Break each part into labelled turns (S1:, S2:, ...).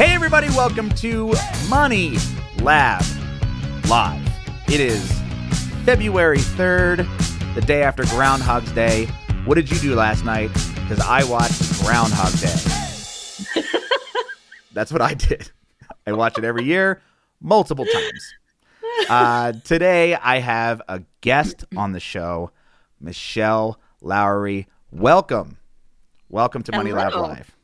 S1: Hey, everybody, welcome to Money Lab Live. It is February 3rd, the day after Groundhog's Day. What did you do last night? Because I watched Groundhog Day. That's what I did. I watch it every year, multiple times. Uh, today, I have a guest on the show, Michelle Lowry. Welcome. Welcome to Money Lab Live.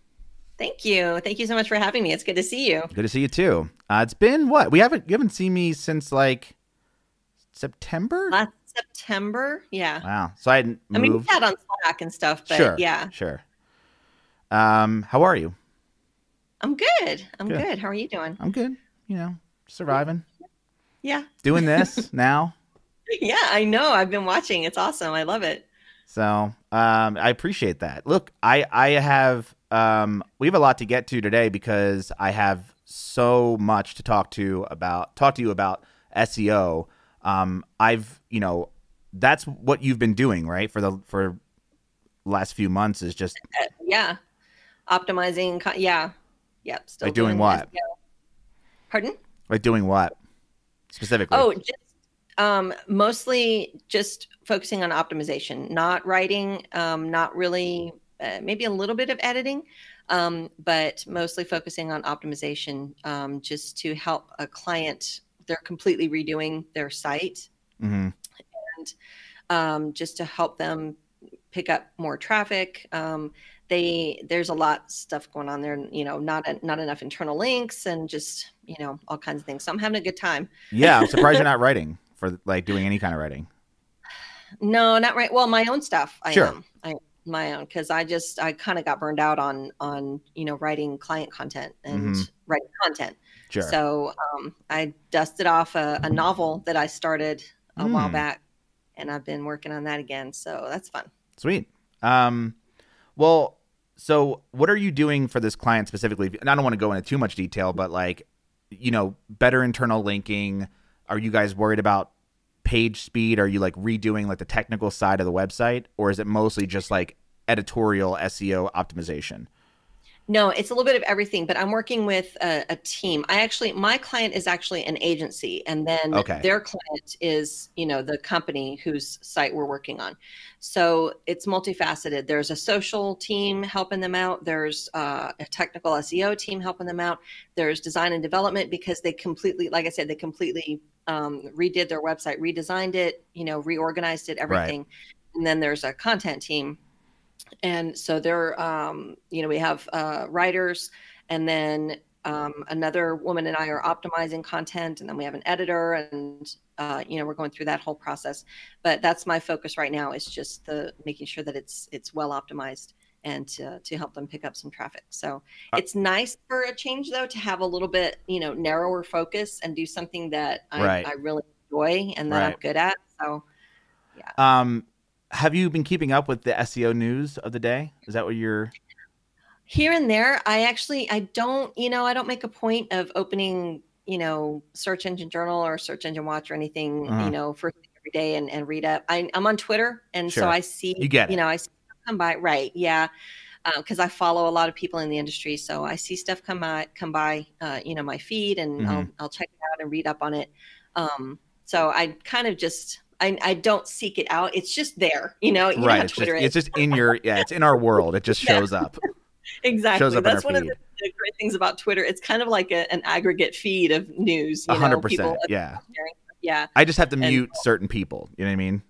S2: Thank you. Thank you so much for having me. It's good to see you.
S1: Good to see you too. Uh, it's been what? We haven't you haven't seen me since like September.
S2: Last September. Yeah.
S1: Wow. So I hadn't
S2: I mean, we had on Slack and stuff, but
S1: sure.
S2: yeah,
S1: Sure. Um, how are you?
S2: I'm good. I'm
S1: Good.
S2: good. How are you doing?
S1: I'm good. You know, surviving.
S2: Yeah.
S1: Doing this now.
S2: Yeah, I know. I've been watching. It's awesome. I love it.
S1: So um, I appreciate that. Look, I I have um, we have a lot to get to today because I have so much to talk to about talk to you about SEO. Um, I've you know that's what you've been doing right for the for last few months is just
S2: yeah. Optimizing. Yeah. Yep. Still
S1: Like doing what?
S2: SEO. Pardon?
S1: like doing what specifically.
S2: Oh, just um, mostly just focusing on optimization, not writing, um, not really, uh, maybe a little bit of editing, um, but mostly focusing on optimization um, just to help a client. They're completely redoing their site
S1: hmm
S2: and um, just to help them pick up more traffic. Um, they there's a lot of stuff going on there, you know, not not enough internal links and just you know all kinds of things. So I'm having a good time.
S1: Yeah, I'm surprised you're not writing for like doing any kind of writing.
S2: No, not right. Well, my own stuff. I
S1: Sure.
S2: am. My own because I just I kind of got burned out on on you know writing client content and
S1: Mhm.
S2: writing content.
S1: Sure.
S2: So um, I dusted off a, a novel that I started a while
S1: Mm.
S2: back, and I've been working on that again. So that's fun.
S1: Sweet. Um, well, so what are you doing for this client specifically? And I don't want to go into too much detail, but like, you know, better internal linking. Are you guys worried about page speed? Are you like redoing like the technical side of the website, or is it mostly just like editorial SEO optimization?
S2: No, it's a little bit of everything, but I'm working with a, a team. I actually, my client is actually an agency, and then
S1: Okay.
S2: their client is, you know, the company whose site we're working on. So it's multifaceted. There's a social team helping them out. There's uh, a technical SEO team helping them out. There's design and development because they completely, like I said, they completely um, redid their website, redesigned it, you know, reorganized it, everything. And then there's a content team. And so they're um, you know we have uh, writers and then um, another woman and i are optimizing content and then we have an editor and uh, you know we're going through that whole process. But that's my focus right now is just the making sure that it's it's well optimized and to, to help them pick up some traffic so
S1: Uh,
S2: it's nice for a change though to have a little bit you know narrower focus and do something that i,
S1: Right.
S2: I really enjoy and that i'm good at so yeah.
S1: Um, have you been keeping up with the SEO news of the day? Is that what you're?
S2: here and there i actually i don't you know i don't make a point of opening you know search engine journal or search engine watch or anything
S1: Uh-huh.
S2: you know first thing every day and, and read up I, i'm on twitter and
S1: Sure.
S2: so i see
S1: You get it.
S2: you know i see come by right yeah because i follow a lot of people in the industry so i see stuff come by come by uh, you know my feed and I'll,
S1: Mm-hmm.
S2: I'll check it out and read up on it um, so i kind of just I, I don't seek it out it's just there you know you
S1: right. It's just, it's just in your yeah. It's in our world. It just
S2: Yeah.
S1: shows up.
S2: exactly
S1: shows up
S2: that's one of the, the great things about twitter it's kind of like a, an aggregate feed of news
S1: hundred percent. Yeah.
S2: yeah
S1: I just have to
S2: And-
S1: mute certain people. You know what I mean?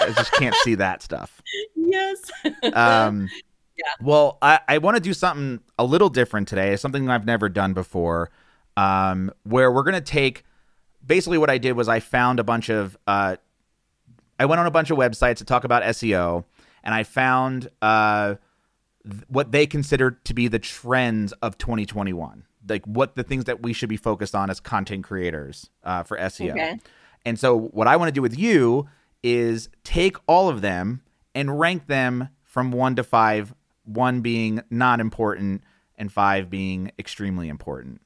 S1: I just can't see that stuff.
S2: yes
S1: Um,
S2: Yeah.
S1: Well, I, I want to do something a little different today, something I've never done before, um, where we're going to take basically what I did was I found a bunch of, uh, I went on a bunch of websites to talk about SEO, and I found uh, th- what they considered to be the trends of 2021. Like what the things that we should be focused on as content creators uh, for SEO.
S2: Okay.
S1: And so, what I want to do with you is take all of them and rank them from one to five, one being not important and five being extremely important.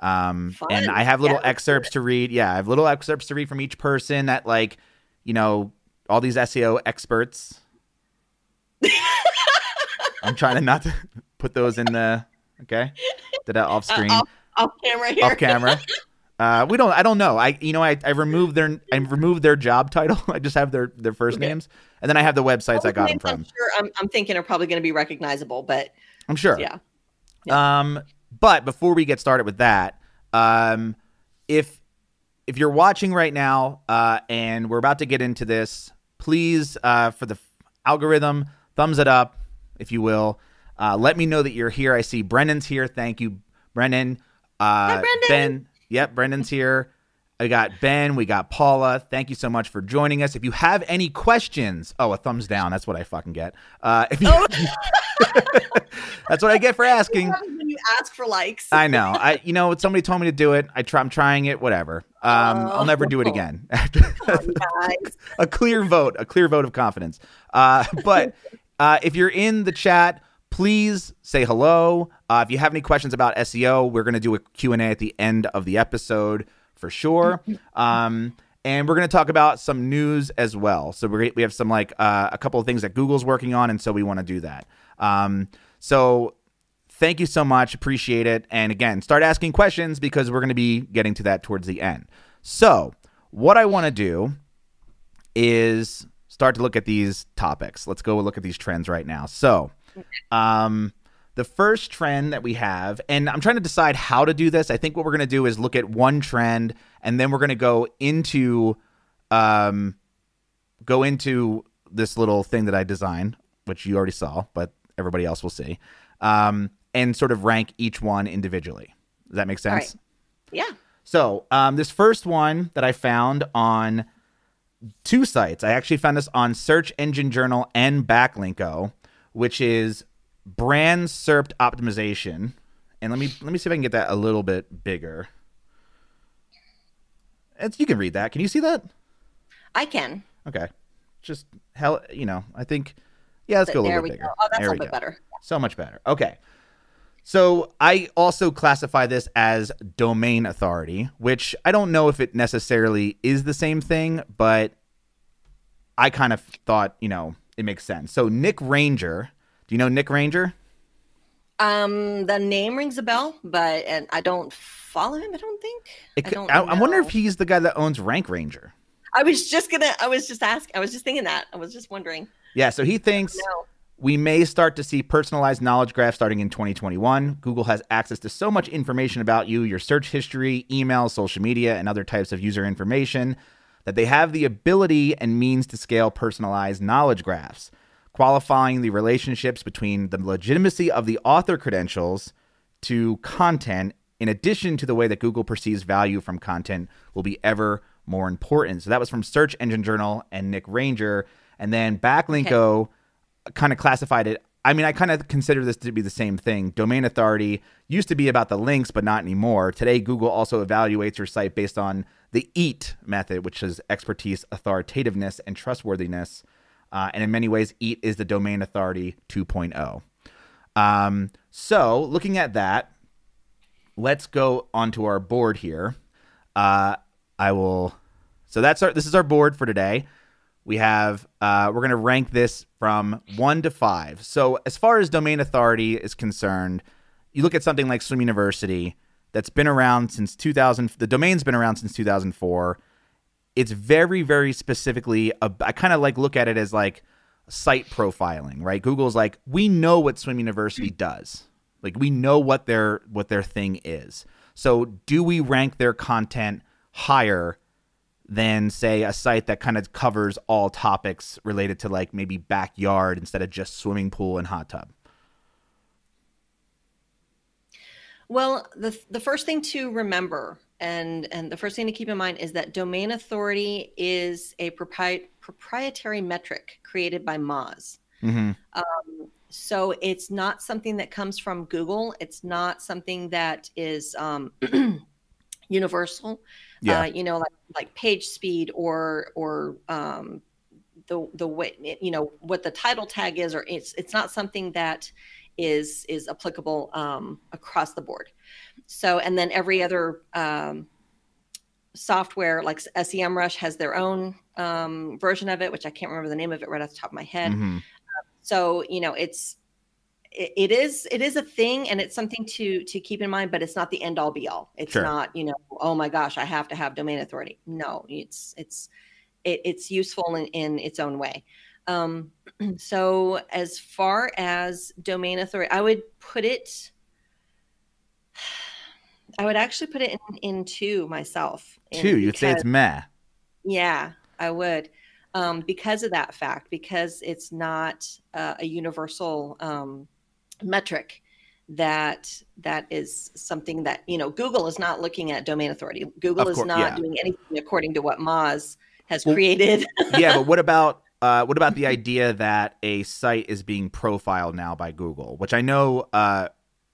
S1: Um, and I have little
S2: Yeah,
S1: excerpts to read. Yeah, I have little excerpts to read from each person that, like, you know, all these SEO experts. I'm trying to not to put those in the okay. Did that off screen,
S2: Uh, off, off camera here.
S1: off camera. Uh, we don't. I don't know. I you know I, I removed their I removed their job title. I just have their their first
S2: Okay.
S1: names, and then I have the websites I got them from.
S2: I'm sure. I'm, I'm thinking are probably going to be recognizable, but
S1: I'm sure.
S2: yeah.
S1: Um, but before we get started with that, um, if if you're watching right now, uh, and we're about to get into this, please, uh, for the f- algorithm, thumbs it up, if you will. Uh, let me know that you're here. I see Brendan's here. Thank you, Brendan. Uh,
S2: Brendan.
S1: Ben. Yep, Brendan's here. I got Ben. We got Paula. Thank you so much for joining us. If you have any questions, oh, a thumbs down. That's what I fucking get. Uh, if you,
S2: Oh.
S1: that's what I get for asking.
S2: when you ask for likes.
S1: I know. I you know somebody told me to do it. I try. I'm trying it. Whatever. Um, I'll never do it
S2: Oh.
S1: again. a clear vote. A clear vote of confidence. Uh, but uh, if you're in the chat, please say hello. Uh, if you have any questions about SEO, we're gonna do a Q and A at the end of the episode for sure. Um, and we're going to talk about some news as well. So we we have some like uh, a couple of things that Google's working on, and so we want to do that. Um, so thank you so much. Appreciate it. And again, start asking questions because we're going to be getting to that towards the end. So, what I want to do is start to look at these topics. Let's go look at these trends right now. So, um, the first trend that we have, and I'm trying to decide how to do this. I think what we're going to do is look at one trend, and then we're going to go into, um, go into this little thing that I designed, which you already saw, but everybody else will see, um, and sort of rank each one individually. Does that make sense?
S2: right. Yeah.
S1: So, um, this first one that I found on two sites, I actually found this on Search Engine Journal and Backlinko, which is brand SERP optimization. And let me let me see if I can get that a little bit bigger. It's, you can read that. Can you see that?
S2: I can.
S1: Okay. Just hell, you know. I think. Yeah, let's go a
S2: there
S1: little
S2: we
S1: bit
S2: go.
S1: bigger.
S2: Oh, that's
S1: There
S2: a little bit
S1: go.
S2: better.
S1: So much better. Okay. So I also classify this as domain authority, which I don't know if it necessarily is the same thing, but I kind of thought, you know, it makes sense. So Nick Ranger, do you know Nick Ranger?
S2: Um, the name rings a bell, but and I don't follow him. I don't think.
S1: It
S2: I don't
S1: I, I wonder if he's the guy that owns Rank Ranger.
S2: I was just gonna. I was just asking. I was just thinking that. I was just wondering.
S1: Yeah, so he thinks
S2: No.
S1: we may start to see personalized knowledge graphs starting in 2021. Google has access to so much information about you, your search history, email, social media, and other types of user information that they have the ability and means to scale personalized knowledge graphs, qualifying the relationships between the legitimacy of the author credentials to content in addition to the way that Google perceives value from content will be ever more important. So that was from Search Engine Journal and Nick Ranger. And then Backlinko kind of classified it. I mean, I kind of consider this to be the same thing. Domain authority used to be about the links, but not anymore. Today, Google also evaluates your site based on the EAT method, which is expertise, authoritativeness, and trustworthiness. Uh, and in many ways, EAT is the domain authority 2.0. Um, so, looking at that, let's go onto our board here. Uh, I will. So that's our. This is our board for today. We have. Uh, we're going to rank this from one to five. So as far as domain authority is concerned, you look at something like Swim University that's been around since 2000. The domain's been around since 2004. It's very, very specifically. A, I kind of like look at it as like site profiling, right? Google's like, we know what Swim University does. Like we know what their what their thing is. So do we rank their content higher than say a site that kind of covers all topics related to like maybe backyard instead of just swimming pool and hot tub?
S2: Well, the the first thing to remember and and the first thing to keep in mind is that domain authority is a propri- proprietary metric created by Moz.
S1: Mm-hmm.
S2: So it's not something that comes from Google. It's not something that is um, universal.
S1: Yeah.
S2: Uh, you know, like like page speed or or um, the the way you know what the title tag is, or it's it's not something that is is applicable um, across the board. So and then every other um, software like SEMrush has their own um, version of it, which I can't remember the name of it right off the top of my head
S1: Mhm.
S2: so you know it's it, it is it is a thing and it's something to to keep in mind but it's not the end all be all it's
S1: Sure.
S2: not you know oh my gosh i have to have domain authority no it's it's it, it's useful in, in its own way um so as far as domain authority i would put it i would actually put it in, in two myself
S1: Two, you'd say it's meh.
S2: yeah, I would. Um, because of that fact, because it's not uh, a universal um, metric that that is something that you know Google is not looking at domain authority. Google is not
S1: yeah.
S2: doing anything according to what Moz has
S1: Well-
S2: created.
S1: yeah, but what about uh, what about the idea that a site is being profiled now by Google? Which I know uh,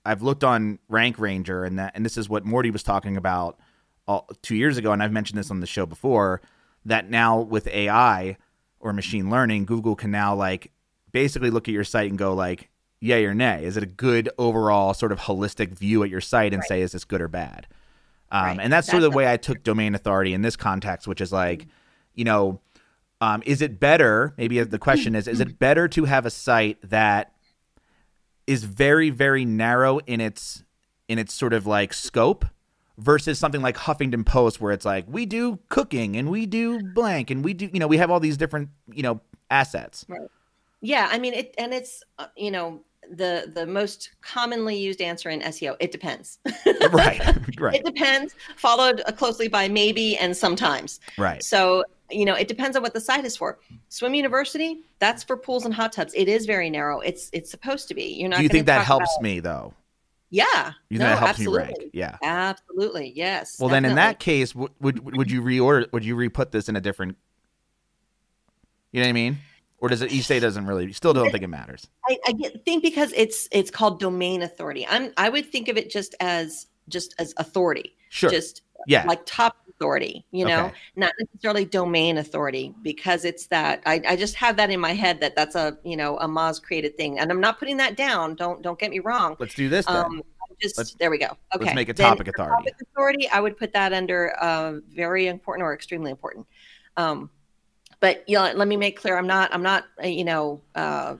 S1: I've looked on Rank Ranger, and that and this is what Mordy was talking about all, two years ago, and I've mentioned this on the show before. That now with AI or machine learning, Google can now like basically look at your site and go like, yay or nay. Is it a good overall sort of holistic view at your site and say is this good or bad? Um,
S2: Right.
S1: And that's sort of the way I took domain authority in this context, which is like, you know, um, is it better? Maybe the question is: Is it better to have a site that is very, very narrow in its in its sort of like scope versus something like Huffington Post, where it's like we do cooking and we do blank and we do, you know, we have all these different, you know, assets.
S2: yeah, I mean it, and it's uh, you know the the most commonly used answer in SEO. It depends.
S1: right, right,
S2: It depends, followed closely by maybe and sometimes.
S1: right.
S2: So, you know, it depends on what the site is for. Swim University, that's for pools and hot tubs. It is very narrow. It's it's supposed to be. You're not
S1: Do you think that helps me though?
S2: yeah.
S1: You think
S2: no,
S1: that helps
S2: absolutely.
S1: me rank? Yeah.
S2: Absolutely. Yes.
S1: Well, then in that case, would would would you reorder? Would you re-put this in a different? You know what I mean? Or does it? You say it doesn't really? You still don't think it matters?
S2: I, I get, think because it's it's called domain authority. I'm I would think of it just as just as authority.
S1: Sure.
S2: Just
S1: yeah.
S2: like top authority, you know,
S1: Okay.
S2: not necessarily domain authority because it's that I, I just have that in my head that that's a, you know, a Moz created thing. And I'm not putting that down. Don't, don't get me wrong.
S1: Let's do this then.
S2: Um, just
S1: Let's-
S2: there we go. Okay.
S1: let's make
S2: a
S1: topic authority.
S2: Topic authority, I would put that under uh, very important or extremely important. Um, but you know, let me make clear, I'm not, I'm not, uh, you know, uh,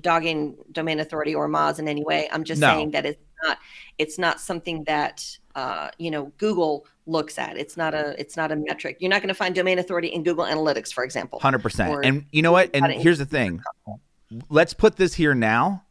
S2: dogging domain authority or Moz in any way. I'm just
S1: No.
S2: saying that it's not, it's not something that uh, you know Google looks at. It's not a, it's not a metric. You're not going to find domain authority in Google Analytics, for example.
S1: Hundred percent. And you know what? And here's the thing. Let's put this here now.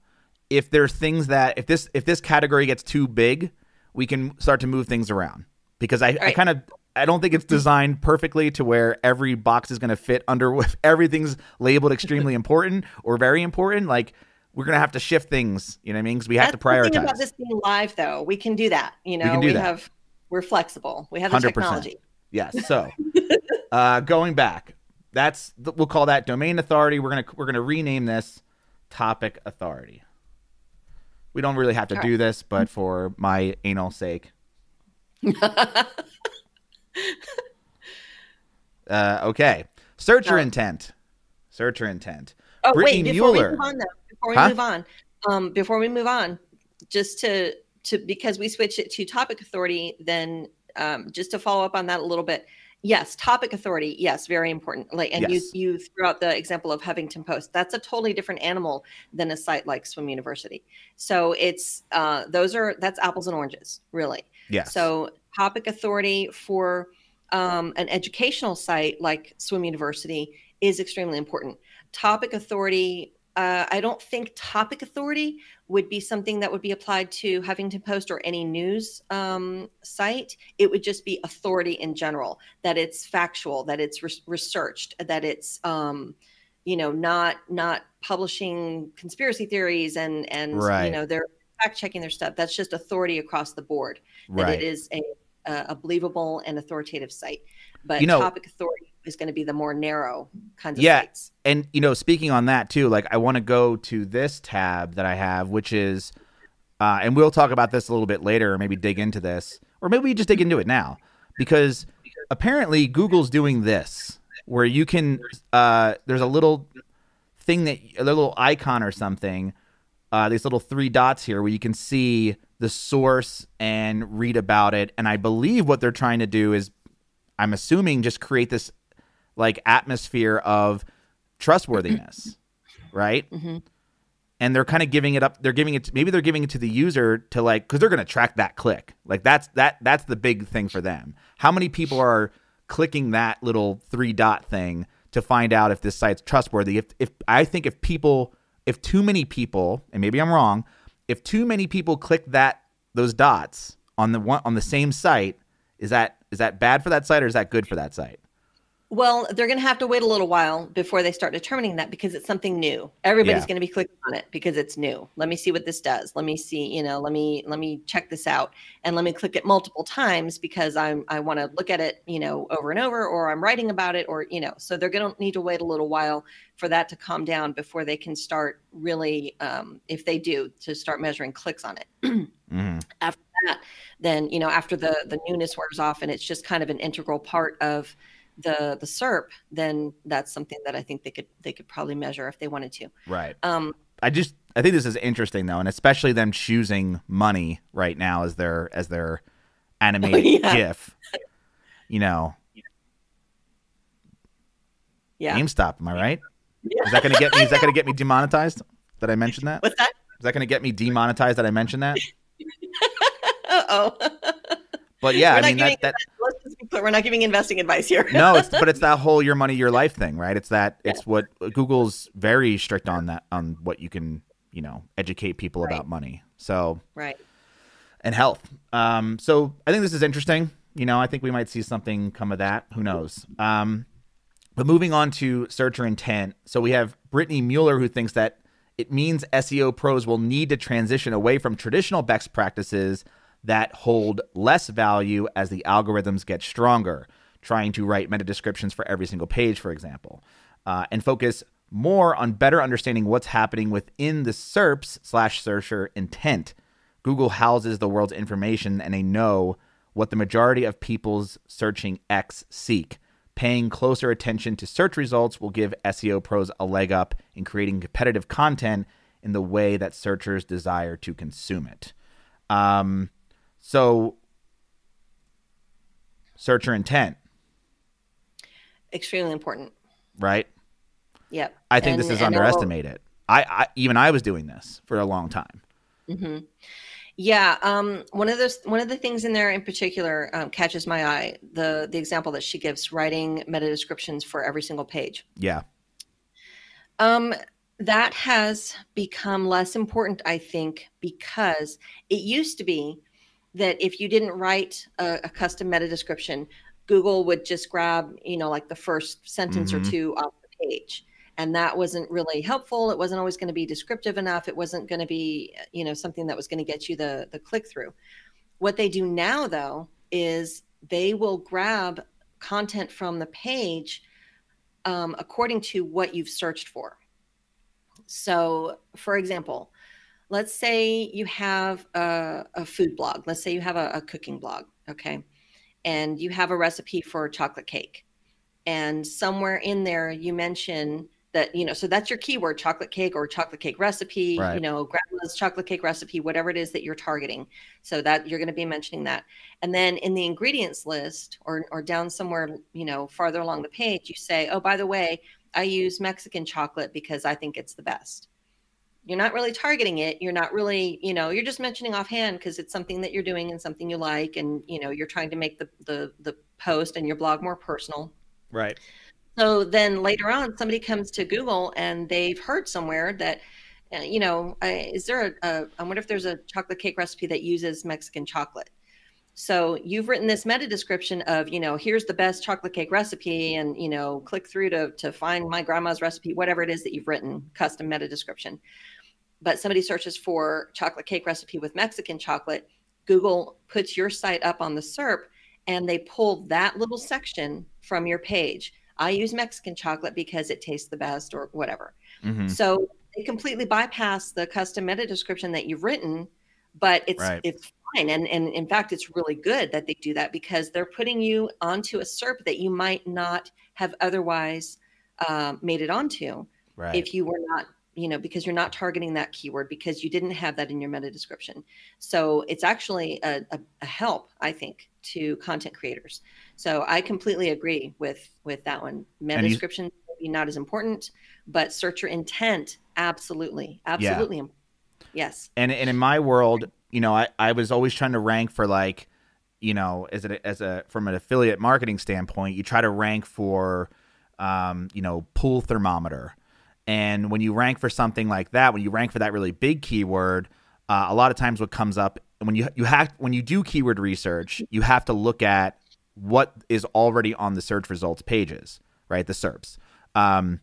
S1: If there's things that if this if this category gets too big, we can start to move things around because I, I kind of I don't think it's designed perfectly to where every box is going to fit under with everything's labeled extremely important or very important. Like we're going to have to shift things. You know what I mean? Because we have
S2: That's
S1: to
S2: the thing
S1: prioritize.
S2: about this being live, though. We can do that. You know,
S1: can do
S2: we
S1: that.
S2: have, we're flexible. We have the
S1: 100%.
S2: technology.
S1: Yes. So, uh, going back, that's we'll call that domain authority. We're gonna we're gonna rename this topic authority. We don't really have to
S2: All
S1: do this, but for my anal sake. Uh, okay. Searcher
S2: Oh.
S1: intent. Searcher intent.
S2: Oh
S1: Britney
S2: wait, before
S1: Muller.
S2: we move on though, before we
S1: Huh?
S2: move on, um, before we move on, just to to because we switched it to topic authority, then um, just to follow up on that a little bit. Yes, topic authority. Yes, very important. Like, and
S1: Yes.
S2: you you threw out the example of Huffington Post. That's a totally different animal than a site like Swim University. So it's uh, those are that's apples and oranges, really.
S1: Yeah.
S2: So, topic authority for um, an educational site like Swim University is extremely important. Topic authority, uh, I don't think topic authority would be something that would be applied to Huffington Post or any news um, site. It would just be authority in general, that it's factual, that it's res- researched, that it's um, you know not not publishing conspiracy theories and and
S1: Right.
S2: you know they're fact checking their stuff. That's just authority across the board that
S1: right.
S2: it is a, a a believable and authoritative site. But
S1: You know-
S2: topic authority is going to be the more narrow kinds of
S1: Yeah.
S2: sites.
S1: and you know speaking on that too like i want to go to this tab that i have which is uh, and we'll talk about this a little bit later or maybe dig into this or maybe we just dig into it now because apparently google's doing this where you can uh, there's a little thing that a little icon or something uh, these little three dots here where you can see the source and read about it and i believe what they're trying to do is i'm assuming just create this like atmosphere of trustworthiness, right?
S2: Mhm.
S1: and they're kind of giving it up. They're giving it. Maybe they're giving it to the user to like because they're going to track that click. Like that's that that's the big thing for them. How many people are clicking that little three dot thing to find out if this site's trustworthy? If if I think if people if too many people and maybe I'm wrong, if too many people click that those dots on the one on the same site, is that is that bad for that site or is that good for that site?
S2: Well, they're going to have to wait a little while before they start determining that because it's something new. Everybody's
S1: Yeah.
S2: going to be clicking on it because it's new. Let me see what this does. Let me see, you know, let me let me check this out and let me click it multiple times because I'm I want to look at it, you know, over and over or I'm writing about it or, you know, so they're going to need to wait a little while for that to calm down before they can start really um, if they do to start measuring clicks on it
S1: hmm
S2: after that then you know after the the newness wears off and it's just kind of an integral part of the the serp then that's something that i think they could they could probably measure if they wanted to
S1: Right.
S2: um
S1: I just I think this is interesting though, and especially them choosing money right now as their as their animated
S2: Yeah.
S1: GIF. You know,
S2: yeah
S1: GameStop. Am I right?
S2: Yeah.
S1: Is that going to get me? Is that to get me demonetized? Did I mention that?
S2: what's that
S1: Is that going to get me demonetized? That I mentioned that?
S2: uh-oh
S1: But yeah,
S2: We're
S1: I mean that, that
S2: let's just be clear we're not giving investing advice here
S1: no, it's but it's that whole your money your life thing, right? It's that it's what Google's very strict on that on what you can you know educate people
S2: Right.
S1: about money. So
S2: right
S1: and health. Um, so I think this is interesting. You know, I think we might see something come of that. Who knows? Um, but moving on to searcher intent. So we have Britney Muller who thinks that it means SEO pros will need to transition away from traditional best practices that hold less value as the algorithms get stronger, trying to write meta descriptions for every single page, for example, uh, and focus more on better understanding what's happening within the SERPs slash searcher intent. Google houses the world's information and they know what the majority of people's searching X seek. Paying closer attention to search results will give SEO pros a leg up in creating competitive content in the way that searchers desire to consume it. Um, so, searcher intent,
S2: extremely important
S1: right?
S2: yep
S1: I think
S2: And-
S1: this is underestimated. I, I even I was doing this for a long time.
S2: hmm Yeah, um, one of those one of the things in there in particular um, catches my eye. The the example that she gives, writing meta descriptions for every single page.
S1: Yeah,
S2: Um, that has become less important, I think, because it used to be that if you didn't write a, a custom meta description, Google would just grab, you know, like the first sentence
S1: Mhm.
S2: or two off the page. And that wasn't really helpful. It wasn't always going to be descriptive enough. It wasn't going to be, you know, something that was going to get you the the click through. What they do now, though, is they will grab content from the page um, according to what you've searched for. So, for example, let's say you have a, a food blog. Let's say you have a, a cooking blog, okay, and you have a recipe for chocolate cake, and somewhere in there you mention that you know so that's your keyword chocolate cake or chocolate cake recipe
S1: Right.
S2: you know grandma's chocolate cake recipe whatever it is that you're targeting. So that you're going to be mentioning that. And then in the ingredients list or or down somewhere you know farther along the page you say oh by the way i use mexican chocolate because i think it's the best you're not really targeting it you're not really you know you're just mentioning offhand because it's something that you're doing and something you like and you know you're trying to make the the, the post and your blog more personal
S1: right.
S2: so then later on, somebody comes to Google and they've heard somewhere that, uh, you know, I, is there a, a, I wonder if there's a chocolate cake recipe that uses Mexican chocolate. So you've written this meta description of, you know, here's the best chocolate cake recipe, and you know, click through to to find my grandma's recipe, whatever it is that you've written, custom meta description. But somebody searches for chocolate cake recipe with Mexican chocolate. Google puts your site up on the SERP, and they pull that little section from your page. I use Mexican chocolate because it tastes the best, or whatever.
S1: hmm
S2: So they completely bypass the custom meta description that you've written, but it's
S1: Right.
S2: it's fine. And and in fact, it's really good that they do that because they're putting you onto a SERP that you might not have otherwise um, made it onto
S1: Right.
S2: if you were not you know because you're not targeting that keyword because you didn't have that in your meta description so it's actually a, a, a help i think to content creators so i completely agree with with that one meta description maybe not as important, but searcher intent, absolutely, absolutely, yeah. yes.
S1: And and in my world, you know, I I was always trying to rank for like, you know, as a as a from an affiliate marketing standpoint, you try to rank for, um, you know, pool thermometer, and when you rank for something like that, when you rank for that really big keyword, uh, a lot of times what comes up when you you have when you do keyword research, you have to look at what is already on the search results pages, right? The SERPs. Um,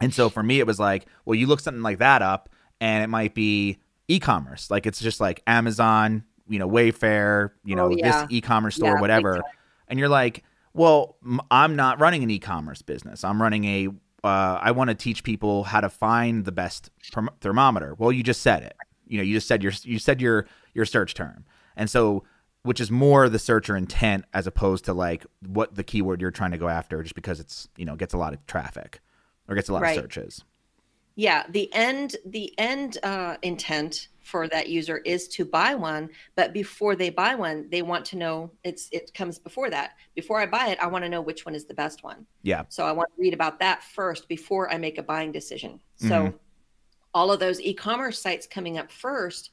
S1: and so for me, it was like, well, you look something like that up, and it might be e-commerce, like it's just like Amazon, you know, Wayfair, you know, oh, yeah. this e-commerce store, yeah, whatever, and you're like, well, I'm not running an e-commerce business. I'm running a. Uh, I want to teach people how to find the best thermometer. Well, you just said it. You know, you just said your you said your your search term, and so which is more the searcher intent as opposed to like what the keyword you're trying to go after just because it's you know gets a lot of traffic or gets a lot right. of searches
S2: yeah the end the end uh, intent for that user is to buy one but before they buy one they want to know it's it comes before that. Before i buy it i want to know which one is the best one.
S1: Yeah.
S2: So i want to read about that first before i make a buying decision. So mm-hmm. all of those e-commerce sites coming up first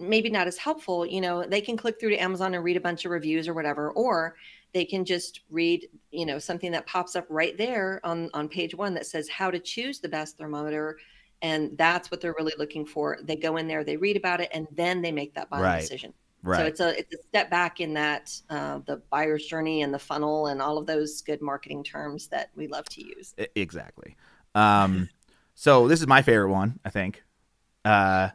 S2: maybe not as helpful, you know, they can click through to Amazon and read a bunch of reviews or whatever, or they can just read, you know, something that pops up right there on on page one that says how to choose the best thermometer, and that's what they're really looking for. They go in there, they read about it, and then they make that buying right. decision. Right. So it's a it's a step back in that uh, the buyer's journey and the funnel and all of those good marketing terms that we love to use.
S1: Exactly. Um, so this is my favorite one, I think. Uh,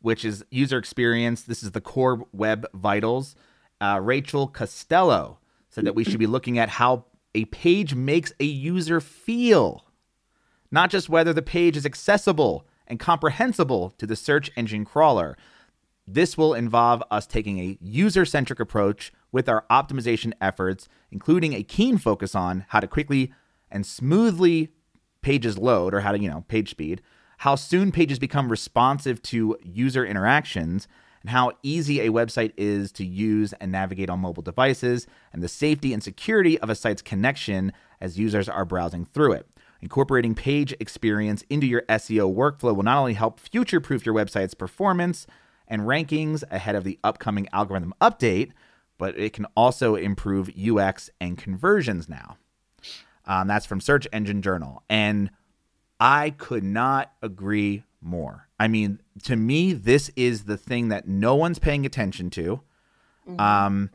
S1: which is user experience. This is the core web vitals. Uh, Rachel Costello said that we should be looking at how a page makes a user feel, not just whether the page is accessible and comprehensible to the search engine crawler. This will involve us taking a user centric approach with our optimization efforts, including a keen focus on how to quickly and smoothly pages load or how to, you know, page speed, how soon pages become responsive to user interactions, and how easy a website is to use and navigate on mobile devices, and the safety and security of a site's connection as users are browsing through it. Incorporating page experience into your SEO workflow will not only help future proof your website's performance and rankings ahead of the upcoming algorithm update, but it can also improve UX and conversions now. Um, that's from Search Engine Journal. And I could not agree more. I mean, to me, this is the thing that no one's paying attention to. Mm-hmm. Um,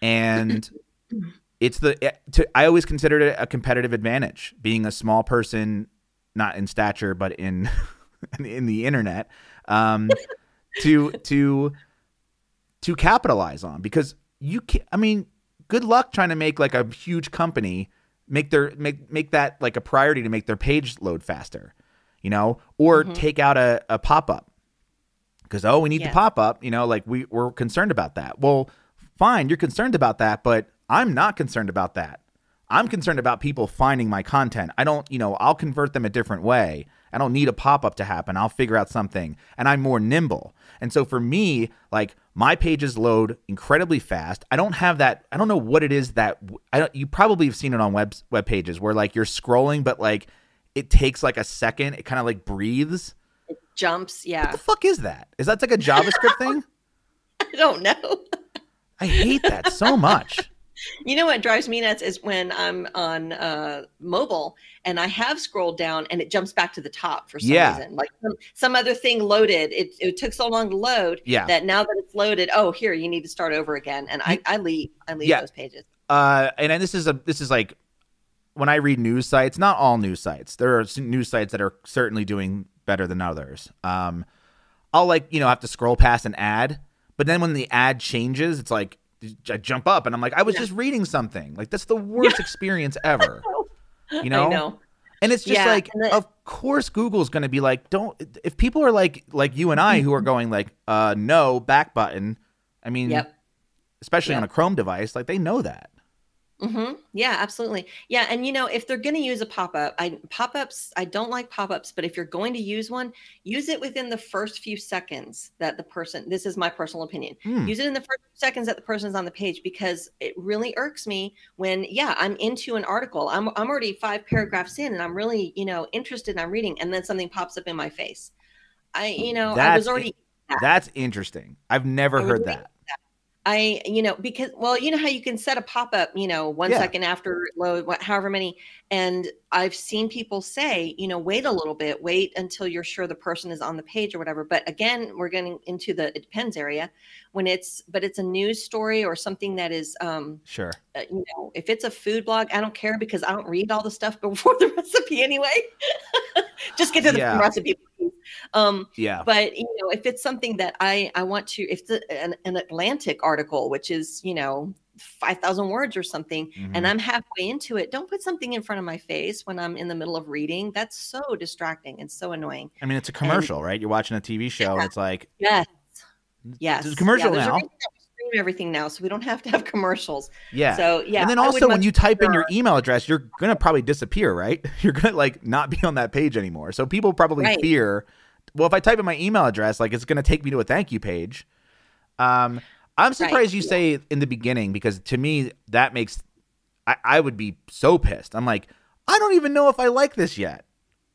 S1: and it's the, eh, to, I always considered it a competitive advantage being a small person, not in stature, but in, in the internet, um, to, to, to capitalize on because you can I mean, good luck trying to make like a huge company make their make make that like a priority to make their page load faster, you know, or mm-hmm. take out a, a pop up because oh we need yeah. the pop up, you know, like we we're concerned about that. Well, fine, you're concerned about that, but I'm not concerned about that. I'm concerned about people finding my content. I don't, you know, I'll convert them a different way. I don't need a pop up to happen. I'll figure out something and I'm more nimble. And so for me, like my pages load incredibly fast. I don't have that. I don't know what it is that I don't. You probably have seen it on web web pages where like you're scrolling, but like it takes like a second. It kind of like breathes.
S2: It jumps. Yeah.
S1: What the fuck is that? Is that like a JavaScript thing?
S2: I don't know.
S1: I hate that so much.
S2: You know what drives me nuts is when I'm on uh, mobile and I have scrolled down and it jumps back to the top for some yeah. reason. Like some, some other thing loaded. It, it took so long to load
S1: yeah.
S2: that now that it's loaded, oh, here you need to start over again. And I, I leave I leave yeah. those pages.
S1: Uh, and, and this is a this is like when I read news sites, not all news sites. There are news sites that are certainly doing better than others. Um, I'll like you know have to scroll past an ad, but then when the ad changes, it's like I jump up and I'm like, I was yeah. just reading something. Like that's the worst yeah. experience ever. You know?
S2: know?
S1: And it's just yeah, like, of course, Google's going to be like, don't. If people are like, like you and I, who are going like, uh, no, back button. I mean, yep. especially yep. on a Chrome device, like they know that.
S2: Mm-hmm. Yeah, absolutely. Yeah, and you know, if they're going to use a pop-up, I pop-ups, I don't like pop-ups, but if you're going to use one, use it within the first few seconds that the person. This is my personal opinion.
S1: Hmm.
S2: Use it in the first seconds that the person's on the page because it really irks me when, yeah, I'm into an article. I'm I'm already five paragraphs in, and I'm really, you know, interested. And I'm reading, and then something pops up in my face. I, you know, I was already.
S1: That's interesting. I've never heard that.
S2: I, you know, because well, you know how you can set a pop up, you know, one second
S1: Yeah.
S2: after load, what, however many, and I've seen people say, you know, wait a little bit, wait until you're sure the person is on the page or whatever. But again, we're getting into the it depends area when it's, but it's a news story or something that is, um,
S1: Sure.
S2: uh, you know, if it's a food blog, I don't care because I don't read all the stuff before the recipe anyway. Just get to the
S1: Yeah.
S2: recipe. Um,
S1: Yeah.
S2: but you know if it's something that i i want to if it's an, an atlantic article which is you know 5000 words or something
S1: Mhm.
S2: and i'm halfway into it don't put something in front of my face when i'm in the middle of reading that's so distracting and so annoying
S1: I mean, it's a commercial, right? You're watching a TV show, and it's like
S2: yes yes
S1: There's a commercial
S2: yeah,
S1: now.
S2: stream everything now so we don't have to have commercials
S1: yeah.
S2: so yeah
S1: and then also when you type in your email address, you're gonna probably disappear, right? You're gonna like not be on that page anymore. So people probably
S2: Right.
S1: fear, well, if I type in my email address, like it's gonna take me to a thank you page. Um, I'm surprised you
S2: yeah.
S1: say in the beginning because to me that makes I, I would be so pissed. I'm like, I don't even know if I like this yet.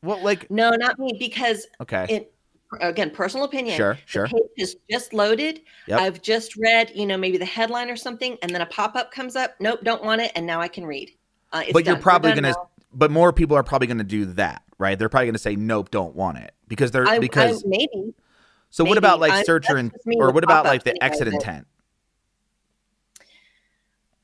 S1: Well, like,
S2: no not me because
S1: okay,
S2: it again personal opinion
S1: sure,
S2: the
S1: sure,
S2: page is just loaded.
S1: Yep.
S2: I've just read, you know, maybe the headline or something, and then a pop up comes up. Nope, don't want it, and now I can read. Uh, it's
S1: but you're
S2: done. We're
S1: probably gonna,
S2: now.
S1: but more people are probably gonna do that, right? They're probably gonna say nope, don't want it because they're
S2: I,
S1: because.
S2: I, maybe
S1: so what about like searcher and or what about like the exit intent?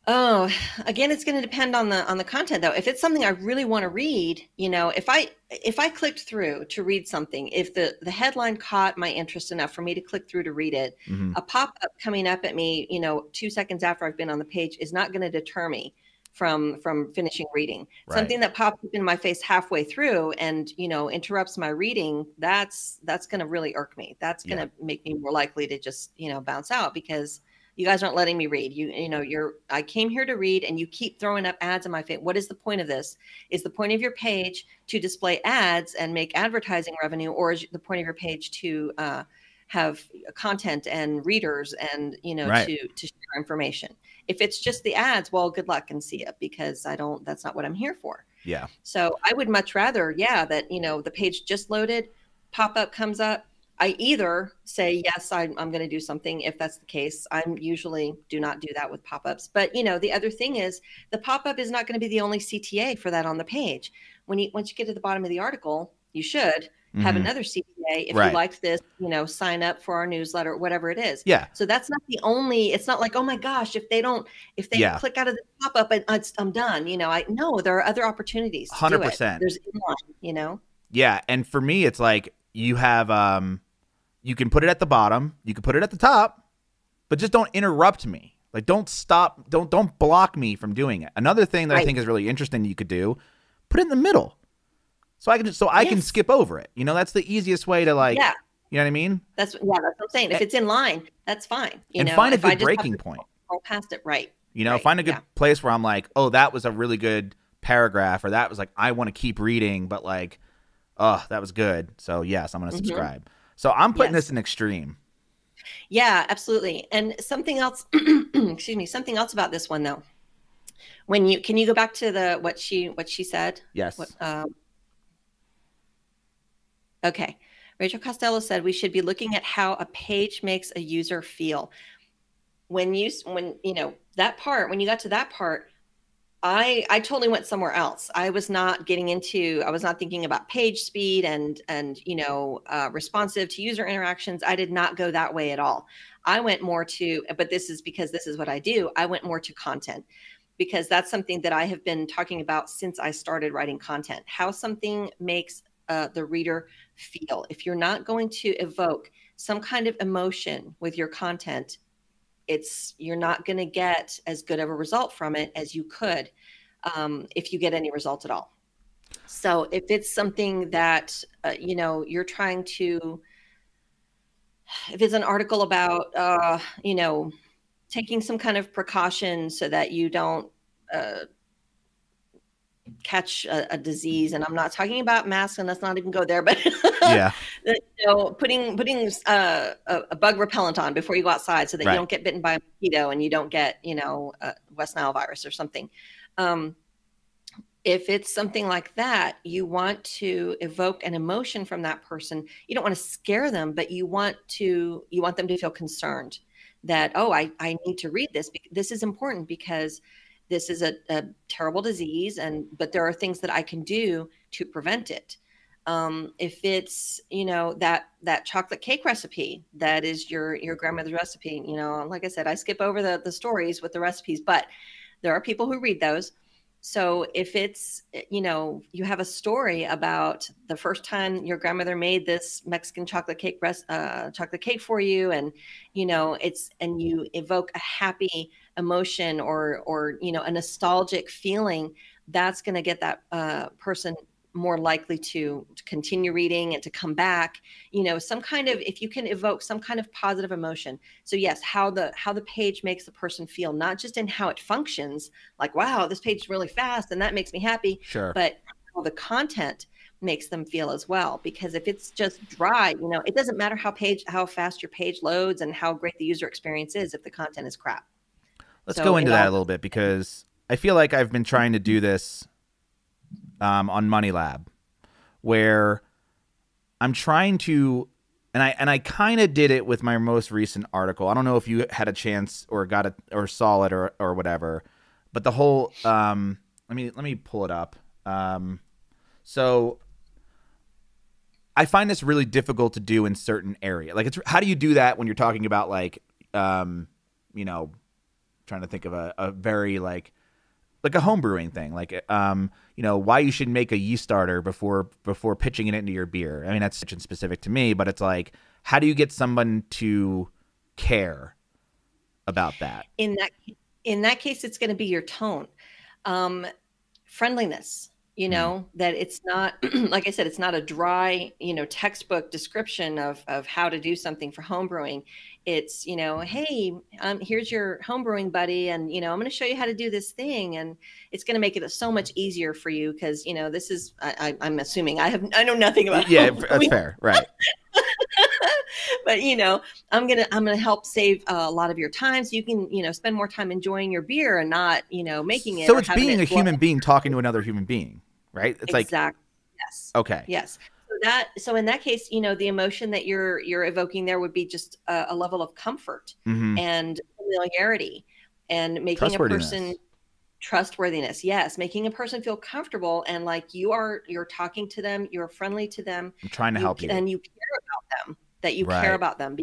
S2: Oh, again, it's going to depend on the on the content though. If it's something I really want to read, you know, if I if I clicked through to read something, if the the headline caught my interest enough for me to click through to read it,
S1: Mhm.
S2: a pop up coming up at me, you know, two seconds after I've been on the page is not going to deter me from from finishing reading.
S1: Right.
S2: Something that pops up in my face halfway through and you know interrupts my reading, that's that's going to really irk me. That's going to make me more likely to just you know bounce out because you guys aren't letting me read. You you know you're I came here to read and you keep throwing up ads in my face. What is the point of this? Is the point of your page to display ads and make advertising revenue, or is the point of your page to uh, have content and readers and you know
S1: Right.
S2: to to share information? If it's just the ads, well, good luck and see it because I don't. That's not what I'm here for.
S1: Yeah.
S2: So I would much rather, yeah, that you know the page just loaded, pop up comes up. I either say yes, I'm, I'm going to do something. If that's the case, I'm usually do not do that with pop ups. But you know, the other thing is the pop up is not going to be the only CTA for that on the page. When you once you get to the bottom of the article, you should have
S1: Mhm.
S2: another CPA. If
S1: Right.
S2: you liked this, you know, sign up for our newsletter, whatever it is.
S1: Yeah.
S2: So that's not the only. It's not like, oh my gosh, if they don't, if they
S1: Yeah.
S2: click out of the pop up, and it's, I'm done. You know, I no, there are other opportunities. to do it.
S1: 100%.
S2: There's inline. You know.
S1: Yeah, and for me, it's like you have um, you can put it at the bottom, you can put it at the top, but just don't interrupt me. Like, don't stop, don't don't block me from doing it. Another thing that I think is really interesting you could do, put it in the middle, so I can just so I can skip over it. You know, that's the easiest way to like,
S2: yeah,
S1: you know what I mean,
S2: that's yeah, that's what I'm saying. If it's in line, that's fine. You
S1: and
S2: know,
S1: find a good breaking
S2: to
S1: point.
S2: Scroll past it, right?
S1: You know,
S2: Right,
S1: find a good
S2: yeah.
S1: place where I'm like, oh, that was a really good paragraph, or that was like, I want to keep reading, but like, oh, that was good. So yes, I'm gonna
S2: Mhm.
S1: subscribe. So I'm putting
S2: Yes.
S1: this in extreme.
S2: Yeah, absolutely. And something else, excuse me, something else about this one though. When you can you go back to the what she what she said?
S1: Yes.
S2: What, um, okay. Rachel Costello said we should be looking at how a page makes a user feel. When you when you know that part, when you got to that part, I I totally went somewhere else. I was not getting into. I was not thinking about page speed and and you know uh, responsive to user interactions. I did not go that way at all. I went more to, but this is because this is what I do. I went more to content because that's something that I have been talking about since I started writing content. How something makes uh, the reader feel. If you're not going to evoke some kind of emotion with your content, it's you're not going to get as good of a result from it as you could um, if you get any result at all. So if it's something that uh, you know you're trying to, if it's an article about uh, you know taking some kind of precaution so that you don't uh, catch a, a, disease and i'm not talking about masks and let's not even go there but
S1: yeah.
S2: you know putting putting uh, a, a, bug repellent on before you go outside so that right. you don't get bitten by a mosquito and you don't get you know west nile virus or something. Um, if it's something like that you want to evoke an emotion from that person. You don't want to scare them but you want to you want them to feel concerned that oh i, I need to read this this is important because this is a, a terrible disease and but there are things that i can do to prevent it. Um, if it's you know that that chocolate cake recipe that is your your grandmother's recipe you know like i said i skip over the the stories with the recipes but there are people who read those. So if it's, you know, you have a story about the first time your grandmother made this Mexican chocolate cake, uh, chocolate cake for you, and you know it's, and you evoke a happy emotion or, or you know, a nostalgic feeling, that's going to get that uh, person more likely to, to continue reading and to come back. You know some kind of if you can evoke some kind of positive emotion. So yes how the how the page makes the person feel not just in how it functions like wow this page is really fast and that makes me happy
S1: sure.
S2: but how the content makes them feel as well. Because if it's just dry you know it doesn't matter how page how fast your page loads and how great the user experience is if the content is crap
S1: let's so, go into that a little bit because i feel like i've been trying to do this um, on Money Lab, where I'm trying to, and I and I kind of did it with my most recent article. I don't know if you had a chance or got it or saw it or or whatever, but the whole. Um, let me let me pull it up. Um, so I find this really difficult to do in certain area. Like, it's how do you do that when you're talking about like, um, you know, trying to think of a, a very like like a homebrewing thing, like um, you know, why you should make a yeast starter before before pitching it into your beer. I mean, that's such specific to me, but it's like, how do you get someone to care about that?
S2: In that in that case, it's going to be your tone, um, friendliness you mm-hmm. know that it's not like i said it's not a dry you know textbook description of of how to do something for homebrewing it's you know hey um, here's your homebrewing buddy and you know i'm going to show you how to do this thing and it's going to make it so much easier for you because you know this is I, am assuming i have i know nothing about
S1: yeah that's fair right.
S2: But you know i'm gonna i'm gonna help save uh, a lot of your time so you can you know spend more time enjoying your beer and not you know making it
S1: so it's being it a human being talking to another human being right?
S2: It's exactly. like yes.
S1: Okay.
S2: Yes. So that so in that case, you know, the emotion that you're you're evoking there would be just a, a level of comfort mm-hmm. and familiarity and making a person trustworthiness yes making a person feel comfortable and like you are you're talking to them you're friendly to them
S1: i'm trying to
S2: you,
S1: help you
S2: and you care about them that you right. care about them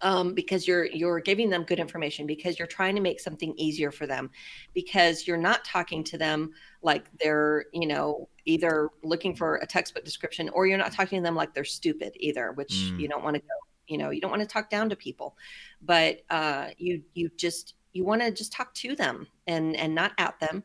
S2: um, because you're you're giving them good information because you're trying to make something easier for them because you're not talking to them like they're you know either looking for a textbook description or you're not talking to them like they're stupid either which mm. you don't want to go you know you don't want to talk down to people but uh, you you just you want to just talk to them and and not at them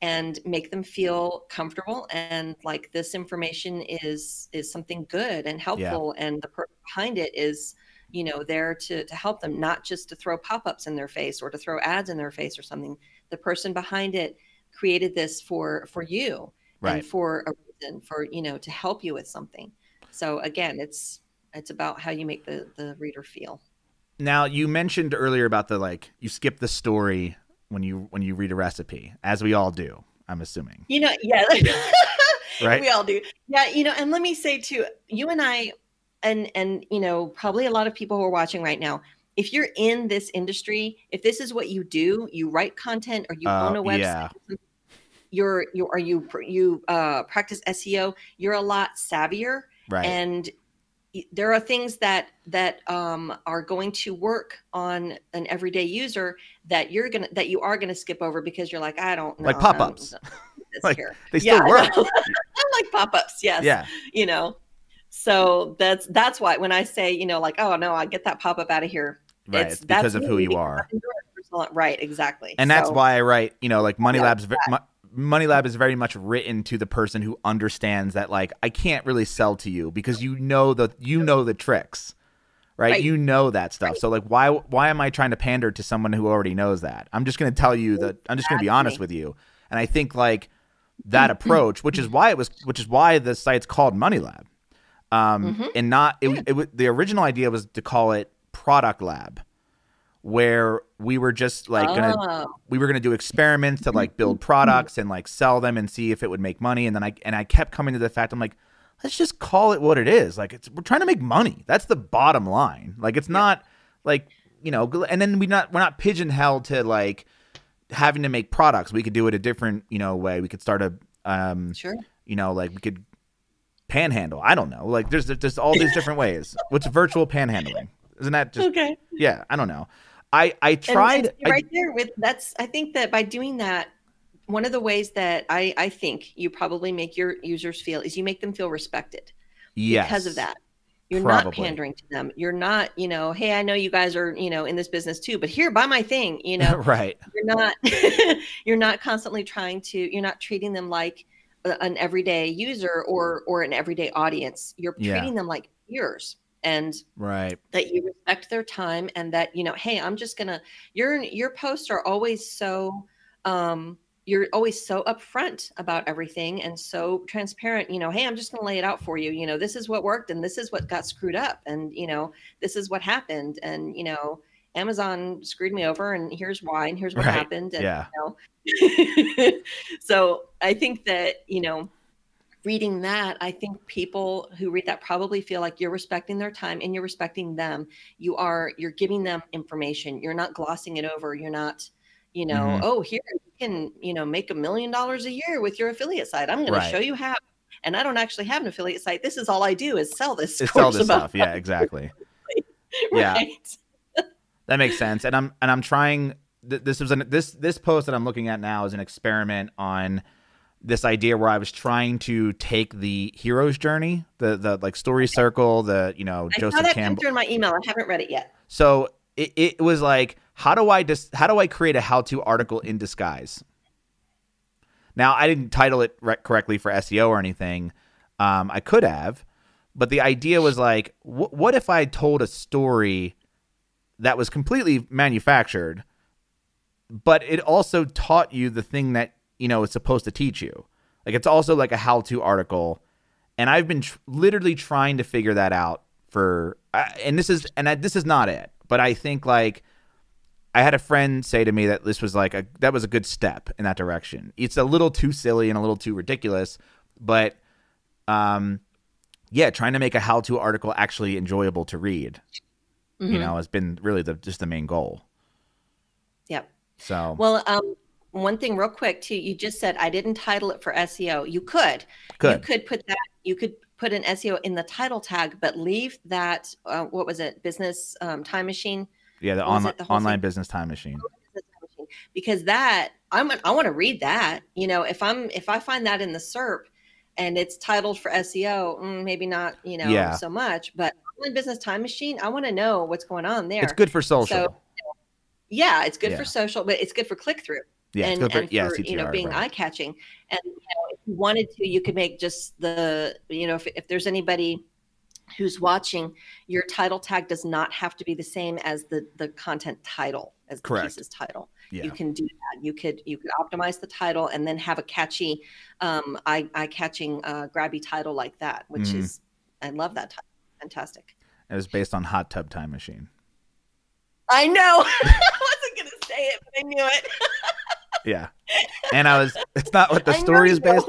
S2: and make them feel comfortable and like this information is is something good and helpful yeah. and the person behind it is you know there to to help them not just to throw pop-ups in their face or to throw ads in their face or something. The person behind it created this for for you
S1: right.
S2: and for a reason for you know to help you with something. So again it's it's about how you make the the reader feel.
S1: Now you mentioned earlier about the like you skip the story when you when you read a recipe as we all do i'm assuming.
S2: You know yeah.
S1: Right?
S2: We all do. Yeah you know and let me say too you and i and and you know probably a lot of people who are watching right now if you're in this industry if this is what you do you write content or you uh, own a website yeah. you're you are you you uh, practice seo you're a lot savvier
S1: right
S2: and there are things that that um, are going to work on an everyday user that you're gonna that you are gonna skip over because you're like I don't know,
S1: like pop-ups.
S2: like,
S1: they still yeah, work.
S2: I like pop-ups. Yes.
S1: Yeah.
S2: You know, so that's that's why when I say, you know, like, oh no, I get that pop up out of here.
S1: Right. It's, it's because of who you are.
S2: Right. Exactly.
S1: And so, that's why I write. You know, like Money yeah, Labs. Money Lab is very much written to the person who understands that, like, I can't really sell to you because you know the you know the tricks, right?
S2: Right.
S1: You know that stuff.
S2: Right.
S1: So like why why am I trying to pander to someone who already knows that? I'm just going to tell you that I'm just going to be honest with you. And I think like that mm-hmm. approach, which is why it was which is why the site's called Money Lab. Um
S2: Mhm.
S1: and not it, it, wa- the original idea was to call it Product Lab where we were just like to
S2: Oh,
S1: we were going to do experiments to like build products and like sell them and see if it would make money. And then i and i kept coming to the fact i'm like let's just call it what it is. Like it's we're trying to make money. That's the bottom line. Like it's not like you know and then we not we're not pigeonholed to like having to make products. We could do it a different you know way. We could start a um
S2: sure.
S1: you know like we could panhandle i don't know like there's there's all these different ways what's virtual panhandling isn't that just
S2: Okay.
S1: yeah i don't know i i tried
S2: and
S1: I-
S2: right there with that's. I think that by doing that, one of the ways that I I think you probably make your users feel is you make them feel respected
S1: yes
S2: because of that. You're not pandering to them. You're not, you know, hey, I know you guys are, you know, in this business too, but here, buy my thing. You know,
S1: right
S2: you're not, you're not constantly trying to. You're not treating them like an everyday user or or an everyday audience. You're
S1: Yeah.
S2: treating them like peers. And
S1: right
S2: that you respect their time and that you know hey i'm just gonna your your posts are always so um you're always so upfront about everything and so transparent you know hey i'm just gonna lay it out for you you know this is what worked and this is what got screwed up and you know this is what happened and you know amazon screwed me over and here's why and here's what
S1: Right.
S2: happened and
S1: yeah.
S2: you know. So i think that you know reading that i think people who read that probably feel like you're respecting their time and you're respecting them. You are you're giving them information. You're not glossing it over. You're not you know
S1: Mhm.
S2: oh here you can you know make a million dollars a year with your affiliate site. I'm going
S1: Right.
S2: to show you how and i don't actually have an affiliate site. This is all i do is sell this
S1: it's all this stuff. Yeah exactly. Yeah. That makes sense. And i'm and i'm trying th- this was an this this post that i'm looking at now is an experiment on this idea where i was trying to take the hero's journey the the like story circle the you know
S2: i saw
S1: joseph
S2: that
S1: campbell
S2: in my email. I haven't read it yet.
S1: So it, it was like how do i just how do i create a how-to article in disguise? Now i didn't title it re- correctly for seo or anything. Um, i could have but the idea was like wh- what if i told a story that was completely manufactured but it also taught you the thing that you know it's supposed to teach you. Like it's also like a how-to article and i've been tr- literally trying to figure that out for uh, and this is and I, this is not it but i think like i had a friend say to me that this was like a that was a good step in that direction. It's a little too silly and a little too ridiculous but um yeah trying to make a how-to article actually enjoyable to read you
S2: Mhm.
S1: know has been really the just the main goal
S2: Yep.
S1: so
S2: Well, um, one thing real quick too, you just said I didn't title it for SEO. You could.
S1: good
S2: You could put that you could put an SEO in the title tag, but leave that uh, what was it? Business um, time machine
S1: yeah the
S2: the
S1: online
S2: thing?
S1: business time machine
S2: Business Time Machine. because that I'm I want to read that. You know, if I'm if I find that in the SERP and it's titled for SEO, mm, maybe not, you know,
S1: Yeah.
S2: so much, but online business time machine, I want to know what's going on there.
S1: it's good for social
S2: So, yeah, it's good
S1: Yeah.
S2: for social, but it's good for click through.
S1: yeah it's
S2: and,
S1: good for,
S2: and
S1: yeah
S2: for you know being
S1: right.
S2: eye catching. And you know, if you wanted to, you could make just the you know if, if there's anybody who's watching, your title tag does not have to be the same as the the content title as the
S1: Correct.
S2: piece's title.
S1: yeah
S2: You can do that. You could you could optimize the title and then have a catchy, um, eye eye catching, uh, grabby title like that, which
S1: Mhm.
S2: is I love that title. Fantastic.
S1: it was based on hot tub time machine
S2: I know. I wasn't gonna say it, but I knew it.
S1: yeah and i was it's not what the
S2: I
S1: story is
S2: you know
S1: based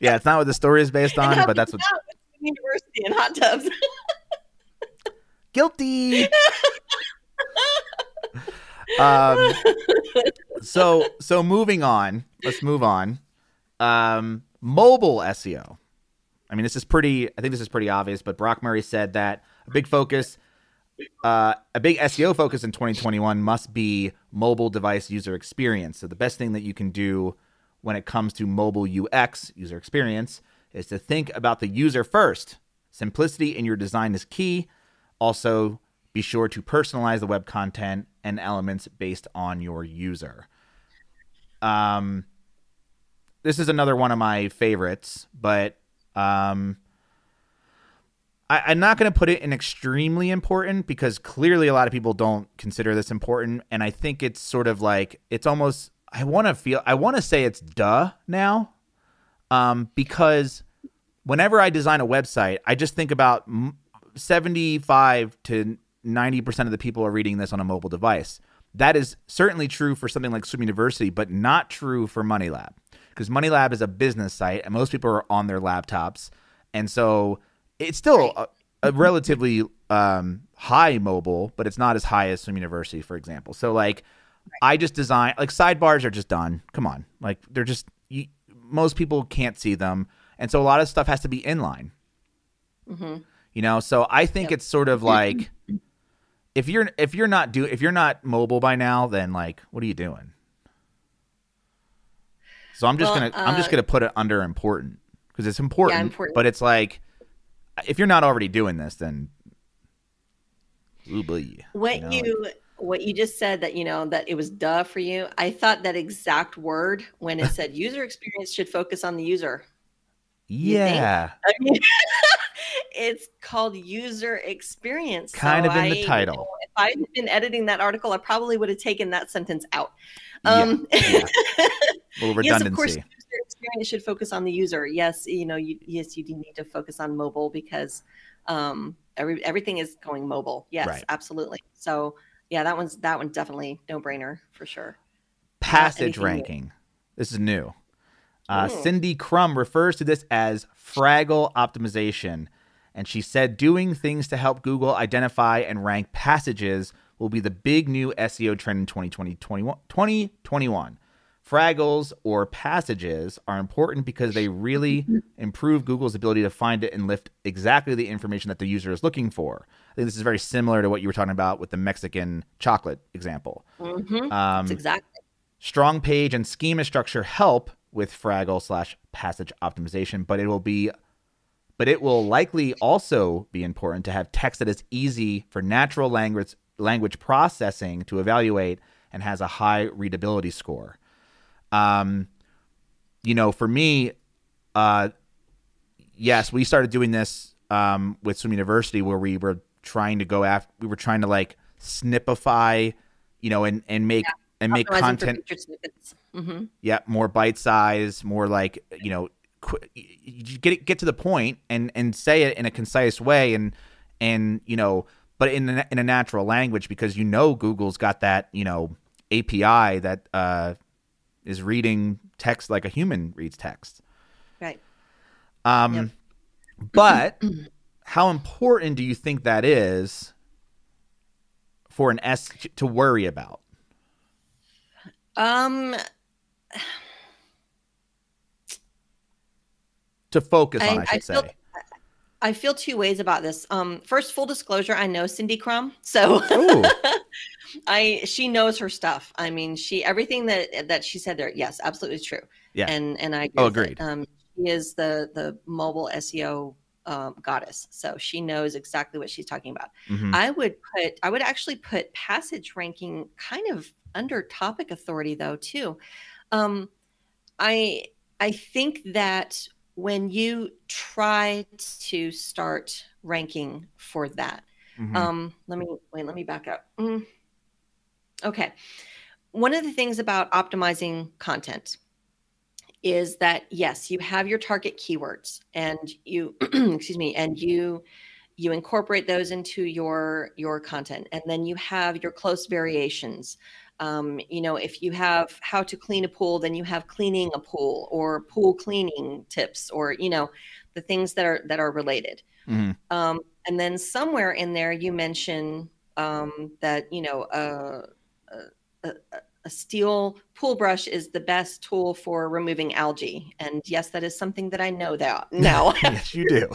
S1: yeah it's not what the story is based on but that's what
S2: not? It's a university in hot tubs.
S1: guilty um so so moving on let's move on um mobile seo i mean this is pretty i think this is pretty obvious but brock murray said that a big focus uh, a big seo focus in 2021 must be mobile device user experience. So the best thing that you can do when it comes to mobile ux user experience is to think about the user first. Simplicity in your design is key. Also be sure to personalize the web content and elements based on your user. Um, this is another one of my favorites, but um, I, I'm not going to put it in extremely important because clearly a lot of people don't consider this important, and I think it's sort of like it's almost. I want to feel. I want to say it's duh now, um, because whenever I design a website, I just think about 75 to 90 percent of the people are reading this on a mobile device. That is certainly true for something like Swim University, but not true for Money Lab because Money Lab is a business site and most people are on their laptops, and so it's still a, a relatively um, high mobile, but it's not as high as Swim University, for example. So like, I just design like sidebars are just done. Come on, like they're just you, most people can't see them, and so a lot of stuff has to be inline.
S2: hmm
S1: You know, so I think
S2: Yep.
S1: it's sort of like if you're if you're not do if you're not mobile by now, then like what are you doing? So I'm just
S2: Well,
S1: gonna I'm just
S2: uh,
S1: gonna put it under important because it's important, yeah,
S2: important.
S1: but it's like if you're not already doing this, then
S2: What
S1: know,
S2: you what you just said that you know that it was duh for you. I thought that exact word when it said user experience should focus on the user.
S1: yeah,
S2: I mean, it's called user experience.
S1: Kind
S2: So
S1: of in the
S2: I, you
S1: title.
S2: know, if I'd been editing that article, I probably would have taken that sentence out.
S1: Yeah,
S2: Um,
S1: yeah. little
S2: yes,
S1: redundancy.
S2: of course, user experience should focus on the user. Yes, you know, you, yes, you do need to focus on mobile because um, every, everything is going mobile. Yes,
S1: Right.
S2: absolutely. So yeah, that one's that one's definitely no brainer for sure.
S1: passage
S2: anything new.
S1: ranking. This is new. Uh. Cindy Krum refers to this as Fraggle optimization. And she said doing things to help Google identify and rank passages will be the big new SEO trend in 2020, 2021. Fraggles or passages are important because they really improve Google's ability to find it and lift exactly the information that the user is looking for. I think this is very similar to what you were talking about with the Mexican chocolate example.
S2: Mm-hmm.
S1: Um,
S2: exactly.
S1: Strong page and schema structure help with Fraggle slash passage optimization, but it will be but it will likely also be important to have text that is easy for natural language language processing to evaluate and has a high readability score. Um, you know, for me, uh, yes, we started doing this um, with Swim University where we were trying to go after, we were trying to like snipify, you know, and and make and make content
S2: featured snippets. hmm
S1: yeah, more bite size, more like you know, qu- you get it, get to the point and and say it in a concise way, and and you know, but in a, in a natural language because you know Google's got that you know API that uh, is reading text like a human reads text.
S2: Right.
S1: Um,
S2: Yep.
S1: but how important do you think that is for an S to worry about?
S2: Um,
S1: To focus on,
S2: I-
S1: I,
S2: I
S1: should
S2: feel-
S1: say.
S2: I feel two ways about this. Um, first, full disclosure, I know Cindy Krum, so I she knows her stuff. I mean, she everything that that she said there, yes, absolutely true.
S1: Yeah.
S2: and and I agree
S1: Oh, agreed.
S2: Um, she is the the mobile SEO um, goddess, so she knows exactly what she's talking about.
S1: Mhm.
S2: I would put I would actually put passage ranking kind of under topic authority though too. Um, I I think that when you try to start ranking for that,
S1: Mhm.
S2: um, let me wait. Let me back up. Mm. Okay, one of the things about optimizing content is that yes, you have your target keywords, and you excuse me, and you you incorporate those into your your content, and then you have your close variations. Um, you know, if you have how to clean a pool, then you have cleaning a pool or pool cleaning tips, or you know, the things that are that are related.
S1: Mhm.
S2: Um, and then somewhere in there, you mention um, that you know uh, a, a, a steel pool brush is the best tool for removing algae. And yes, that is something that I know that now.
S1: yes, you do.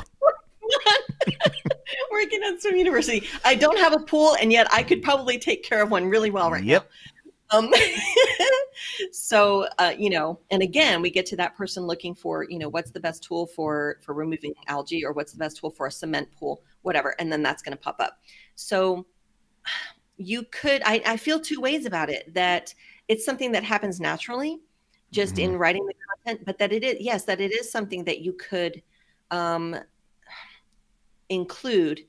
S2: Working at swim university, I don't have a pool, and yet I could probably take care of one really well right
S1: yep.
S2: now. Um, so uh, you know, and again, we get to that person looking for you know what's the best tool for for removing algae, or what's the best tool for a cement pool, whatever, and then that's going to pop up. So you could, I, I feel two ways about it. That it's something that happens naturally, just in writing the content, but that it is yes, that it is something that you could. Um, include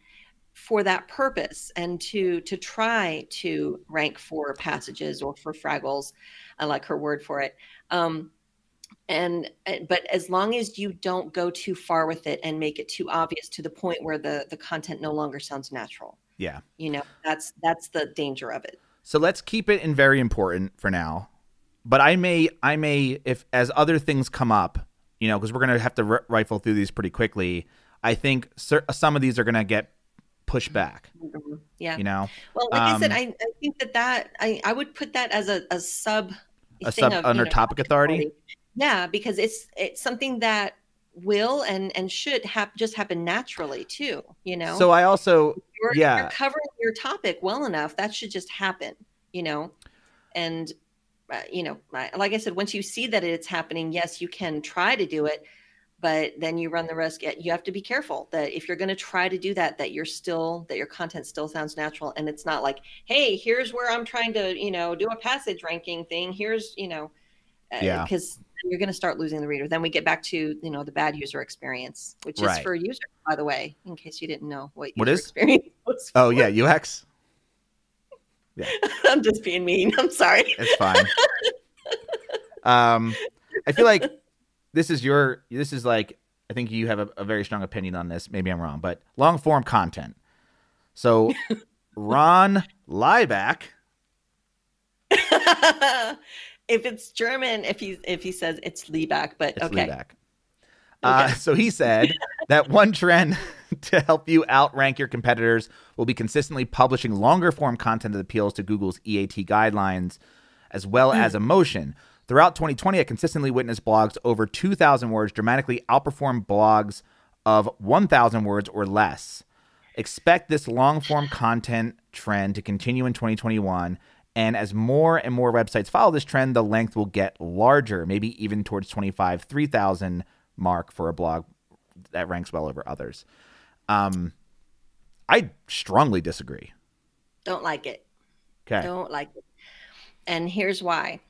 S2: for that purpose and to to try to rank for passages or for fraggles. I like her word for it. Um, and uh, but as long as you don't go too far with it and make it too obvious to the point where the the content no longer sounds natural.
S1: Yeah.
S2: You know that's that's the danger of it.
S1: So let's keep it in very important for now. But i may i may if as other things come up you know because we're going to have to r- rifle through these pretty quickly i think some of these are going to get pushed back
S2: mm-hmm. yeah.
S1: you know?
S2: Well like um, i said I, I think that that i i would put that as a, a sub
S1: a sub of, under you know, topic authority. authority.
S2: Yeah because it's it's something that will and and should have just happen naturally too you know?
S1: So i also
S2: you're,
S1: yeah
S2: you're covering your topic well enough that should just happen you know? And uh, you know like i said once you see that it's happening yes you can try to do it but then you run the risk you have to be careful that if you're going to try to do that that you're still that your content still sounds natural and it's not like hey here's where i'm trying to you know do a passage ranking thing here's you know uh, yeah because you're going to start losing the reader. Then we get back to you know the bad user experience, which right. is for users, by the way, in case you didn't know what user what is? experience was.
S1: For. Oh yeah, UX.
S2: Yeah, I'm just being mean. I'm sorry.
S1: It's fine. um, I feel like this is your this is like I think you have a, a very strong opinion on this. Maybe I'm wrong, but long form content. So Ron Lieback
S2: if it's German, if he if he says it's Lieback, but
S1: it's
S2: okay.
S1: Lieback. Uh, so he said that one trend to help you outrank your competitors will be consistently publishing longer form content that appeals to Google's EAT guidelines as well mm. as emotion. Throughout 2020, I consistently witnessed blogs over 2,000 words dramatically outperform blogs of 1,000 words or less. Expect this long form content trend to continue in 2021 and as more and more websites follow this trend, the length will get larger, maybe even towards 25, 3,000 mark for a blog that ranks well over others. Um, I strongly disagree.
S2: Don't like it.
S1: Okay.
S2: Don't like it. And here's why.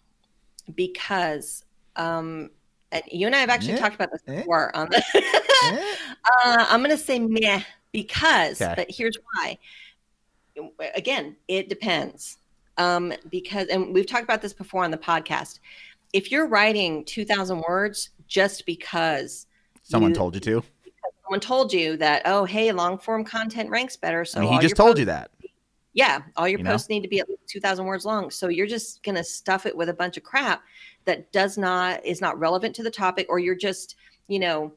S2: Because um, and you and I have actually talked about this before on the uh, I'm going to say meh because, okay. but here's why. Again, it depends um, because, and we've talked about this before on the podcast. If you're writing 2,000 words just because
S1: someone you, told you to,
S2: someone told you that, oh, hey, long form content ranks better. So
S1: I mean, he just told you that.
S2: Yeah, all your you posts know? need to be at least 2,000 words long. So you're just going to stuff it with a bunch of crap that does not is not relevant to the topic, or you're just, you know,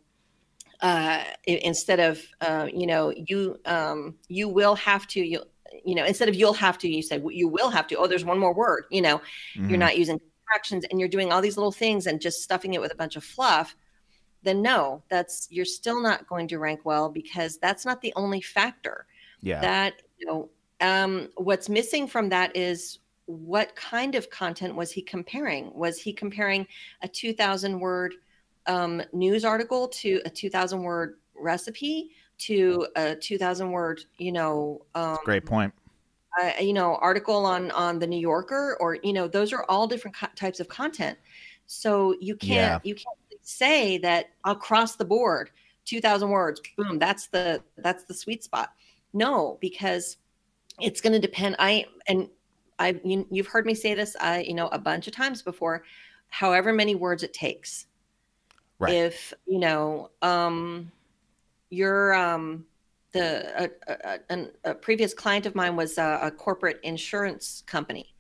S2: uh, instead of, uh, you know, you um, you will have to you you know, instead of you'll have to, you say you will have to. Oh, there's one more word. You know, mm-hmm. you're not using contractions and you're doing all these little things and just stuffing it with a bunch of fluff. Then no, that's you're still not going to rank well because that's not the only factor.
S1: Yeah.
S2: That you know, um, what's missing from that is what kind of content was he comparing? Was he comparing a 2,000 word um, news article to a 2,000 word recipe? to a 2000 word you know um,
S1: great point
S2: uh, you know article on on the new yorker or you know those are all different co- types of content so you can't yeah. you can't say that across the board 2000 words boom that's the that's the sweet spot no because it's going to depend i and i you, you've heard me say this uh, you know a bunch of times before however many words it takes. Right. If you know um your um, the a, a, a, previous client of mine was a, a, corporate insurance company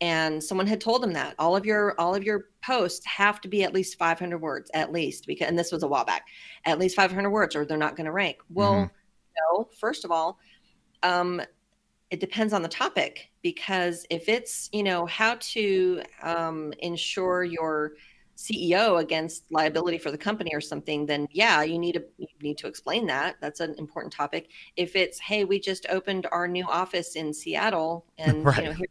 S2: and someone had told him that all of your all of your posts have to be at least 500 words at least because and this was a while back at least 500 words or they're not going to rank. Well mm-hmm. no first of all um, it depends on the topic because if it's you know how to um, ensure your CEO against liability for the company or something, then yeah, you need to you need to explain that. That's an important topic. If it's hey, we just opened our new office in Seattle, and right. you know, here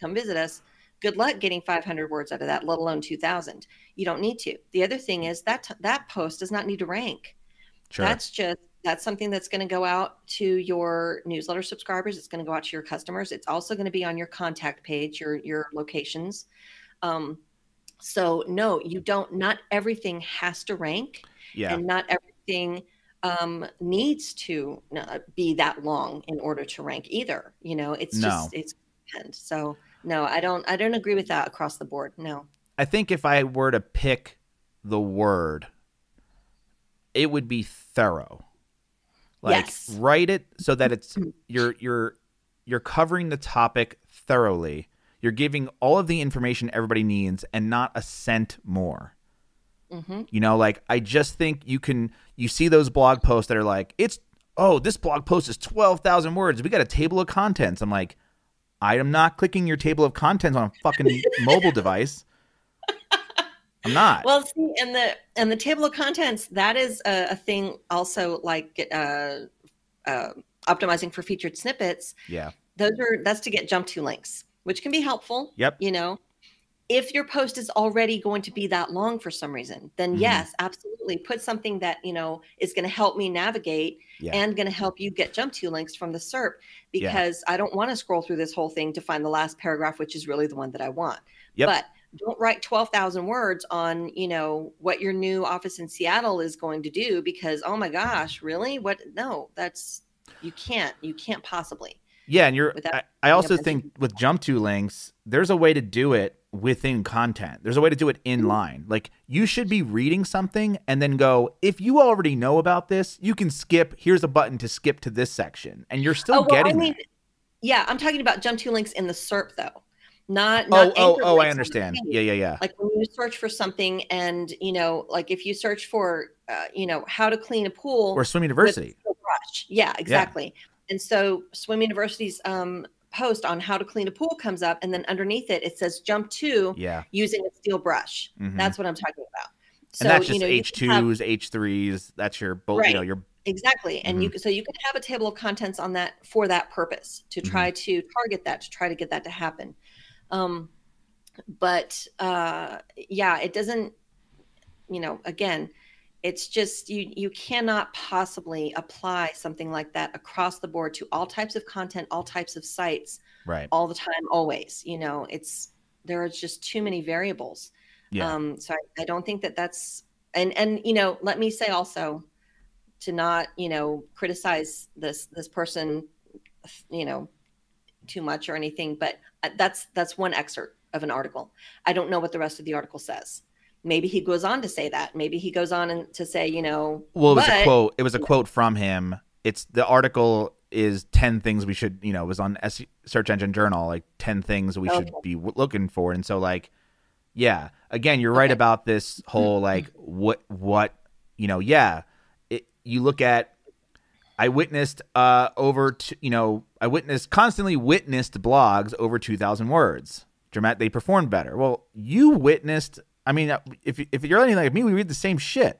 S2: come visit us. Good luck getting 500 words out of that, let alone 2,000. You don't need to. The other thing is that that post does not need to rank. Sure. That's just that's something that's going to go out to your newsletter subscribers. It's going to go out to your customers. It's also going to be on your contact page, your your locations. Um, so no, you don't. Not everything has to rank,
S1: yeah,
S2: and not everything um, needs to uh, be that long in order to rank either. You know, it's
S1: No.
S2: just it's and so no, I don't I don't agree with that across the board. No.
S1: I think if I were to pick the word, it would be thorough. Like
S2: Yes.
S1: write it so that it's you're you're you're covering the topic thoroughly. You're giving all of the information everybody needs and not a cent more.
S2: hmm
S1: You know, like I just think you can you see those blog posts that are like, it's oh, this blog post is twelve thousand words. We got a table of contents. I'm like, I am not clicking your table of contents on a fucking mobile device. I'm not.
S2: Well, see, and the and the table of contents that is a, a thing. Also, like uh, uh, optimizing for featured snippets.
S1: yeah.
S2: Those are that's to get jump to links, which can be helpful.
S1: Yep.
S2: You know, if your post is already going to be that long for some reason, then
S1: Mhm.
S2: yes, absolutely, put something that you know is going to help me navigate
S1: Yeah.
S2: and going to help you get jump to links from the SERP
S1: Yeah.
S2: because I don't want to scroll through this whole thing to find the last paragraph, which is really the one that I want.
S1: Yep.
S2: But don't write 12,000 words on, you know, what your new office in Seattle is going to do because, oh my gosh, really? What? No, that's, you can't, you can't possibly.
S1: Yeah, and you're. I, I also think with jump to links, there's a way to do it within content. There's a way to do it
S2: Mm-hmm.
S1: in line. Like you should be reading something and then go. If you already know about this, you can skip. Here's a button to skip to this section, and you're still
S2: oh, well,
S1: getting
S2: I mean, yeah, I'm talking about jump to links in the SERP though, not,
S1: Oh,
S2: not
S1: oh,
S2: anchor
S1: oh! I
S2: links on the
S1: understand. Yeah, yeah, yeah.
S2: like when you search for something and you know like if you search for uh, you know how to clean a pool
S1: Or swim university.
S2: yeah exactly and so swim university's um, post on how to clean a pool comes up and then underneath it it says jump to
S1: Yeah,
S2: using a steel brush
S1: mhm.
S2: that's what i'm talking about so
S1: and that's just
S2: you know you
S1: H
S2: can have-
S1: twos, H threes. That's your both. You know, your
S2: exactly and
S1: Mm-hmm.
S2: you so you can have a table of contents on that for that purpose to
S1: Mm-hmm.
S2: try to target that to try to get that to happen um but uh yeah it doesn't you know again it's just you you cannot possibly apply something like that across the board to all types of content all types of sites
S1: right.
S2: all the time always you know it's there are just too many variables
S1: Yeah.
S2: um so I, I don't think that that's and and you know let me say also to not you know criticize this this person you know too much or anything but uh, that's that's one excerpt of an article i don't know what the rest of the article says maybe he goes on to say that maybe he goes on and to say you know
S1: Well, it was a quote. It was a quote from him. It's the article is ten things we should, you know, it was on S- Search Engine Journal, like ten things we should be w- looking for. And so, like, yeah, again, you're right about this whole like what what you know. Yeah, it, you look at. I witnessed uh over to, you know I witnessed constantly witnessed blogs over two thousand words. Dramat they performed better. Well, you witnessed. I mean, if if you're anything like me, we read the same shit.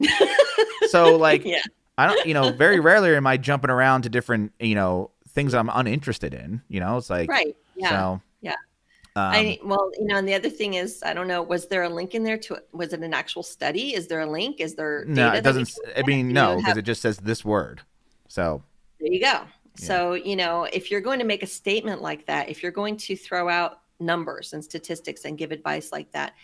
S1: so like
S2: yeah
S1: I don't, you know, very rarely am I jumping around to different, you know, things that I'm uninterested in. You know, it's like,
S2: right yeah
S1: so,
S2: yeah.
S1: Um,
S2: I well, you know, and the other thing is, I don't know, was there a link in there to was it an actual study? Is there a link? Is there
S1: no, it doesn't.
S2: we
S1: s-
S2: can
S1: I mean, no, because it just says this word. So
S2: there you go. So, you know, if you're going to make a statement like that, if you're going to throw out numbers and statistics and give advice like that,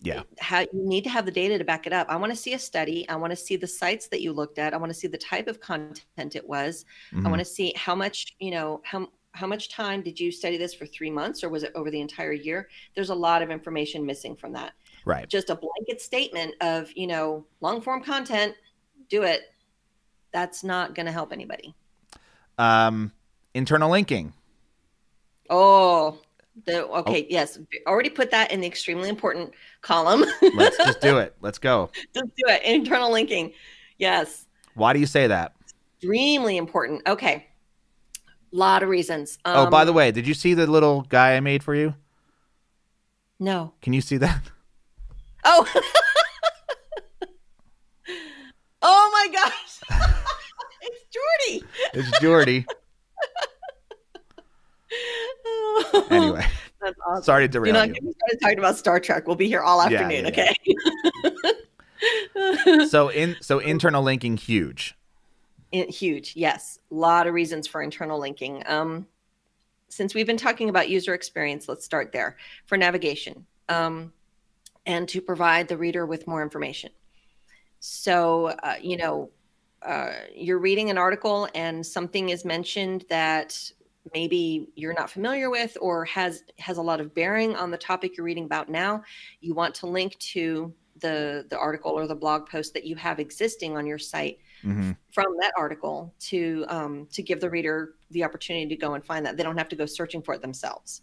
S1: Yeah.
S2: how you need to have the data to back it up. I want to see a study. I want to see the sites that you looked at. I want to see the type of content it was. I
S1: mhm.
S2: want to see how much, you know, how how much time did you study this for three months or was it over the entire year? There's a lot of information missing from that.
S1: right.
S2: Just a blanket statement of, you know, long form content, do it. That's not going to help anybody.
S1: Um, internal linking.
S2: Oh, the okay, yes, already put that in the extremely important column.
S1: Let's just do it. Let's go.
S2: Just do it. Internal linking. Yes.
S1: Why do you say that?
S2: Extremely important. Okay. Lot of reasons.
S1: oh, by
S2: Um,
S1: the way, did you see the little guy I made for you?
S2: No.
S1: Can you see that?
S2: Oh. oh my gosh. it's Geordi.
S1: It's Geordi. anyway,
S2: awesome.
S1: sorry to derail
S2: not
S1: you.
S2: get me started talking about Star Trek. We'll be here all afternoon,
S1: yeah,
S2: okay?
S1: So in so internal linking huge.
S2: Huge yes. A lot of reasons for internal linking. Um, since we've been talking about user experience let's start there. For navigation um, and to provide the reader with more information. So uh, you know uh, you're reading an article and something is mentioned that maybe you're not familiar with or has has a lot of bearing on the topic you're reading about now. You want to link to the the article or the blog post that you have existing on your site mm-hmm. from that article to um, to give the reader the opportunity to go and find that they don't have to go searching for it themselves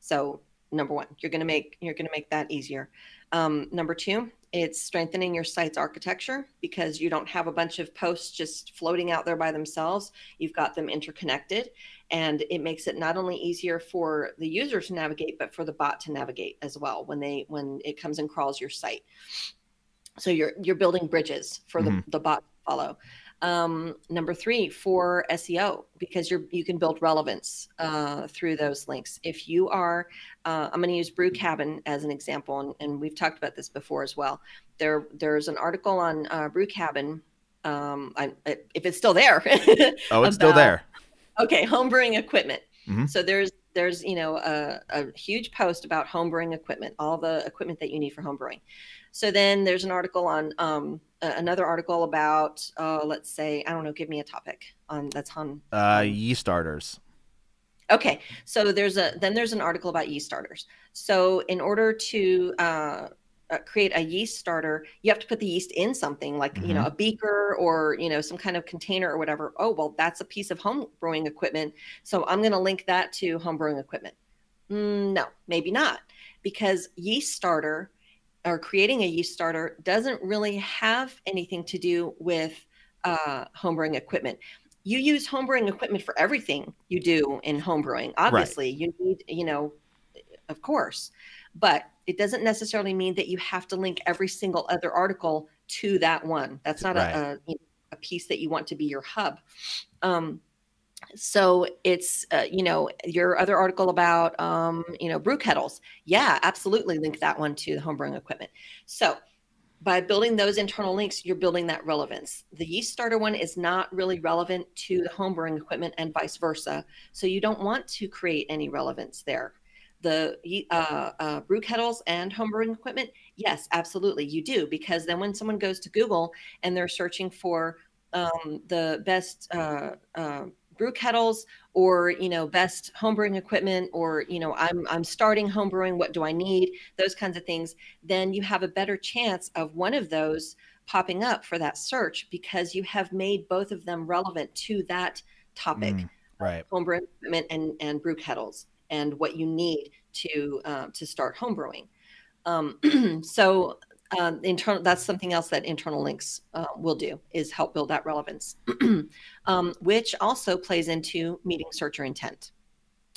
S2: so number one you're going to make you're going to make that easier um, number two it's strengthening your site's architecture because you don't have a bunch of posts just floating out there by themselves. You've got them interconnected, and it makes it not only easier for the user to navigate, but for the bot to navigate as well when they when it comes and crawls your site. So you're you're building bridges for the, mm-hmm. the bot follow. Um, number three for SEO because you're you can build relevance uh, through those links. If you are, uh, I'm going to use Brew Cabin as an example, and, and, we've talked about this before as well. There there's an article on uh, Brew Cabin. Um, I, if it's still there.
S1: oh, it's about, still there.
S2: Okay, homebrewing equipment. Mm-hmm. So there's there's you know a, a huge post about homebrewing equipment, all the equipment that you need for homebrewing. So then there's an article on um, another article about, uh, let's say, I don't know, give me a topic on that's on
S1: uh, yeast starters.
S2: Okay, so there's a then there's an article about yeast starters. So in order to uh, uh, create a yeast starter, you have to put the yeast in something like mm-hmm. you know mm-hmm. a beaker or you know some kind of container or whatever. Oh well, that's a piece of home brewing equipment. So I'm going to link that to home brewing equipment. Mm, no, maybe not, because yeast starter or creating a yeast starter doesn't really have anything to do with uh, homebrewing equipment. You use homebrewing equipment for everything you do in homebrewing. Obviously, right. you need, you know, of course, but it doesn't necessarily mean that you have to link every single other article to that one. That's not right. a, a, a piece that you want to be your hub. Um, so it's uh, you know your other article about um, you know brew kettles. Yeah absolutely link that one to the homebrewing equipment. So by building those internal links you're building that relevance. The yeast starter one is not really relevant to the homebrewing equipment and vice versa. So you don't want to create any relevance there. The uh, uh, brew kettles and homebrewing equipment yes absolutely you do because then when someone goes to google and they're searching for um, the best uh, uh brew kettles or you know best homebrewing equipment or you know i'm i'm starting homebrewing what do i need? Those kinds of things. Then you have a better chance of one of those popping up for that search because you have made both of them relevant to that topic mm,
S1: right.
S2: homebrewing equipment and and brew kettles and what you need to uh, to start homebrewing. Um, so um, internal that's something else that internal links uh, will do is help build that relevance. Um, which also plays into meeting searcher intent.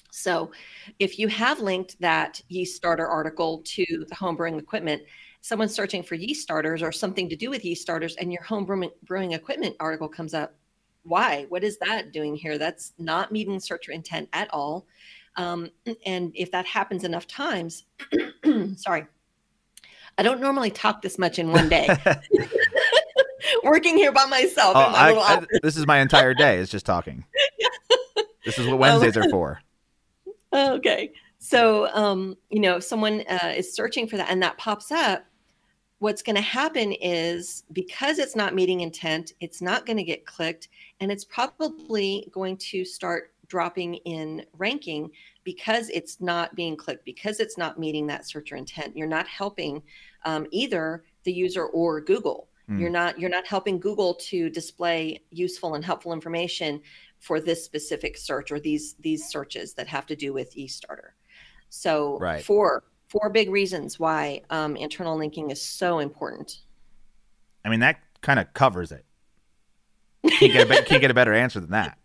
S2: So if you have linked that yeast starter article to the home brewing equipment someone's searching for yeast starters or something to do with yeast starters and your home brewing, brewing equipment article comes up why? What is that doing here? That's not meeting searcher intent at all. Um, and if that happens enough times sorry I don't normally talk this much in one day. Working here by myself. Oh,
S1: I, I, this is my entire day. It's just talking. this is what Wednesdays are for.
S2: Okay. So, um, you know, if someone uh, is searching for that and that pops up, what's going to happen is because it's not meeting intent, it's not going to get clicked, and it's probably going to start dropping in ranking because it's not being clicked, because it's not meeting that searcher intent. You're not helping um, either the user or Google. Mm. You're not you're not helping Google to display useful and helpful information for this specific search or these these searches that have to do with yeast starter. So right. four four big reasons why um, internal linking is so important.
S1: I mean that kind of covers it. Can't get, a, can't get a better answer than that.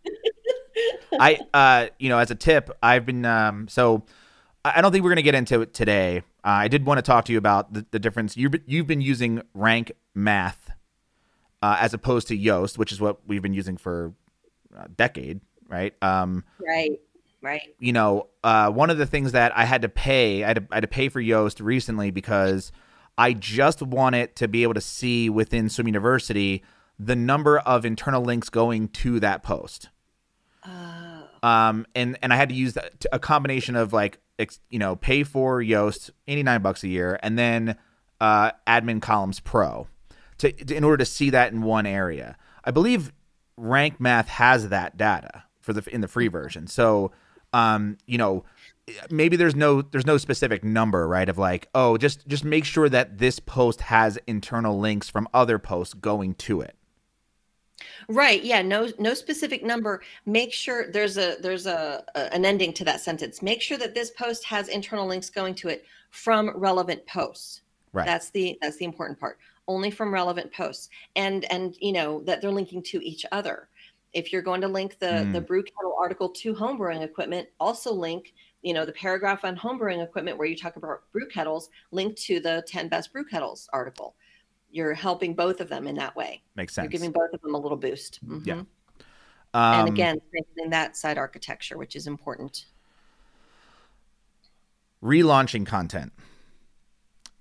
S1: I, uh, you know, as a tip, I've been um, so I don't think we're going to get into it today. Uh, I did want to talk to you about the, the difference. You've been, you've been using Rank Math uh, as opposed to Yoast, which is what we've been using for a decade, right? Um,
S2: right. Right.
S1: You know, uh, one of the things that I had to pay, I had to, I had to pay for Yoast recently because I just wanted to be able to see within Swim University the number of internal links going to that post. Um, and and I had to use a combination of like you know pay for Yoast eighty nine bucks a year, and then uh, Admin Columns Pro to, to, in order to see that in one area. I believe Rank Math has that data for the in the free version. So, um, you know, maybe there's no there's no specific number, right? Of like, oh, just just make sure that this post has internal links from other posts going to it.
S2: Right. Yeah. No. No specific number. Make sure there's a there's a, a, an ending to that sentence. Make sure that this post has internal links going to it from relevant posts.
S1: Right.
S2: That's the that's the important part. Only from relevant posts, and and you know that they're linking to each other. If you're going to link the mm. the brew kettle article to homebrewing equipment, also link you know the paragraph on homebrewing equipment where you talk about brew kettles, link to the 10 best brew kettles article you're helping both of them in that way.
S1: Makes sense.
S2: You're giving both of them a little boost.
S1: Mm-hmm. Yeah.
S2: Um, and again, strengthening that side architecture, which is important.
S1: Relaunching content.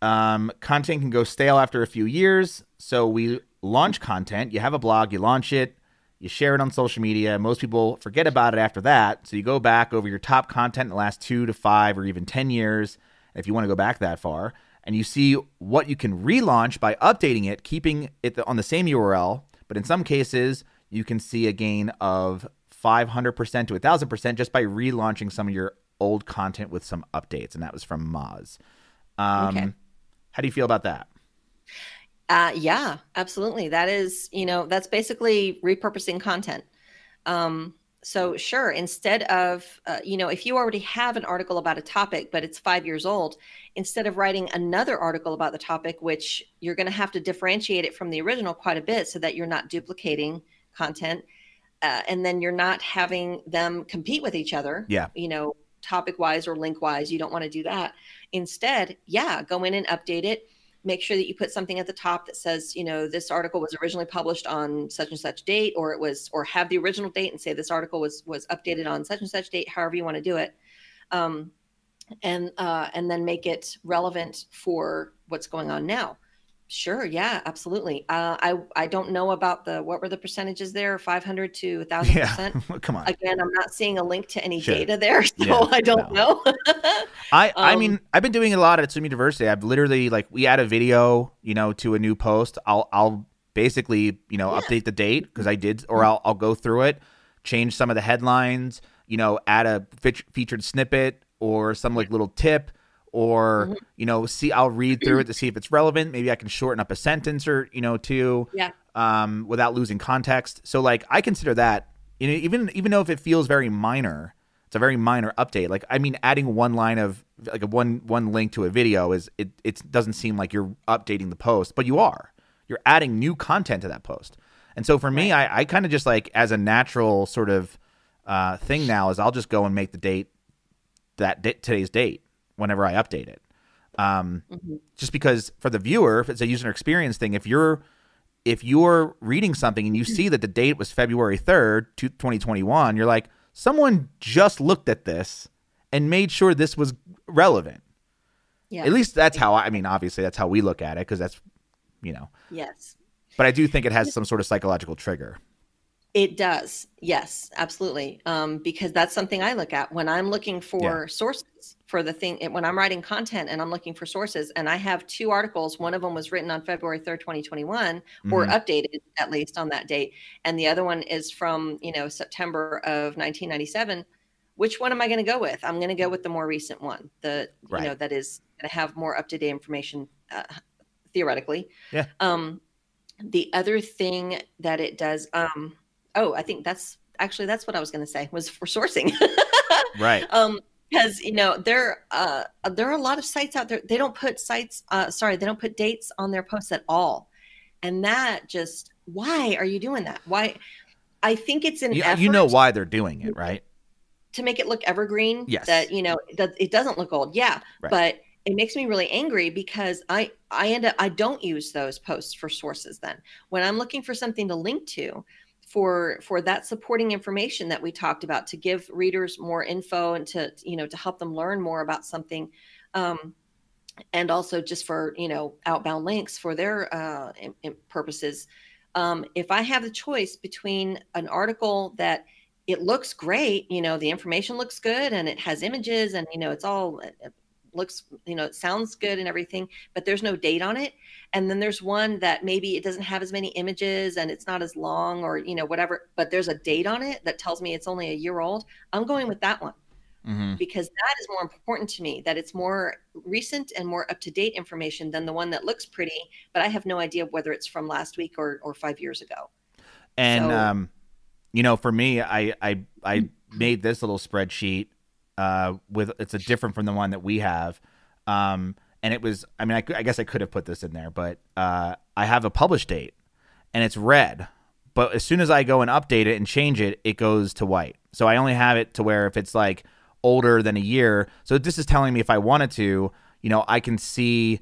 S1: Um, content can go stale after a few years. So we launch content. You have a blog, you launch it, you share it on social media. Most people forget about it after that. So you go back over your top content in the last two to five or even 10 years, if you want to go back that far and you see what you can relaunch by updating it, keeping it on the same URL. But in some cases, you can see a gain of 500% to 1000% just by relaunching some of your old content with some updates. And that was from Moz. Um, okay. How do you feel about that?
S2: Uh, yeah, absolutely. That is, you know, that's basically repurposing content. Um, so sure instead of uh, you know if you already have an article about a topic but it's five years old instead of writing another article about the topic which you're going to have to differentiate it from the original quite a bit so that you're not duplicating content uh, and then you're not having them compete with each other
S1: yeah.
S2: you know topic wise or link wise you don't want to do that. Instead yeah go in and update it make sure that you put something at the top that says, you know, this article was originally published on such and such date, or it was, or have the original date and say this article was was updated on such and such date, however you want to do it, um, and uh, and then make it relevant for what's going on now. Sure. Yeah, absolutely. Uh, I I don't know about the what were the percentages there? Five hundred to thousand yeah. percent.
S1: Come on.
S2: Again, I'm not seeing a link to any sure. data there, so yeah, I don't no. know.
S1: I um, I mean, I've been doing a lot at Swim University. I've literally like we add a video, you know, to a new post. I'll I'll basically you know yeah. update the date because I did, or I'll I'll go through it, change some of the headlines, you know, add a featured snippet or some like little tip or mm-hmm. you know see i'll read through it to see if it's relevant. Maybe i can shorten up a sentence or you know two
S2: yeah.
S1: um without losing context. So like i consider that you know even even though if it feels very minor it's a very minor update. Like i mean adding one line of like a one one link to a video is it it doesn't seem like you're updating the post but you are. You're adding new content to that post. And so for me i i kind of just like as a natural sort of uh thing now is i'll just go and make the date that di- today's date whenever I update it. Um, mm-hmm. Just because for the viewer, if it's a user experience thing, if you're if you're reading something and you see that the date was February 3rd, 2021, you're like, someone just looked at this and made sure this was relevant. Yeah. At least that's how I, I mean, obviously that's how we look at it because that's, you know.
S2: Yes.
S1: But I do think it has some sort of psychological trigger.
S2: It does. Yes, absolutely. Um, because that's something I look at when I'm looking for yeah. sources for the thing. When I'm writing content and I'm looking for sources, and I have two articles. One of them was written on February 3rd, 2021, mm-hmm. or updated at least on that date. And the other one is from, you know, September of 1997. Which one am I going to go with? I'm going to go with the more recent one, the, right. you know, that is going to have more up to date information uh, theoretically.
S1: Yeah.
S2: Um, the other thing that it does, um, oh, I think that's actually that's what I was going to say was for sourcing.
S1: right.
S2: Um, because you know there uh there are a lot of sites out there they don't put sites uh sorry they don't put dates on their posts at all. And that just why are you doing that? Why i think it's an
S1: you, you know why they're doing it right?
S2: To make it look evergreen
S1: yes.
S2: that you know that it doesn't look old yeah. Right. but it makes me really angry because i i end up i don't use those posts for sources then. When i'm looking for something to link to for for that supporting information that we talked about to give readers more info and to you know to help them learn more about something um, and also just for you know outbound links for their uh, in, in purposes. Um, if i have the choice between an article that it looks great you know the information looks good and it has images and you know it's all uh, looks you know it sounds good and everything but there's no date on it. And then there's one that maybe it doesn't have as many images and it's not as long or you know whatever but there's a date on it that tells me it's only a year old. I'm going with that one
S1: hmm
S2: because that is more important to me that it's more recent and more up to date information than the one that looks pretty but i have no idea whether it's from last week or, or five years ago.
S1: And
S2: So-
S1: um, you know, for me, I I I made this little spreadsheet uh with it's a different from the one that we have. Um, and it was I mean I, I guess I could have put this in there, but uh, I have a publish date, and it's red. But as soon as I go and update it and change it, it goes to white. So I only have it to where if it's like older than a year. So this is telling me if I wanted to, you know, I can see.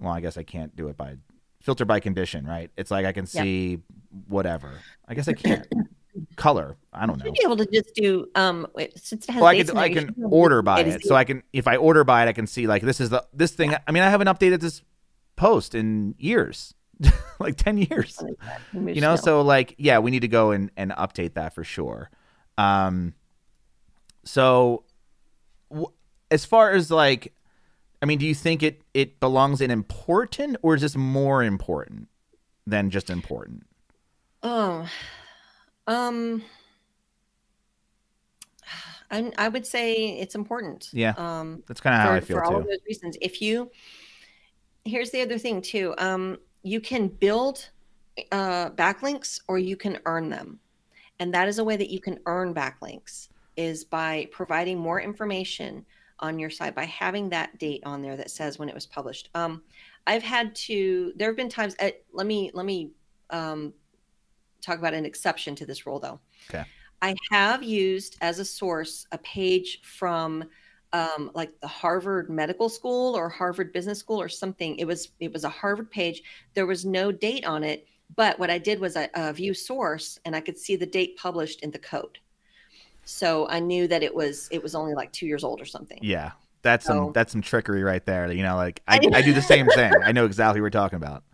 S1: Well, I guess I can't do it by filter by condition, right? It's like I can
S2: Yeah.
S1: see whatever. I guess I can't. Color. I don't know.
S2: You'd be able to just do um since it has
S1: Well, I can I can
S2: should be able to
S1: order by it, so I can if I order by it, I can see like this is the this thing. I mean, I haven't updated this post in years, like ten years.
S2: Like that. It moves
S1: You know, so like yeah, we need to go and and update that for sure. Um, so w- as far as like, I mean, do you think it it belongs in important or is this more important than just important?
S2: Oh, um, I I would say it's important.
S1: Yeah.
S2: Um,
S1: That's kind of how I feel
S2: for all of those reasons. If you, here's the other thing too. Um, you can build uh, backlinks or you can earn them, and that is a way that you can earn backlinks is by providing more information on your site by having that date on there that says when it was published. Um, I've had to. There have been times. uh let me let me um, talk about an exception to this rule, though.
S1: Okay.
S2: I have used as a source a page from um, like the Harvard Medical School or Harvard Business School or something. It was it was a Harvard page. There was no date on it, but what I did was I uh, view source and I could see the date published in the code. So I knew that it was it was only like two years old or something.
S1: Yeah, that's some that's some trickery right there. You know, like I,
S2: I-
S1: I do the same thing. I know exactly what we're talking about.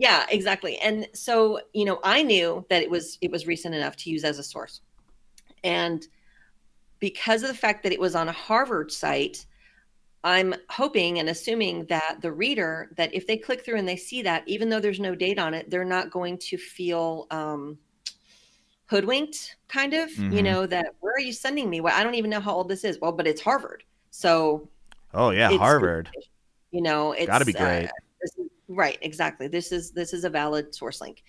S2: Yeah, exactly. And so, you know, I knew that it was it was recent enough to use as a source. And because of the fact that it was on a Harvard site, I'm hoping and assuming that the reader that if they click through and they see that even though there's no date on it, they're not going to feel um hoodwinked kind of, you
S1: Mhm.
S2: know, that where are you sending me? Well, I don't even know how old this is. Well, but it's Harvard. So
S1: Oh yeah, Harvard.
S2: you know it's
S1: Gotta be
S2: uh,
S1: great.
S2: this is- right exactly. This is this is a valid source link.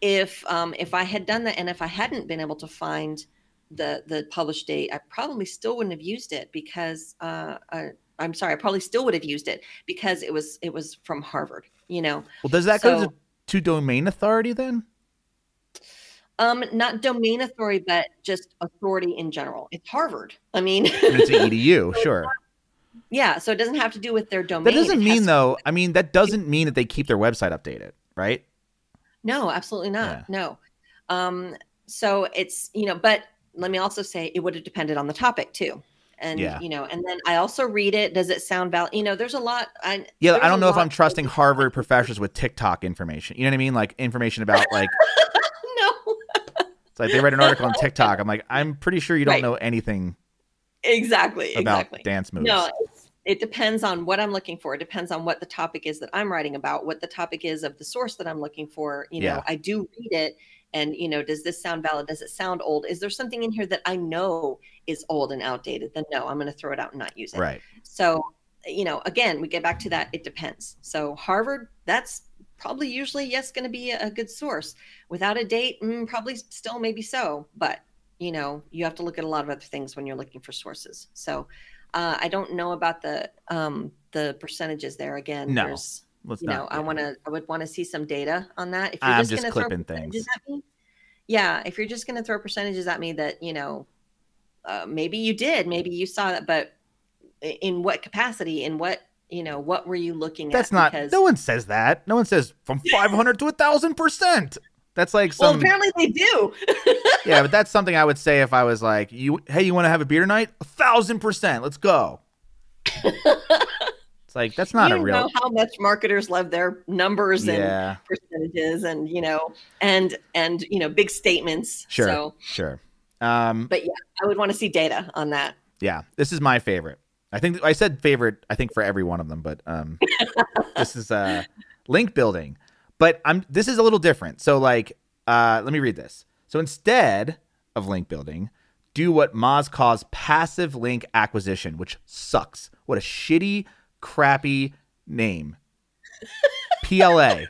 S2: If um if i had done that and if i hadn't been able to find the the published date i probably still wouldn't have used it because uh, uh i'm sorry i probably still would have used it because it was it was from harvard you know?
S1: Well, does that go
S2: so-
S1: to, to domain authority then?
S2: um not domain authority but just authority in general. It's harvard i mean.
S1: I mean, it's an edu, sure.
S2: Yeah so it doesn't have to do with their domain
S1: That doesn't mean though. I mean, that doesn't mean that they keep their website updated, right?
S2: No, absolutely not. No. Um, so it's, you know, but let me also say it would have depended on the topic too. And,
S1: Yeah.
S2: you know, and then I also read it. Does it sound valid? You know, there's a lot. I,
S1: Yeah, I don't know if I'm trusting Harvard professors with TikTok information. You know what I mean? Like information about like
S2: no,
S1: it's like they read an article on TikTok. I'm like, I'm pretty sure you don't
S2: Right.
S1: know anything
S2: exactly.
S1: about
S2: Exactly.
S1: dance moves.
S2: No, it depends on what I'm looking for. It depends on what the topic is that I'm writing about, what the topic is of the source that I'm looking for. You know, I do read it and, you know, does this sound valid? Does it sound old? Is there something in here that I know is old and outdated? Then no, I'm going to throw it out and not use it.
S1: Right.
S2: So, you know, again, we get back to that. It depends. So, Harvard, that's probably usually, yes, going to be a, a good source. Without a date, mm, probably still maybe so. But, you know, you have to look at a lot of other things when you're looking for sources. So, uh, I don't know about the um, the percentages there. Again,
S1: No,
S2: there's,
S1: Let's
S2: you
S1: not.
S2: know, I
S1: yeah.
S2: want to, I would want to see some data on that. If
S1: I'm
S2: just,
S1: just clipping things.
S2: me, yeah, if you're just going to throw percentages at me that, you know, uh, maybe you did, maybe you saw that, but in what capacity, in what, you know, what were you looking
S1: That's
S2: at?
S1: That's not.
S2: Because,
S1: No one says that. No one says from 500 to a thousand percent. That's like
S2: well, apparently they do.
S1: yeah, but that's something I would say if I was like, you, hey, you want to have a beer tonight? A thousand percent. Let's go. it's like that's not
S2: you
S1: a real.
S2: know how much marketers love their numbers and percentages and, you know, and, and, you know, big statements.
S1: Sure.
S2: So,
S1: sure. Um,
S2: but yeah, I would want to see data on that.
S1: yeah, this is my favorite. I think I said favorite. I think for every one of them, but um, this is uh, link building. But I'm this is a little different. So like, uh, let me read this. So instead of link building, do what Moz calls passive link acquisition, which sucks. What a shitty, crappy name. PLA.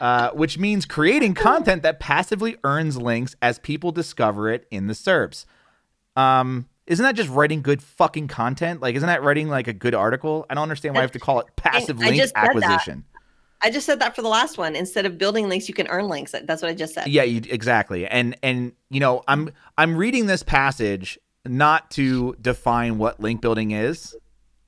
S1: Uh, which means creating content that passively earns links as people discover it in the SERPs. Um, isn't that just writing good fucking content? Like, isn't that writing like a good article? I don't understand why I have to call it passive
S2: I
S1: link
S2: that.
S1: acquisition.
S2: I just said that for the last one. Instead of building links, you can earn links. That's what I just said.
S1: Yeah, you, exactly. And and you know, I'm I'm reading this passage not to define what link building is.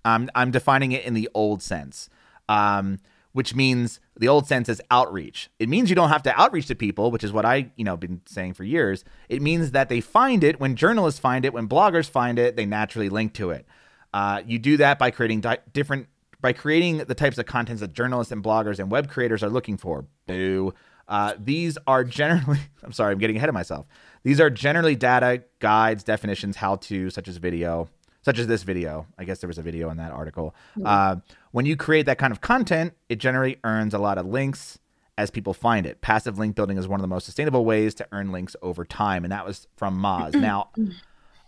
S1: I'm I'm defining it in the old sense. Um, which means the old sense is outreach. It means you don't have to outreach to people, which is what I, you know, been saying for years. It means that they find it when journalists find it, when bloggers find it, they naturally link to it. Uh, you do that by creating di- different, by creating the types of contents that journalists and bloggers and web creators are looking for. Boo. Uh, these are generally, I'm sorry, I'm getting ahead of myself. These are generally data, guides, definitions, how to, such as video, such as this video. I guess there was a video in that article. Uh, when you create that kind of content, it generally earns a lot of links as people find it. Passive link building is one of the most sustainable ways to earn links over time, and that was from Moz. now,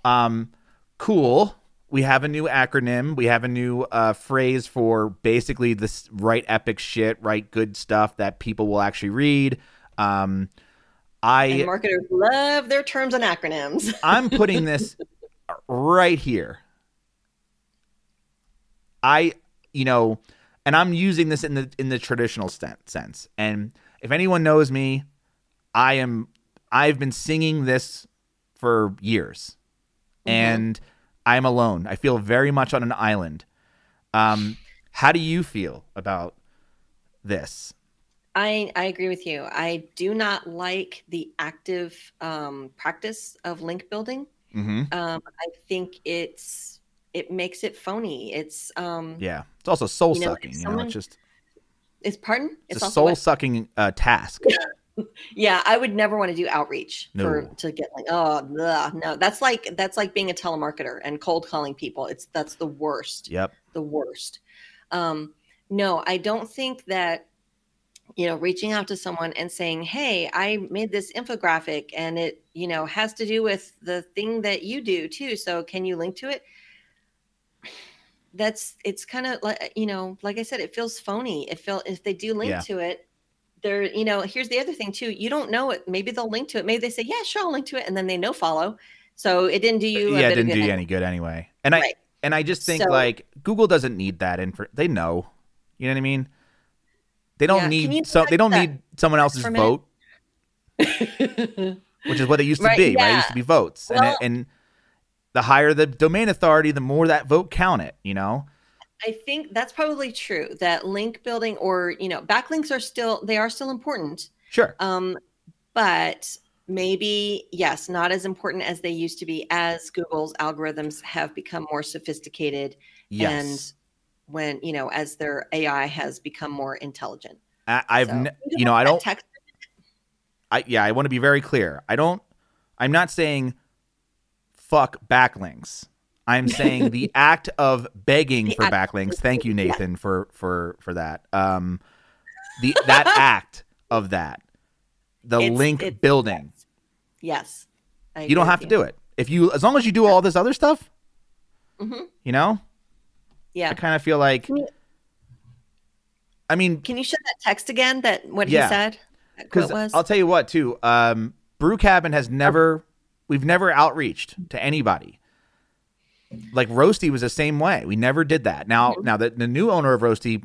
S1: um, cool. We have a new acronym. We have a new uh, phrase for basically this write epic shit, write good stuff that people will actually read. Um, I
S2: And marketers love their terms and acronyms.
S1: I'm putting this right here. I, you know, and I'm using this in the in the traditional sten- sense. And if anyone knows me, I am I've been singing this for years. And I'm alone. I feel very much on an island. Um how do you feel about this?
S2: I, I agree with you. I do not like the active um, practice of link building.
S1: Mhm.
S2: Um, I think it's it makes it phony. It's um,
S1: Yeah. It's also soul
S2: You know,
S1: sucking, you know, it's just
S2: it's pardon.
S1: it's, a soul sucking uh, task.
S2: Yeah, I would never want to do outreach for to get like oh no. That's like that's like being a telemarketer and cold calling people. It's that's the worst.
S1: Yep.
S2: the worst. Um, no, I don't think that you know reaching out to someone and saying, "Hey, I made this infographic and it you know has to do with the thing that you do too. So can you link to it?" That's it's kind of like you know, like I said, it feels phony. It feel if they do link
S1: Yeah.
S2: to it. They're, you know, here's the other thing too. You don't know it. Maybe they'll link to it. Maybe they say, "Yeah, sure, I'll link to it," and then they no follow. So it didn't do you.
S1: yeah, it didn't do you any good anyway. And I and I just think
S2: So-
S1: like Google doesn't need that info. They know. You know what I mean? They don't
S2: Yeah,
S1: need so they don't need someone else's
S2: for a minute?
S1: vote, which is what it used to
S2: Right,
S1: be, right? It used to be votes. and it, and the higher the domain authority, the more that vote count it, you know?
S2: I think that's probably true that link building or you know backlinks are still they are still important
S1: Sure.
S2: um but maybe yes not as important as they used to be as Google's algorithms have become more sophisticated
S1: Yes.
S2: and when you know as their AI has become more intelligent
S1: I, I've
S2: So, you
S1: you know, I don't
S2: text
S1: I yeah, I want to be very clear. I don't I'm not saying fuck backlinks. I'm saying the act of begging
S2: The
S1: for backlinks. Thank you, Nathan, for for for that. Um the that act of that. The
S2: It's-
S1: link
S2: it's-
S1: building.
S2: yes I
S1: You don't have to do it. If you as long as you do all this other stuff,
S2: Mhm.
S1: you know?
S2: yeah
S1: I kind of feel like
S2: you-
S1: I mean,
S2: can you show that text again that what
S1: Yeah.
S2: he said
S1: Because I'll tell you what, too. Um, Brew Cabin has never, we've never outreached to anybody. Like Roasty was the same way. We never did that. Now, now that the new owner of Roasty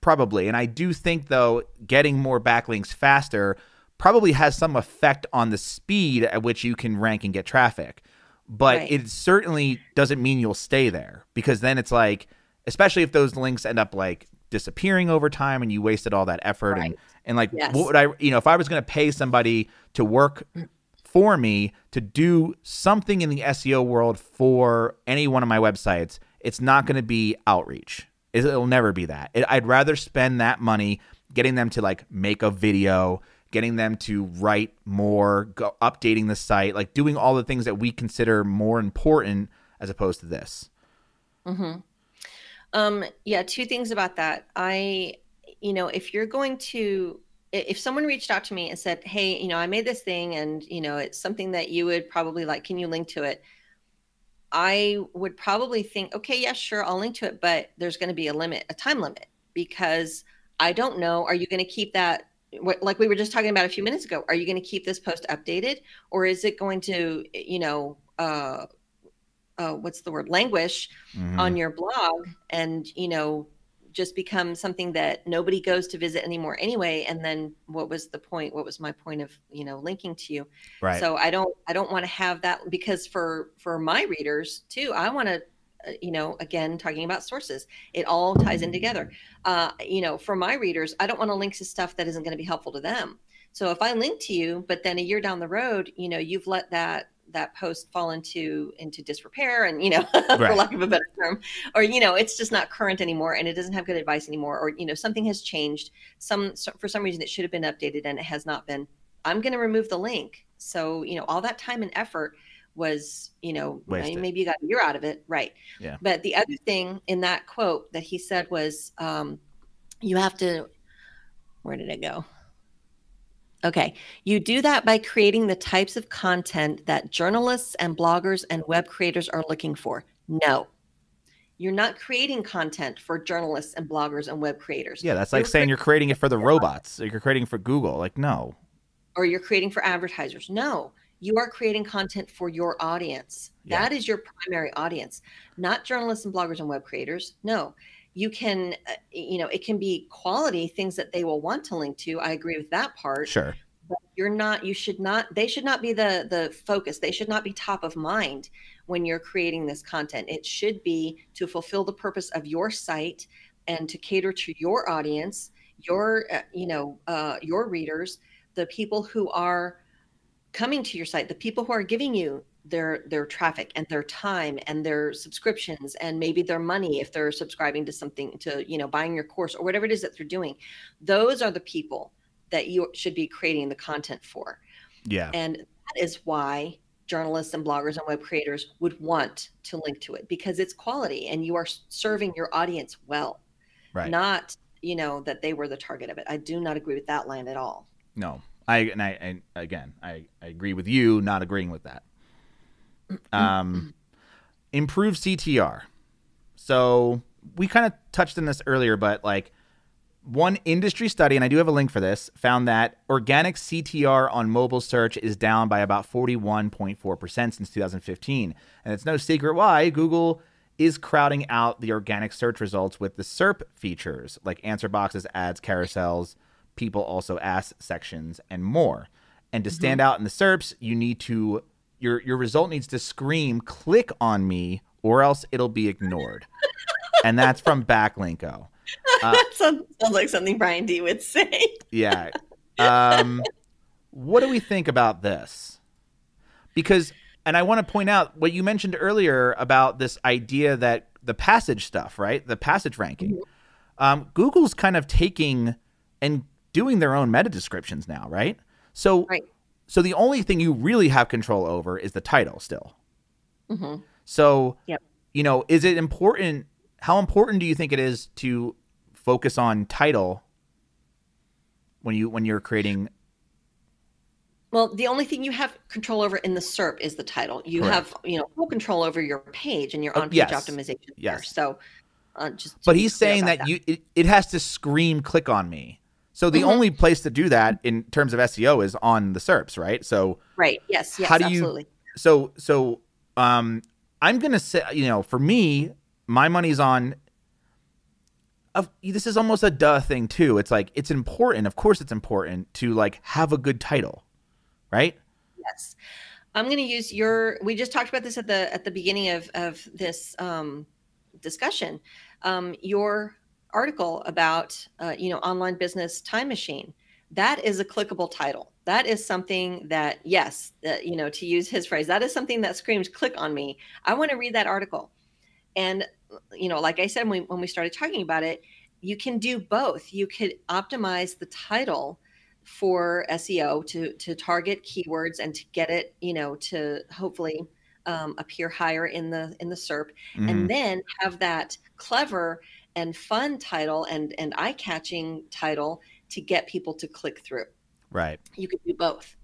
S1: probably, and I do think though, getting more backlinks faster probably has some effect on the speed at which you can rank and get traffic. But
S2: Right.
S1: it certainly doesn't mean you'll stay there because then it's like, especially if those links end up like disappearing over time and you wasted all that effort and and like
S2: Yes.
S1: what would I you know if I was going to pay somebody to work for me to do something in the SEO world for any one of my websites it's not going to be outreach It- it'll never be that I'd rather spend that money getting them to like make a video getting them to write more go, updating the site like doing all the things that we consider more important as opposed to this
S2: Mm-hmm. Um, yeah, two things about that. I, you know, if you're going to, if someone reached out to me and said, "Hey, you know, I made this thing, and you know, it's something that you would probably like. Can you link to it?" I would probably think, "Okay, yeah, sure, I'll link to it, but there's going to be a limit, a time limit, because I don't know. Are you going to keep that?" Like we were just talking about a few minutes ago, are you going to keep this post updated, or is it going to, you know, uh, uh, what's the word languish mm-hmm. on your blog and you know just become something that nobody goes to visit anymore anyway. And then what was the point what was my point of you know linking to you? Right. So i don't i don't want to have that because for for my readers too i want to uh, you know again talking about sources it all ties in together. Uh, you know for my readers i don't want to link to stuff that isn't going to be helpful to them. So if i link to you but then a year down the road you know you've let that that post fall into into disrepair and you know right. for lack of a better term. Or you know it's just not current anymore and it doesn't have good advice anymore or you know something has changed. Some for some reason it should have been updated and it has not been. I'm going to remove the link. So you know all that time and effort was you know Wasted. maybe you got a year out of it. Right. Yeah. But the other thing in that quote that he said was um you have to where did it go Okay. You do that by creating the types of content that journalists and bloggers and web creators are looking for. No. You're not creating content for journalists and bloggers and web creators.
S1: Yeah, that's like you're saying you're creating it for the robots. Or you're creating for Google. Like, no.
S2: Or you're creating for advertisers. No. You are creating content for your audience. Yeah. That is your primary audience, not journalists and bloggers and web creators. No you can uh, you know it can be quality things that they will want to link to i agree with that part.
S1: Sure.
S2: But you're not you should not they should not be the the focus. They should not be top of mind when you're creating this content. It should be to fulfill the purpose of your site and to cater to your audience your uh, you know uh, your readers the people who are coming to your site the people who are giving you their their traffic and their time and their subscriptions and maybe their money if they're subscribing to something to you know buying your course or whatever it is that they're doing. Those are the people that you should be creating the content for.
S1: Yeah.
S2: And that is why journalists and bloggers and web creators would want to link to it because it's quality and you are serving your audience well right. not you know that they were the target of it. I do not agree with that line at all.
S1: No. I and i and again i, I agree with you not agreeing with that um, improve CTR. So we kind of touched on this earlier, but like one industry study, and I do have a link for this, found that organic CTR on mobile search is down by about 41.4% since 2015. And it's no secret why Google is crowding out the organic search results with the SERP features like answer boxes, ads, carousels, people also ask sections, and more. And to stand mm-hmm. out in the SERPs, you need to your your result needs to scream click on me or else it'll be ignored. And that's from backlinko.
S2: Uh, sounds, sounds like something brian d would say.
S1: Yeah. Um, what do we think about this? Because and i want to point out what you mentioned earlier about this idea that the passage stuff right? The passage ranking. Mm-hmm. um, google's kind of taking and doing their own meta descriptions now right? So right. So the only thing you really have control over is the title still. Mm-hmm. So, yep. you know, is it important? How important do you think it is to focus on title when you when you're creating?
S2: Well, the only thing you have control over in the SERP is the title. You Correct. have you know full control over your page and your on page oh, yes. optimization. Yes. There. So,
S1: uh, just but he's saying that, that, you it, it has to scream click on me so the mm-hmm. only place to do that in terms of SEO is on the SERPs, right? So
S2: right, yes, yes, how do absolutely.
S1: you? So so um, I'm gonna say, you know, for me, my money's on. Of, this is almost a duh thing too. It's like it's important. Of course, it's important to like have a good title, right?
S2: Yes, I'm going to use your. We just talked about this at the at the beginning of of this um, discussion. Um, your article about uh, you know online business time machine. That is a clickable title. That is something that yes uh, you know to use his phrase that is something that screams click on me. I want to read that article. And you know like i said when we, when we started talking about it you can do both. You could optimize the title for seo to to target keywords and to get it you know to hopefully um, appear higher in the in the SERP,
S1: Mhm.
S2: and then have that clever and fun title and and eye catching title to get people to click through.
S1: Right.
S2: you could do both.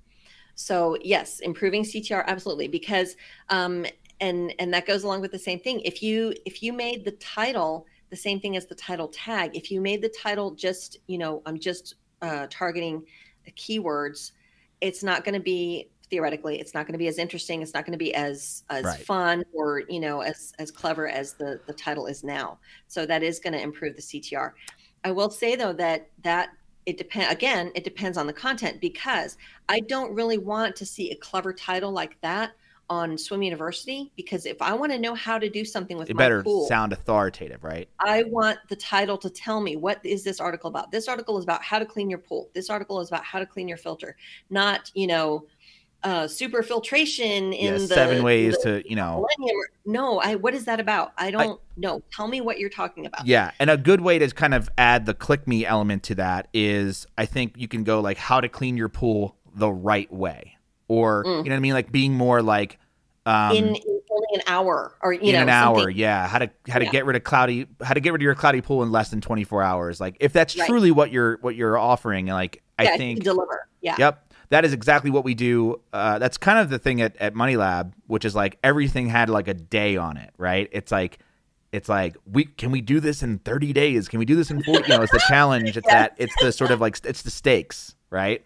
S2: So yes improving ctr absolutely because um and and that goes along with the same thing. If you if you made the title the same thing as the title tag if you made the title just you know i'm just uh, targeting the keywords it's not going to be theoretically it's not going to be as interesting it's not going to be as as
S1: Right.
S2: fun or you know as as clever as the the title is now so that is going to improve the ctr i will say though that that it depend again it depends on the content because i don't really want to see a clever title like that on swim university because if i want to know how to do something with
S1: It better
S2: pool
S1: sound authoritative, right?
S2: I want the title to tell me what is this article about. This article is about how to clean your pool. This article is about how to clean your filter, not you know, uh, super filtration in
S1: Yeah,
S2: the
S1: seven ways
S2: the
S1: to, you know,
S2: millennium. No, I. What is that about? I don't know. Tell me what you're talking about.
S1: Yeah, and a good way to kind of add the click me element to that is I think you can go like how to clean your pool the right way, or
S2: Mm.
S1: you know what I mean, like being more like um,
S2: in, in only an hour, or you
S1: in
S2: know,
S1: an hour.
S2: something-
S1: Yeah, how to how to
S2: Yeah.
S1: get rid of cloudy, how to get rid of your cloudy pool in less than twenty four hours. Like if that's
S2: Right.
S1: truly what you're what you're offering, like I think
S2: deliver. Yeah.
S1: Yep. That is exactly what we do. Uh, that's kind of the thing at, at Money Lab, which is like everything had like a day on it, right? It's like, it's like we can we do this in 30 days? Can we do this in 40? You know, it's the challenge. It's that it's the sort of like it's the stakes, right?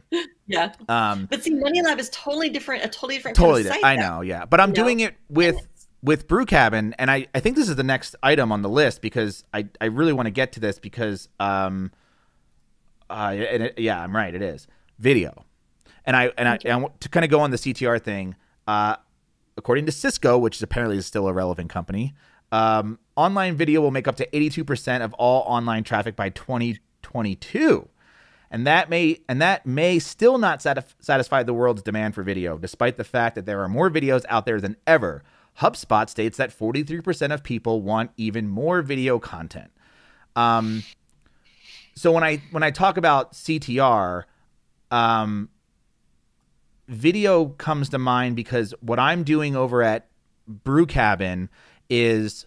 S2: Yeah.
S1: Um,
S2: But see, Money Lab is totally different. A totally different.
S1: totally.
S2: Kind of
S1: I know, yeah. But I'm
S2: You know?
S1: doing it with with Brew Cabin, and I, I think this is the next item on the list because I, I really want to get to this because um uh and it, yeah I'm right it is video, and I and I, I want to kind of go on the CTR thing. Uh, according to Cisco, which apparently is still a relevant company, um, online video will make up to 82% of all online traffic by 2022 and that may and that may still not satisf- satisfy the world's demand for video despite the fact that there are more videos out there than ever. Hubspot states that 43% of people want even more video content. Um, so when i when i talk about ctr um, video comes to mind because what i'm doing over at brew cabin is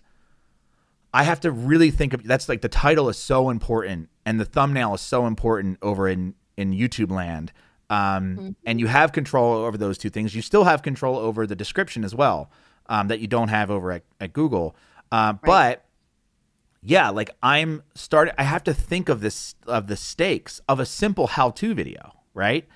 S1: I have to really think of that's like the title is so important and the thumbnail is so important over in in YouTube land. Um, And you have control over those two things. You still have control over the description as well um, that you don't have over at, at Google. Uh, But yeah, like I'm starting. I have to think of this of the stakes of a simple how-to video. Right?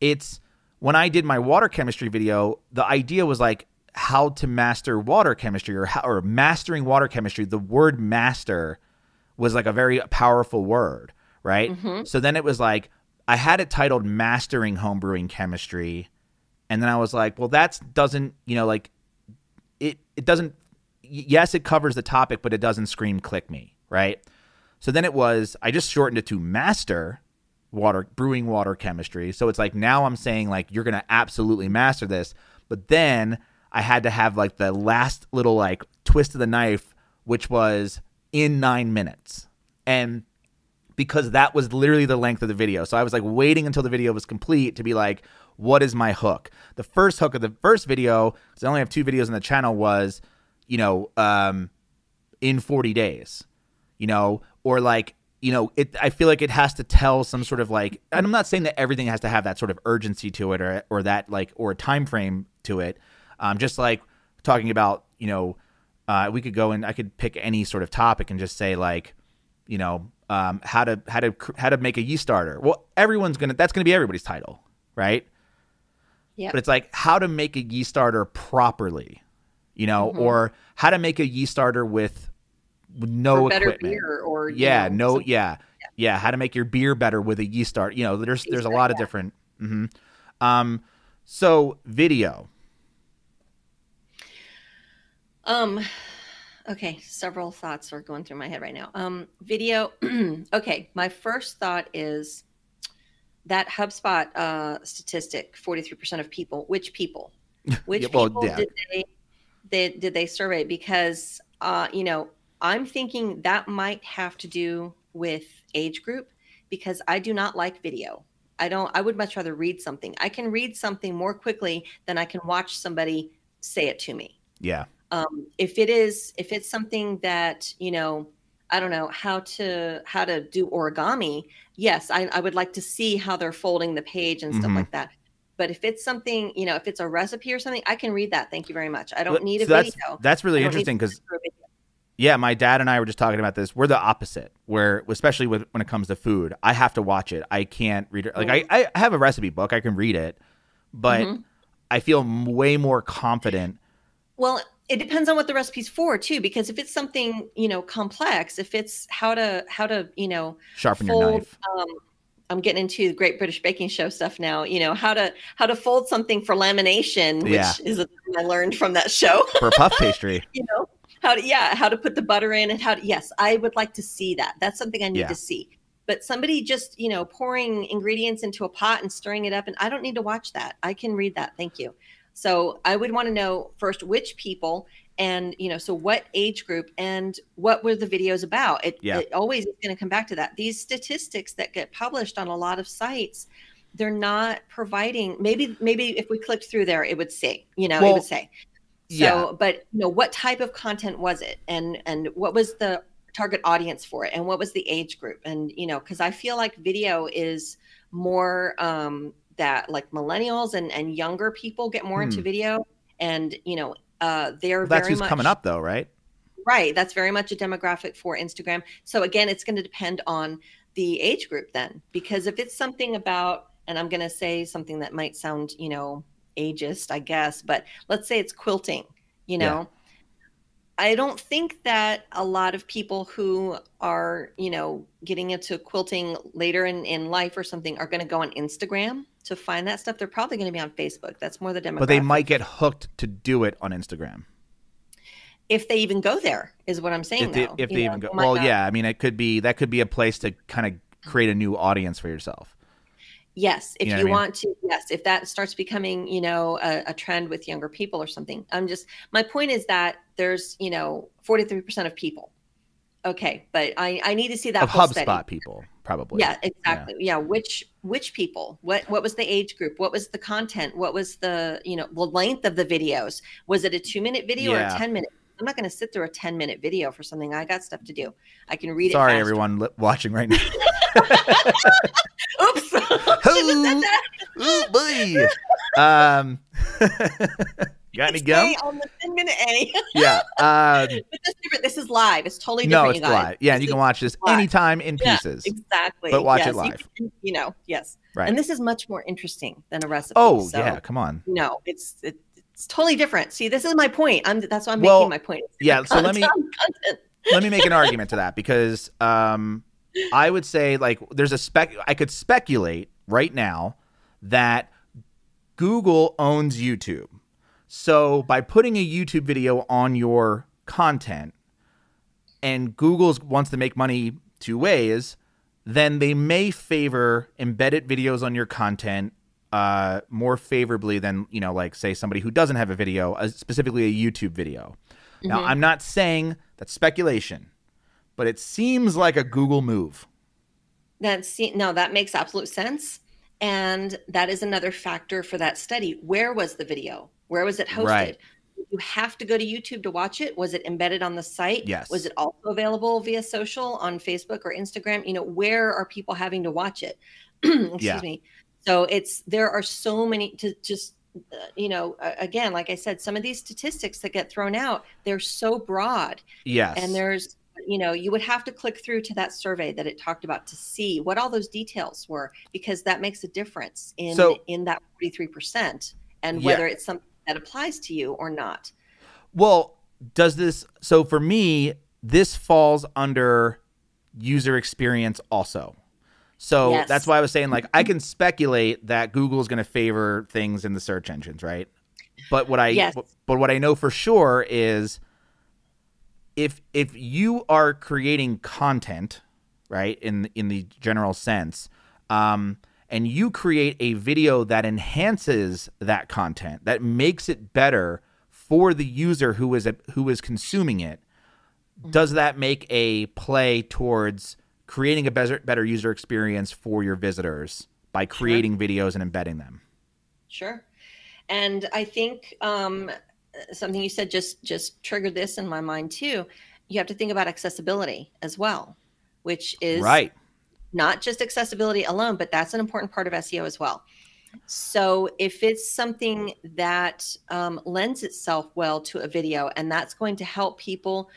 S1: It's when I did my water chemistry video. The idea was like how to master water chemistry or how, or mastering water chemistry. The word master was like a very powerful word, right? Mm-hmm. So then it was like I had it titled Mastering Homebrewing Chemistry, and then I was like, well, that doesn't, you know, like it it doesn't. Yes, it covers the topic, but it doesn't scream click me, right? So then it was I just shortened it to master water brewing water chemistry. So it's like now I'm saying like you're gonna absolutely master this, but then I had to have like the last little like twist of the knife, which was in nine minutes. And because that was literally the length of the video. So I was like waiting until the video was complete to be like, what is my hook? The first hook of the first video, because I only have two videos on the channel, was, you know, um, in 40 days, you know, or like, you know, it. I feel like it has to tell some sort of like, and I'm not saying that everything has to have that sort of urgency to it, or or that like, or a time frame to it. Um, just like talking about, you know, uh, we could go and I could pick any sort of topic and just say like, you know, um, how to how to how to make a yeast starter. Well, everyone's gonna that's gonna be everybody's title, right?
S2: Yeah.
S1: But it's like how to make a yeast starter properly, you know,
S2: Mhm.
S1: or how to make a yeast starter with no
S2: better
S1: equipment.
S2: beer or
S1: yeah,
S2: know,
S1: no,
S2: some-
S1: yeah, yeah, How to make your beer better with a yeast starter. You know, there's there's a lot of different. hmm Um, so video.
S2: Um, okay, several thoughts are going through my head right now. Um, video. okay, my first thought is that HubSpot uh, statistic: forty-three percent of people. Which people? Which
S1: Yeah, well,
S2: people
S1: yeah.
S2: did they, they did they survey? Because uh, you know, I'm thinking that might have to do with age group because I do not like video. I don't. I would much rather read something. I can read something more quickly than I can watch somebody say it to me.
S1: Yeah.
S2: Um, if it is, if it's something that you know, I don't know how to how to do origami. Yes, I, I would like to see how they're folding the page and stuff
S1: Mhm.
S2: like that. But if it's something, you know, if it's a recipe or something, I can read that. Thank you very much. I don't need a
S1: so that's,
S2: video.
S1: That's really
S2: I don't need
S1: interesting because
S2: sit through a video.
S1: Yeah, my dad and I were just talking about this. We're the opposite. Where especially with when it comes to food, I have to watch it. I can't read it. Like I, I have a recipe book, I can read it, but
S2: Mhm.
S1: I feel m- way more confident.
S2: Well, it depends on what the recipe's for too, because if it's something you know complex, if it's how to how to you know
S1: Sharpen your knife.
S2: Um, I'm getting into Great British Baking Show stuff now. You know how to how to fold something for lamination, which
S1: Yeah.
S2: is a thing I learned from that show.
S1: for puff pastry.
S2: you know how to yeah how to put the butter in and how to yes i would like to see that. That's something i need
S1: Yeah.
S2: to see. But somebody just you know pouring ingredients into a pot and stirring it up and i don't need to watch that. I can read that. Thank you. So i would want to know first which people and you know so what age group and what were the videos about? It,
S1: Yeah.
S2: it always is going to come back to that. These statistics that get published on a lot of sites they're not providing maybe maybe if we clicked through there it would say you know
S1: Well,
S2: it would say so,
S1: yeah.
S2: but you know, what type of content was it, and and what was the target audience for it, and what was the age group, and you know, because I feel like video is more um, that like millennials and and younger people get more into
S1: Hmm.
S2: video, and you know, uh, they're
S1: Well, that's
S2: very
S1: who's
S2: much
S1: coming up though, right?
S2: right. That's very much a demographic for Instagram. So again, it's going to depend on the age group then, because if it's something about, and I'm going to say something that might sound, you know, ageist, I guess, but let's say it's quilting, you
S1: Yeah.
S2: know. I don't think that a lot of people who are, you know, getting into quilting later in, in life or something are going to go on Instagram to find that stuff. They're probably going to be on Facebook. That's more the demographic.
S1: But they might get hooked to do it on Instagram.
S2: if they even go there, is what I'm saying.
S1: If they,
S2: though.
S1: if they
S2: know,
S1: even go, well, yeah. I mean, it could be that could be a place to kind of create a new audience for yourself.
S2: Yes, if
S1: You know
S2: you,
S1: I mean?
S2: want to, yes, if that starts becoming, you know, a, a trend with younger people or something. I'm just my point is that there's, you know, 43% of people. Okay, but I I need to see that
S1: of HubSpot
S2: study.
S1: people, probably.
S2: Yeah, exactly. Yeah. which which people? What what was the age group? What was the content? What was the you know the length of the videos? Was it a two minute video or a ten minute? I'm not going to sit through a ten minute video for something. I got stuff to do. I can read
S1: Sorry,
S2: it. faster.
S1: everyone watching right now.
S2: Oops. Shouldn't have said that.
S1: Ooh, boy. Um, got any gum?
S2: On the ten minute Annie.
S1: Yeah. Um,
S2: But this, is different. this is live. It's totally
S1: no,
S2: different.
S1: it's
S2: you guys.
S1: live. Yeah, and you can watch this
S2: live.
S1: anytime in
S2: Yeah,
S1: pieces.
S2: Exactly.
S1: But watch it
S2: Yes, you
S1: live.
S2: can- You, know, yes.
S1: Right.
S2: And this is much more interesting than a recipe.
S1: Oh
S2: so,
S1: yeah, come on.
S2: No, it's it, it's totally different. See, this is my point. I'm that's why I'm
S1: Well,
S2: making my point. It's
S1: yeah, so let me- Let me make an argument to that because um, I would say like there's a spec. I could speculate right now that Google owns YouTube. So by putting a YouTube video on your content, and Google wants to make money two ways, then they may favor embedded videos on your content uh, more favorably than you know, like say somebody who doesn't have a video, uh, specifically a YouTube video. Now,
S2: Mhm.
S1: I'm not saying that's speculation, but it seems like a Google move.
S2: That's no, that makes absolute sense. And that is another factor for that study. Where was the video? Where was it hosted?
S1: Right.
S2: You have to go to YouTube to watch it. Was it embedded on the site?
S1: Yes.
S2: Was it also available via social on Facebook or Instagram? You know, where are people having to watch it? Excuse
S1: Yeah.
S2: me. So it's there are so many to just uh, you know uh, again like I said some of these statistics that get thrown out they're so broad
S1: Yes.
S2: and there's you know you would have to click through to that survey that it talked about to see what all those details were because that makes a difference in
S1: So-
S2: in that 43% and
S1: Yeah.
S2: whether it's something that applies to you or not
S1: Well, does this so for me, this falls under user experience also. So
S2: Yes.
S1: that's why I was saying like I mm-hmm. can speculate that Google is going to favor things in the search engines, right? But what I
S2: Yes.
S1: but what I know for sure is if if you are creating content, right, in in the general sense, um and you create a video that enhances that content, that makes it better for the user who is who is consuming it, does that make a play towards creating a better better user experience for your visitors by creating videos and embedding them?
S2: Sure. And I think um, something you said just just triggered this in my mind too. You have to think about accessibility as well, which is
S1: right.
S2: Not just accessibility alone, but that's an important part of SEO as well. So if it's something that um, lends itself well to a video, and that's going to help people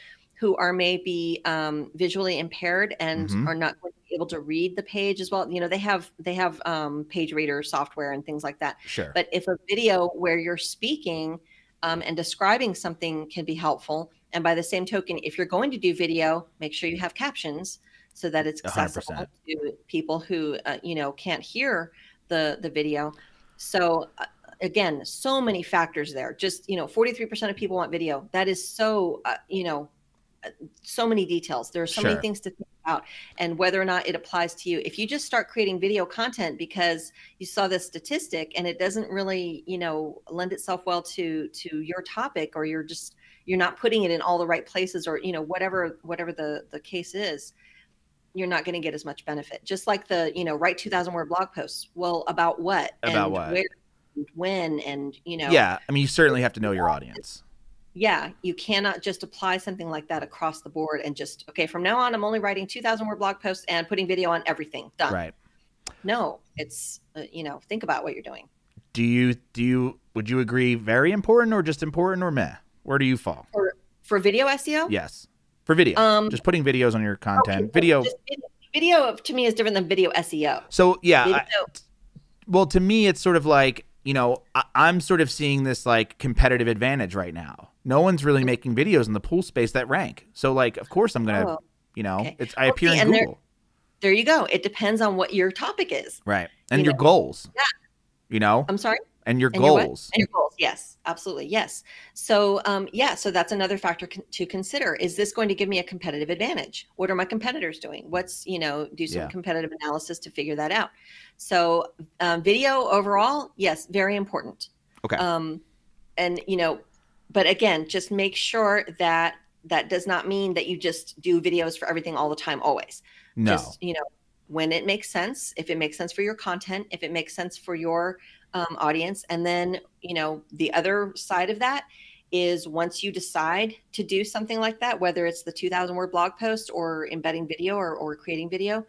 S2: who are maybe um, visually impaired and mm-hmm. are not going to be able to read the page as well. You know, they have they have um, page reader software and things like that.
S1: Sure.
S2: But if a video where you're speaking um, and describing something can be helpful, and by the same token, if you're going to do video, make sure you have captions so that it's accessible 100%. to people who uh, you know can't hear the the video. So uh, again, so many factors there. Just you know, 43% of people want video. That is so uh, you know so many details. There are so sure. many things to think about, and whether or not it applies to you. If you just start creating video content because you saw this statistic and it doesn't really, you know, lend itself well to to your topic, or you're just you're not putting it in all the right places, or you know, whatever whatever the the case is, you're not going to get as much benefit. Just like the, you know, write 2000 word blog posts. Well, about what?
S1: About and what? Where,
S2: and when and, you know.
S1: Yeah, I mean you certainly have to know your audience.
S2: Yeah, you cannot just apply something like that across the board and just okay, from now on I'm only writing 2000 word blog posts and putting video on everything. Done.
S1: Right.
S2: No, it's uh, you know, think about what you're doing.
S1: Do you do you would you agree very important or just important or meh? Where do you fall?
S2: For for video SEO?
S1: Yes for video. Um, just putting videos on your content. Okay, video.
S2: Video to me is different than video SEO.
S1: So yeah, I, well, to me, it's sort of like you know I, am sort of seeing this like competitive advantage right now. No one's really making videos in the pool space that rank. So like, of course, I'm gonna, oh, you know, okay. it's I appear okay, in Google.
S2: There, there, you go. It depends on what your topic is.
S1: Right, and you your know? goals.
S2: Yeah.
S1: You know.
S2: I'm sorry
S1: and your and goals
S2: your and your goals yes absolutely yes so um, yeah so that's another factor con- to consider is this going to give me a competitive advantage what are my competitors doing what's you know do some yeah. competitive analysis to figure that out so um, video overall yes very important
S1: okay um,
S2: and you know but again just make sure that that does not mean that you just do videos for everything all the time always
S1: no
S2: just you know when it makes sense if it makes sense for your content if it makes sense for your um, audience. And then, you know, the other side of that is once you decide to do something like that, whether it's the 2000 word blog post or embedding video or, or creating video,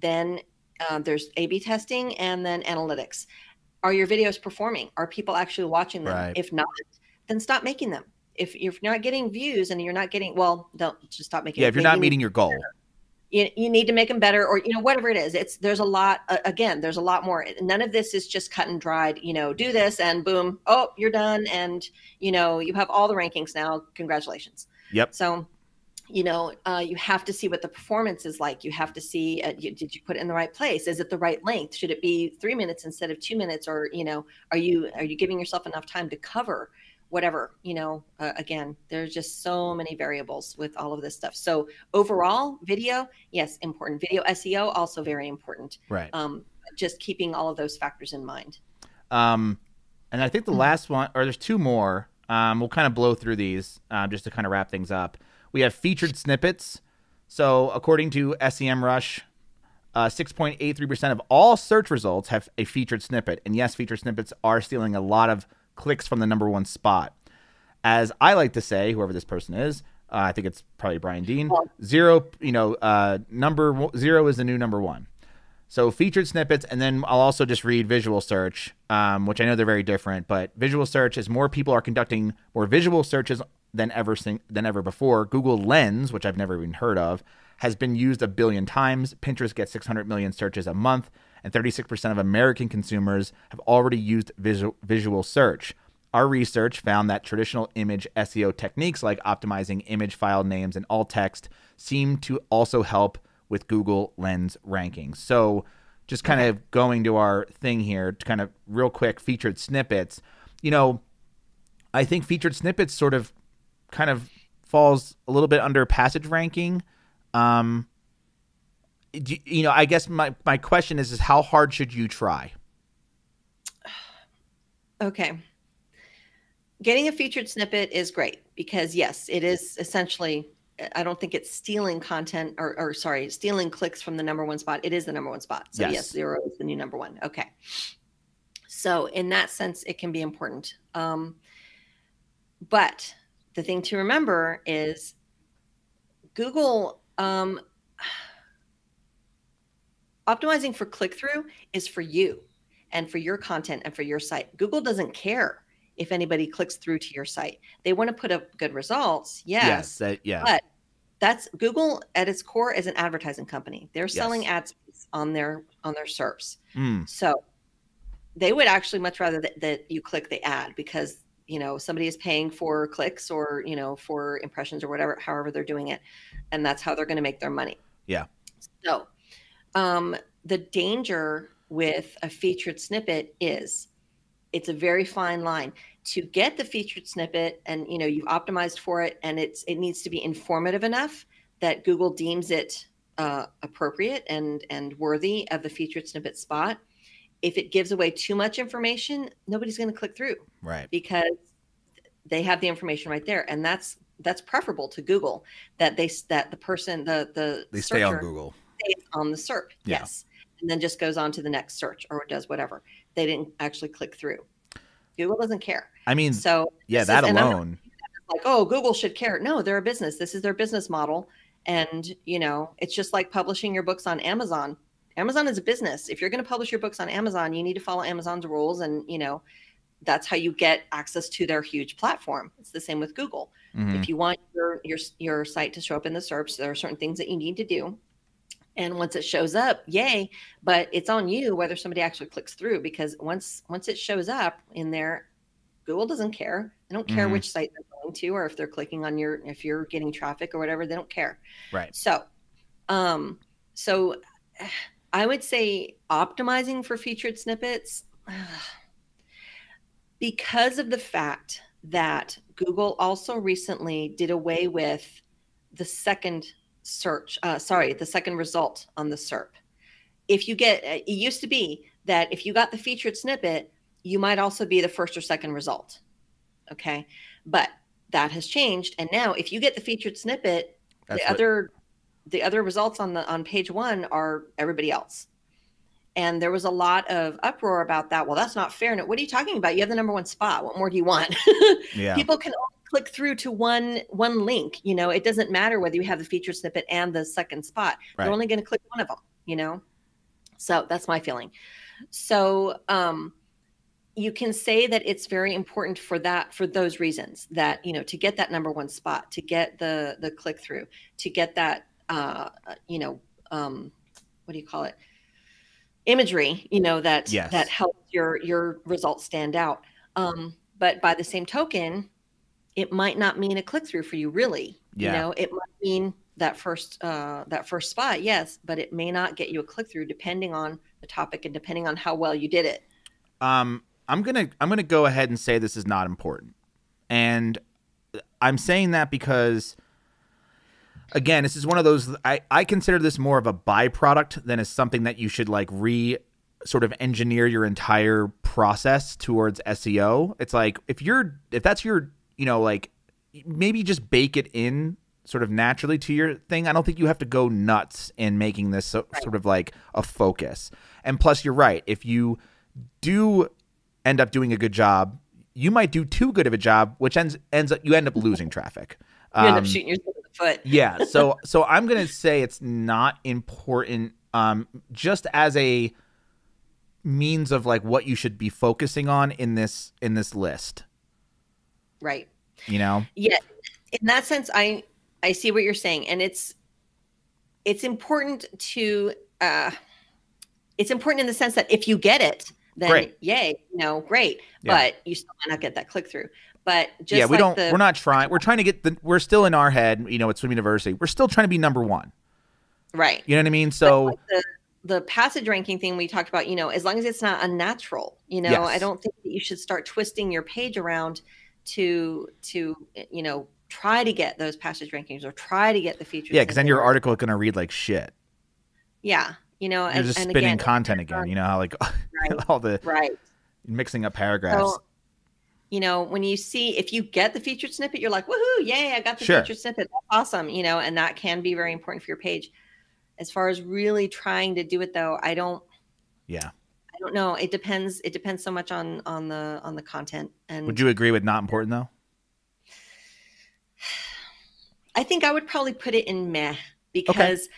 S2: then um, there's A B testing and then analytics. Are your videos performing? Are people actually watching them?
S1: Right.
S2: If not, then stop making them. If you're not getting views and you're not getting, well, don't just stop making.
S1: Yeah, if you're not meeting your goal.
S2: Better. You, you need to make them better or you know whatever it is. It's there's a lot uh, again there's a lot more. None of this is just cut and dried you know do this and boom oh you're done. And you know you have all the rankings now. Congratulations.
S1: Yep.
S2: So you know uh, you have to see what the performance is like. You have to see uh, you, did you put it in the right place? Is it the right length? Should it be three minutes instead of two minutes? Or you know are you are you giving yourself enough time to cover whatever you know uh, again there's just so many variables with all of this stuff. So overall video yes important. Video seo also very important.
S1: Right.
S2: Um, just keeping all of those factors in mind.
S1: Um, and i think the mm-hmm. last one or there's two more um, we'll kind of blow through these um, just to kind of wrap things up. We have featured snippets. So according to semrush uh, 6.83% of all search results have a featured snippet. And yes, featured snippets are stealing a lot of clicks from the number one spot. As I like to say, whoever this person is, uh, I think it's probably Brian Dean. Zero, you know, uh, number zero is the new number one. So featured snippets, and then I'll also just read visual search, um, which I know they're very different. But visual search is more people are conducting more visual searches than ever than ever before. Google Lens, which I've never even heard of, has been used a billion times. Pinterest gets 600 million searches a month and 36% of American consumers have already used visual, visual search. Our research found that traditional image SEO techniques like optimizing image file names and alt text seem to also help with Google Lens rankings. So, just kind of going to our thing here, to kind of real quick featured snippets. You know, I think featured snippets sort of kind of falls a little bit under passage ranking. Um, you know, I guess my, my question is, is how hard should you try?
S2: Okay. Getting a featured snippet is great because yes, it is essentially I don't think it's stealing content or, or sorry, stealing clicks from the number one spot. It is the number one spot. So yes, yes zero is the new number one. Okay. So in that sense, it can be important. Um, but the thing to remember is Google um, optimizing for click through is for you and for your content and for your site. Google doesn't care if anybody clicks through to your site. They want to put up good results. Yes.
S1: Yes. That, yeah.
S2: But that's Google at its core is an advertising company. They're selling
S1: Yes.
S2: ad space on their on their SERPs.
S1: Mm,
S2: So they would actually much rather that, that you click the ad because you know somebody is paying for clicks or you know for impressions or whatever however they're doing it and that's how they're going to make their money
S1: Yeah.
S2: so um, the danger with a featured snippet is it's a very fine line to get the featured snippet and you know you've optimized for it and it's it needs to be informative enough that google deems it uh, appropriate and and worthy of the featured snippet spot if it gives away too much information nobody's going to click through
S1: right.
S2: because they have the information right there and that's that's preferable to google that they that the person the the
S1: They stay on Google.
S2: Stays on the SERP.
S1: Yeah.
S2: Yes. And then just goes on to the next search or does whatever. They didn't actually click through. Google doesn't care.
S1: I mean,
S2: So
S1: yeah,
S2: is-
S1: that
S2: not
S1: alone.
S2: like, oh, Google should care. No, they're a business. This is their business model. And, you know, it's just like publishing your books on Amazon. Amazon is a business. If you're going to publish your books on Amazon, you need to follow Amazon's rules. And, you know, that's how you get access to their huge platform. It's the same with Google
S1: Mhm.
S2: if you want your your your site to show up in the SERPs, there are certain things that you need to do. And once it shows up, yay! But it's on you whether somebody actually clicks through because once once it shows up in there, Google doesn't care. They don't care
S1: Mhm.
S2: which site they're going to or if they're clicking on your if you're getting traffic or whatever. They don't care.
S1: Right.
S2: So, um, so I would say optimizing for featured snippets because of the fact that Google also recently did away with the second search, uh, sorry, the second result on the SERP. If you get, it used to be that if you got the featured snippet, you might also be the first or second result. Okay. But that has changed. And now if you get the featured snippet,
S1: That's
S2: the
S1: what-
S2: other the other results on the on page one are everybody else and there was a lot of uproar about that well that's not fair no, what are you talking about you have the number one spot what more do you want
S1: yeah.
S2: people can click through to one one link you know it doesn't matter whether you have the feature snippet and the second spot.
S1: Right.
S2: they're only going to click one of them you know? So that's my feeling. So um you can say that it's very important for that for those reasons that you know to get that number one spot to get the the click through to get that uh you know um what do you call it? Imagery you know that
S1: Yes.
S2: that helps your your results stand out. Um but by the same token it might not mean a click through for you really.
S1: Yeah.
S2: you know it might mean that first uh that first spot yes but it may not get you a click through depending on the topic and depending on how well you did it.
S1: Um i'm gonna i'm gonna go ahead and say this is not important. And i'm saying that because again this is one of those i i consider this more of a byproduct than as something that you should like re sort of engineer your entire process towards seo it's like if you're if that's your you know like maybe just bake it in sort of naturally to your thing i don't think you have to go nuts in making this so,
S2: Right.
S1: sort of like a focus and plus you're right if you do end up doing a good job, you might do too good of a job, which ends ends up you end up losing traffic.
S2: you end
S1: Um,
S2: up shooting yourself in the foot
S1: yeah, so so I'm gonna say it's not important, um, just as a means of like what you should be focusing on in this in this list.
S2: Right
S1: You know,
S2: yeah in that sense i i see what you're saying and it's it's important to uh it's important in the sense that if you get it then
S1: Great.
S2: yay you know great
S1: Yeah.
S2: but you still might not get that click through but just
S1: yeah, we
S2: like
S1: don't.
S2: the,
S1: we're not trying. We're trying to get the. We're still in our head. You know, at Swim University, we're still trying to be number one.
S2: right
S1: You know what I mean? So
S2: like the the passage ranking thing we talked about, you know, as long as it's not unnatural, you know, I don't think that you should start twisting your page around to to you know try to get those passage rankings or try to get the features.
S1: yeah, because then your
S2: article,
S1: is gonna read like shit.
S2: yeah, you know,
S1: You're
S2: and,
S1: just
S2: and
S1: spinning
S2: again,
S1: content again. You know how like
S2: Right.
S1: all the
S2: right.
S1: mixing up paragraphs.
S2: So, you know, when you see if you get the featured snippet, you're like, woohoo, yay, I got the
S1: Sure.
S2: featured snippet. That's awesome. You know, and that can be very important for your page. As far as really trying to do it though, I don't
S1: yeah.
S2: I don't know. It depends. It depends so much on on the on the content. And
S1: Would you agree with not important though?
S2: I think I would probably put it in meh because okay.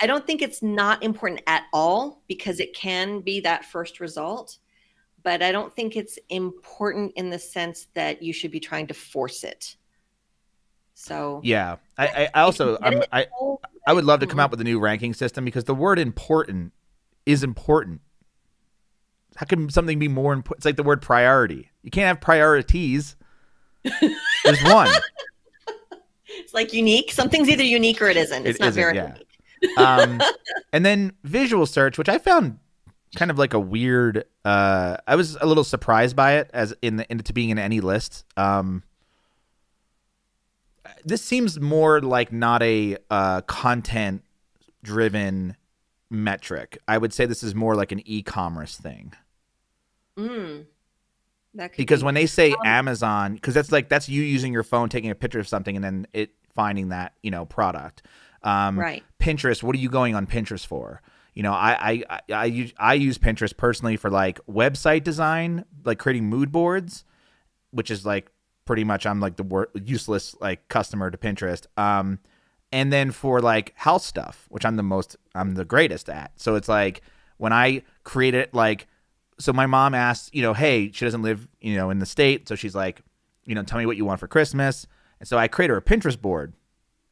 S2: I don't think it's not important at all because it can be that first result, but I don't think it's important in the sense that you should be trying to force it. So
S1: yeah, I, I also I I would love to come mm-hmm. out with a new ranking system because the word important is important. How can something be more important? It's like the word priority. You can't have priorities. There's one.
S2: It's like unique. Something's either unique or it isn't. It's it not isn't, very yeah. unique.
S1: um, and then visual search, which I found kind of like a weird. Uh, I was a little surprised by it as in the into being in any list. Um, this seems more like not a uh, content driven metric. I would say this is more like an e-commerce thing.
S2: Mm.
S1: because be. when they say um, Amazon, because that's like that's you using your phone taking a picture of something and then it finding that you know product.
S2: Um, right.
S1: Pinterest. What are you going on Pinterest for? You know, I, I I I use, I use Pinterest personally for like website design, like creating mood boards, which is like pretty much I'm like the wor- useless like customer to Pinterest. Um, and then for like house stuff, which I'm the most I'm the greatest at. So it's like when I create it like so my mom asked, you know, hey, she doesn't live, you know, in the state, so she's like, you know, tell me what you want for Christmas. And so I create her a Pinterest board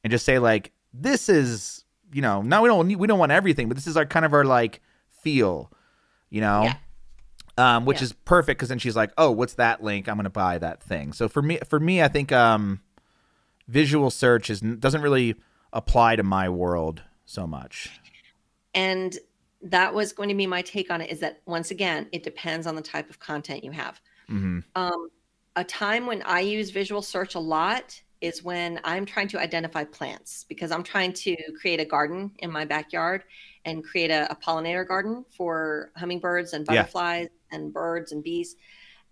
S1: and just say like, this is, you know, now we don't we don't want everything, but this is our kind of our like feel, you know. Yeah. Um, which yeah. is perfect because then she's like, "Oh, what's that link? I'm gonna buy that thing." So for me, for me, I think um, visual search is doesn't really apply to my world so much.
S2: And that was going to be my take on it is that once again, it depends on the type of content you have.
S1: Mm-hmm.
S2: Um, a time when I use visual search a lot is when I'm trying to identify plants because I'm trying to create a garden in my backyard and create a, a pollinator garden for hummingbirds and butterflies yeah. and birds and bees.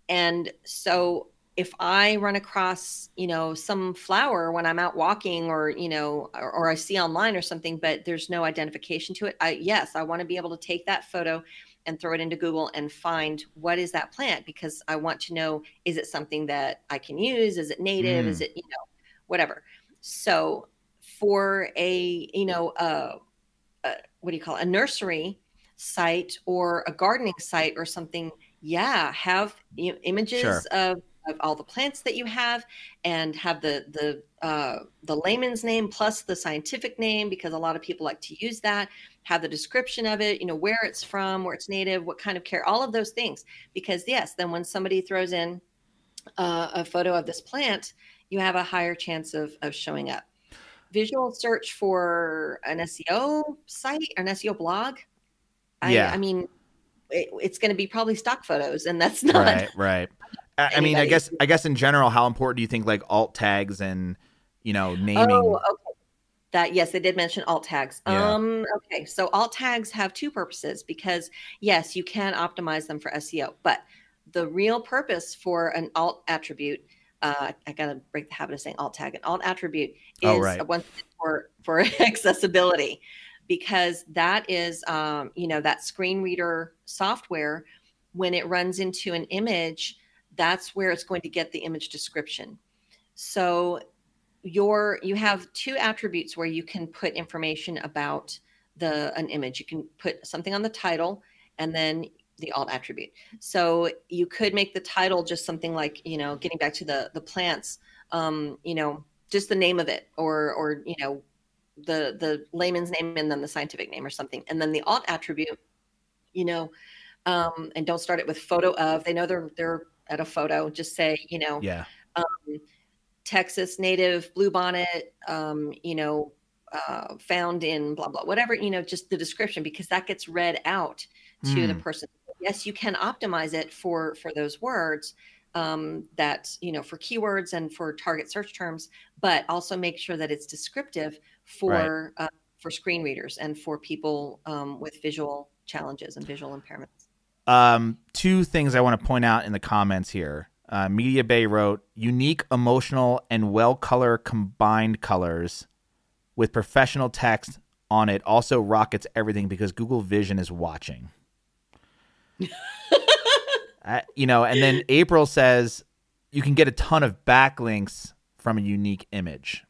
S2: And so if I run across, you know, some flower when I'm out walking or, you know, or, or, I see online or something, but there's no identification to it, I yes, I want to be able to take that photo and throw it into Google and find what is that plant because I want to know is it something that I can use? Is it native? Mm. Is it, you know, whatever. So for a, you know, uh, uh, what do you call it? A nursery site or a gardening site or something, yeah, have images sure. of of all the plants that you have and have the the uh, the layman's name plus the scientific name because a lot of people like to use that have the description of it you know where it's from where it's native what kind of care all of those things. Because yes then when somebody throws in uh, a photo of this plant you have a higher chance of, of showing up. Visual search for an seo site or an seo blog
S1: yeah.
S2: I, I mean it, it's going to be probably stock photos and that's not
S1: right right I mean, I guess I guess in general, how important do you think like alt tags and you know naming?
S2: Oh, okay. That yes, they did mention alt tags. Yeah. Um, okay, so alt tags have two purposes because yes, you can optimize them for SEO, but the real purpose for an alt attribute, uh, I gotta break the habit of saying alt tag. An alt attribute oh, is oh, right. one for for accessibility because that is um, you know that screen reader software when it runs into an image that's where it's going to get the image description. So your you have two attributes where you can put information about the an image. You can put something on the title and then the alt attribute. So you could make the title just something like, you know, getting back to the the plants, um, you know, just the name of it or or you know, the the layman's name and then the scientific name or something. And then the alt attribute, you know, um, and don't start it with photo of. They know they're they're at a photo. Just say, you know,
S1: yeah,
S2: um, Texas native bluebonnet, um, you know, uh, found in blah blah whatever you know just the description because that gets read out to mm. the hmm. person yes you can optimize it for for those words um, that you know for keywords and for target search terms but also make sure that it's descriptive for right. uh, for screen readers and for people um, with visual challenges and visual impairments
S1: um, two things I want to point out in the comments here. Uh, Media Bay wrote unique, emotional, and well color combined colors with professional text on it also rockets everything because Google Vision is watching. uh, you know, and then April says you can get a ton of backlinks from a unique image.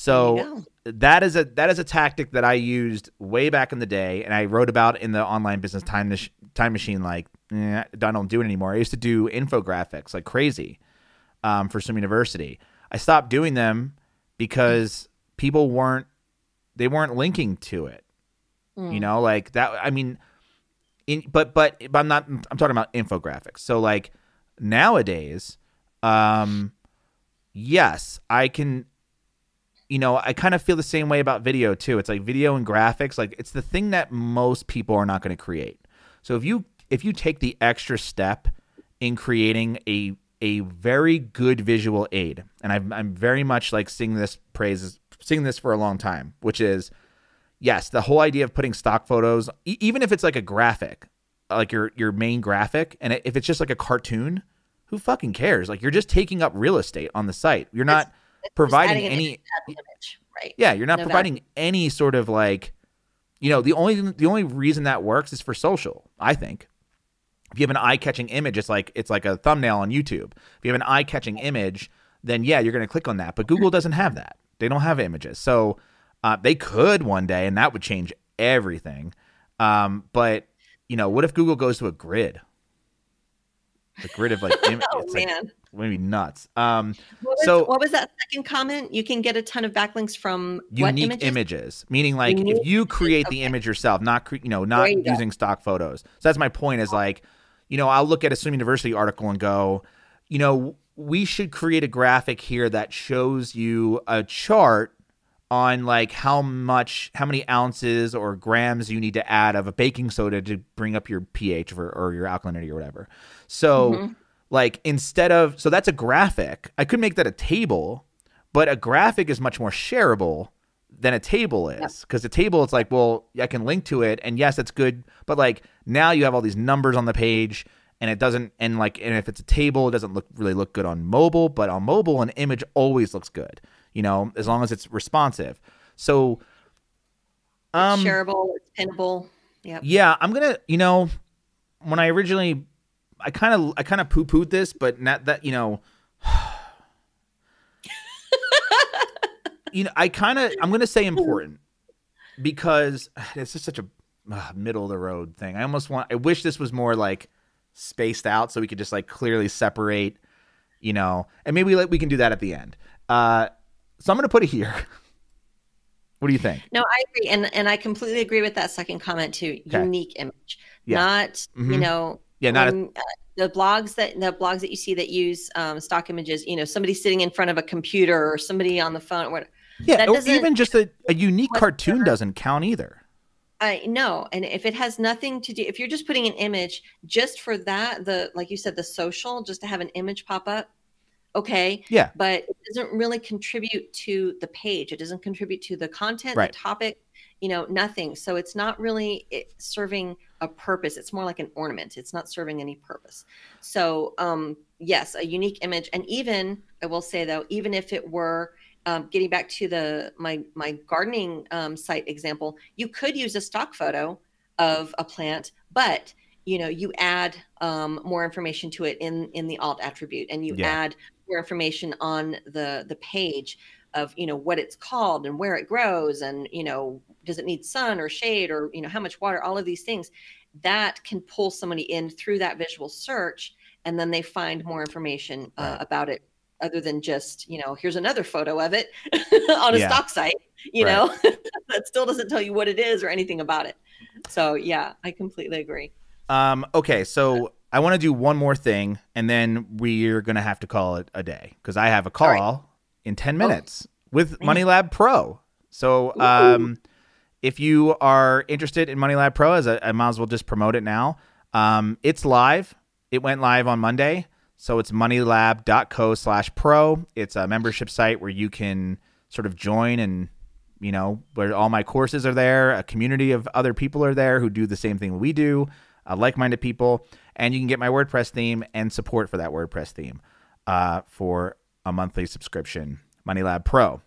S1: So that is a that is a tactic that I used way back in the day, and I wrote about in the online business time time machine. Like, eh, I don't do it anymore. I used to do infographics like crazy um, for Swim University. I stopped doing them because people weren't they weren't linking to it. Mm. You know, like that. I mean, in but but but I'm not. I'm talking about infographics. So like nowadays, um, yes, I can you know, I kind of feel the same way about video too. It's like video and graphics, like it's the thing that most people are not going to create. So if you if you take the extra step in creating a a very good visual aid, and I'm I'm very much like seeing this praise seeing this for a long time, which is yes, the whole idea of putting stock photos, e- even if it's like a graphic, like your your main graphic, and if it's just like a cartoon, who fucking cares? Like you're just taking up real estate on the site. You're not providing any image, right? Yeah, you're not no providing value. any sort of like, you know, the only the only reason that works is for social. I think if you have an eye-catching image, it's like it's like a thumbnail on YouTube. If you have an eye-catching image, then yeah, you're going to click on that. But Google doesn't have that. They don't have images, so uh, they could one day, and that would change everything. Um, but you know, what if Google goes to a grid? The grid of like, Im- oh, man. Like, maybe nuts. Um,
S2: what was,
S1: so
S2: what was that second comment? You can get a ton of backlinks from
S1: unique images? images? meaning like unique if you create the image yourself, not cre- you know, not you using go. stock photos. So that's my point. Is like, you know, I'll look at a Swim University article and go, you know, we should create a graphic here that shows you a chart on like how much how many ounces or grams you need to add of a baking soda to bring up your pH or, or your alkalinity or whatever. So mm-hmm like instead of so that's a graphic. I could make that a table, but a graphic is much more shareable than a table is because yep. the table it's like well I can link to it and yes it's good but like now you have all these numbers on the page and it doesn't and like and if it's a table it doesn't look really look good on mobile but on mobile an image always looks good you know as long as it's responsive so
S2: um shareable it's pinnable yeah
S1: yeah I'm gonna you know when I originally I kind of I kind of poo pooed this, but not that you know. you know, I kind of I'm gonna say important because it's just such a uh, middle of the road thing. I almost want. I wish this was more like spaced out so we could just like clearly separate. You know, and maybe like we can do that at the end. Uh, so I'm gonna put it here. What do you think?
S2: No, I agree, and and I completely agree with that second comment too. Okay. Unique image, yeah. not mm-hmm. you know
S1: yeah, not when,
S2: a- uh, the blogs that the blogs that you see that use um, stock images. You know, somebody sitting in front of a computer or somebody on the phone. Or what?
S1: Yeah, or even just a, a unique cartoon doesn't count either.
S2: I know, and if it has nothing to do, if you're just putting an image just for that, the like you said, the social, just to have an image pop up, okay,
S1: yeah,
S2: but it doesn't really contribute to the page. It doesn't contribute to the content, right. the topic, you know, nothing. So it's not really serving a purpose. It's more like an ornament. It's not serving any purpose. So, um, yes, a unique image. And even I will say though, even if it were um, getting back to the my my gardening um, site example, you could use a stock photo of a plant, but you know you add um, more information to it in in the alt attribute, and you yeah. add more information on the the page of you know what it's called and where it grows and you know does it need sun or shade or you know how much water all of these things that can pull somebody in through that visual search and then they find more information uh, right. about it other than just you know here's another photo of it on a yeah. stock site you right. know that still doesn't tell you what it is or anything about it so yeah i completely agree
S1: um okay so i want to do one more thing and then we're gonna have to call it a day because i have a call. In 10 minutes oh. with money lab pro so um if you are interested in Money Lab Pro, as I, I might as well just promote it now. Um, it's live. It went live on Monday. So it's moneylab.co slash pro. It's a membership site where you can sort of join and, you know, where all my courses are there. A community of other people are there who do the same thing we do, uh, like minded people. And you can get my WordPress theme and support for that WordPress theme uh, for a monthly subscription, MoneyLab Pro.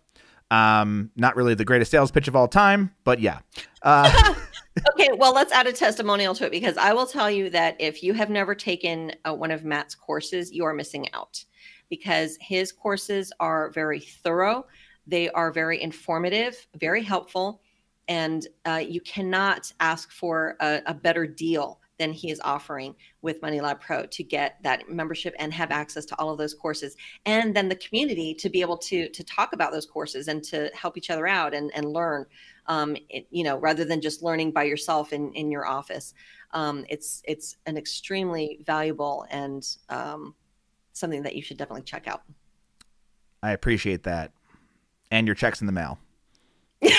S1: Um, not really the greatest sales pitch of all time, but yeah. Uh,
S2: okay, well, let's add a testimonial to it because I will tell you that if you have never taken uh, one of Matt's courses, you are missing out because his courses are very thorough. They are very informative, very helpful, and uh, you cannot ask for a, a better deal than he is offering with Money Lab Pro to get that membership and have access to all of those courses. And then the community to be able to to talk about those courses and to help each other out and, and learn, um, it, you know, rather than just learning by yourself in, in your office. Um, it's it's an extremely valuable and um, something that you should definitely check out.
S1: I appreciate that. And your checks in the mail.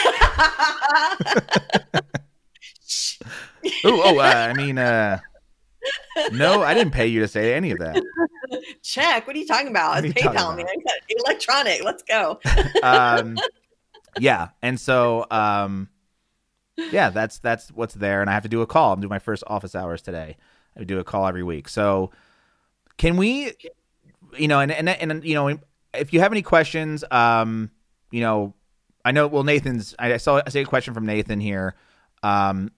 S1: oh, oh, uh, I mean, uh, no, I didn't pay you to say any of that.
S2: Check. What are you talking about? It's PayPal, man. Electronic. Let's go.
S1: um, yeah, and so, um, yeah, that's that's what's there, and I have to do a call. I'm doing my first office hours today. I do a call every week. So, can we, you know, and and and you know, if you have any questions, um, you know, I know. Well, Nathan's. I saw. I see a question from Nathan here. Um,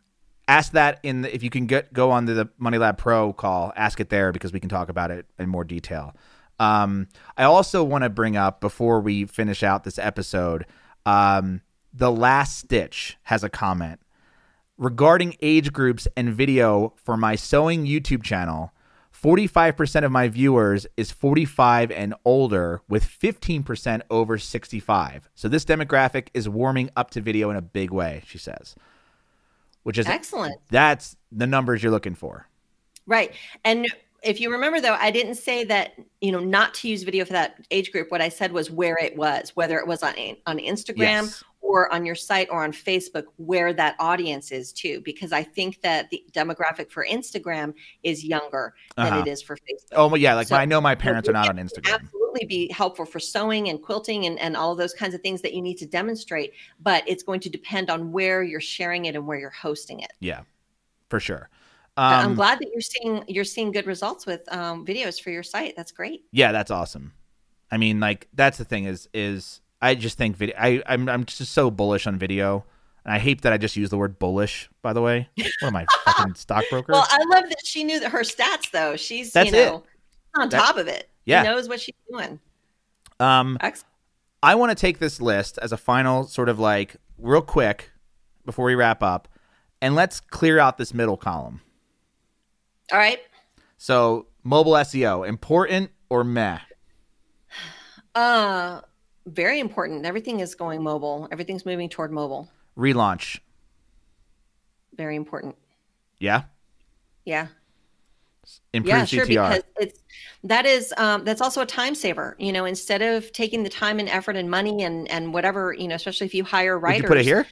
S1: ask that in the, if you can get go on to the Money Lab Pro call, ask it there because we can talk about it in more detail. Um, I also want to bring up before we finish out this episode, um, the last stitch has a comment regarding age groups and video for my sewing YouTube channel. 45% of my viewers is 45 and older, with 15% over 65. So this demographic is warming up to video in a big way, she says which is
S2: excellent.
S1: That's the numbers you're looking for.
S2: Right. And if you remember though, I didn't say that, you know, not to use video for that age group. What I said was where it was, whether it was on on Instagram yes. or on your site or on Facebook, where that audience is too, because I think that the demographic for Instagram is younger than uh-huh. it is for Facebook.
S1: Oh, yeah. Like so, I know my parents are not on Instagram.
S2: Absolutely be helpful for sewing and quilting and, and all of those kinds of things that you need to demonstrate, but it's going to depend on where you're sharing it and where you're hosting it.
S1: Yeah, for sure.
S2: Um, I'm glad that you're seeing you're seeing good results with um, videos for your site. That's great.
S1: Yeah, that's awesome. I mean, like that's the thing is is I just think video. I I'm I'm just so bullish on video. And I hate that I just use the word bullish, by the way. What am I, fucking stockbroker?
S2: Well, I love that she knew that her stats, though. She's, That's you know, it. on that, top of it.
S1: Yeah.
S2: She knows what she's doing.
S1: Um, Excellent. I want to take this list as a final sort of like real quick before we wrap up, and let's clear out this middle column.
S2: All right.
S1: So mobile SEO, important or meh?
S2: Uh, very important. Everything is going mobile. Everything's moving toward mobile.
S1: Relaunch.
S2: Very important.
S1: Yeah.
S2: Yeah
S1: improve yeah, sure, CTR.
S2: because it's that is um, that's also a time saver. You know, instead of taking the time and effort and money and and whatever, you know, especially if you hire writers.
S1: Would you put it here?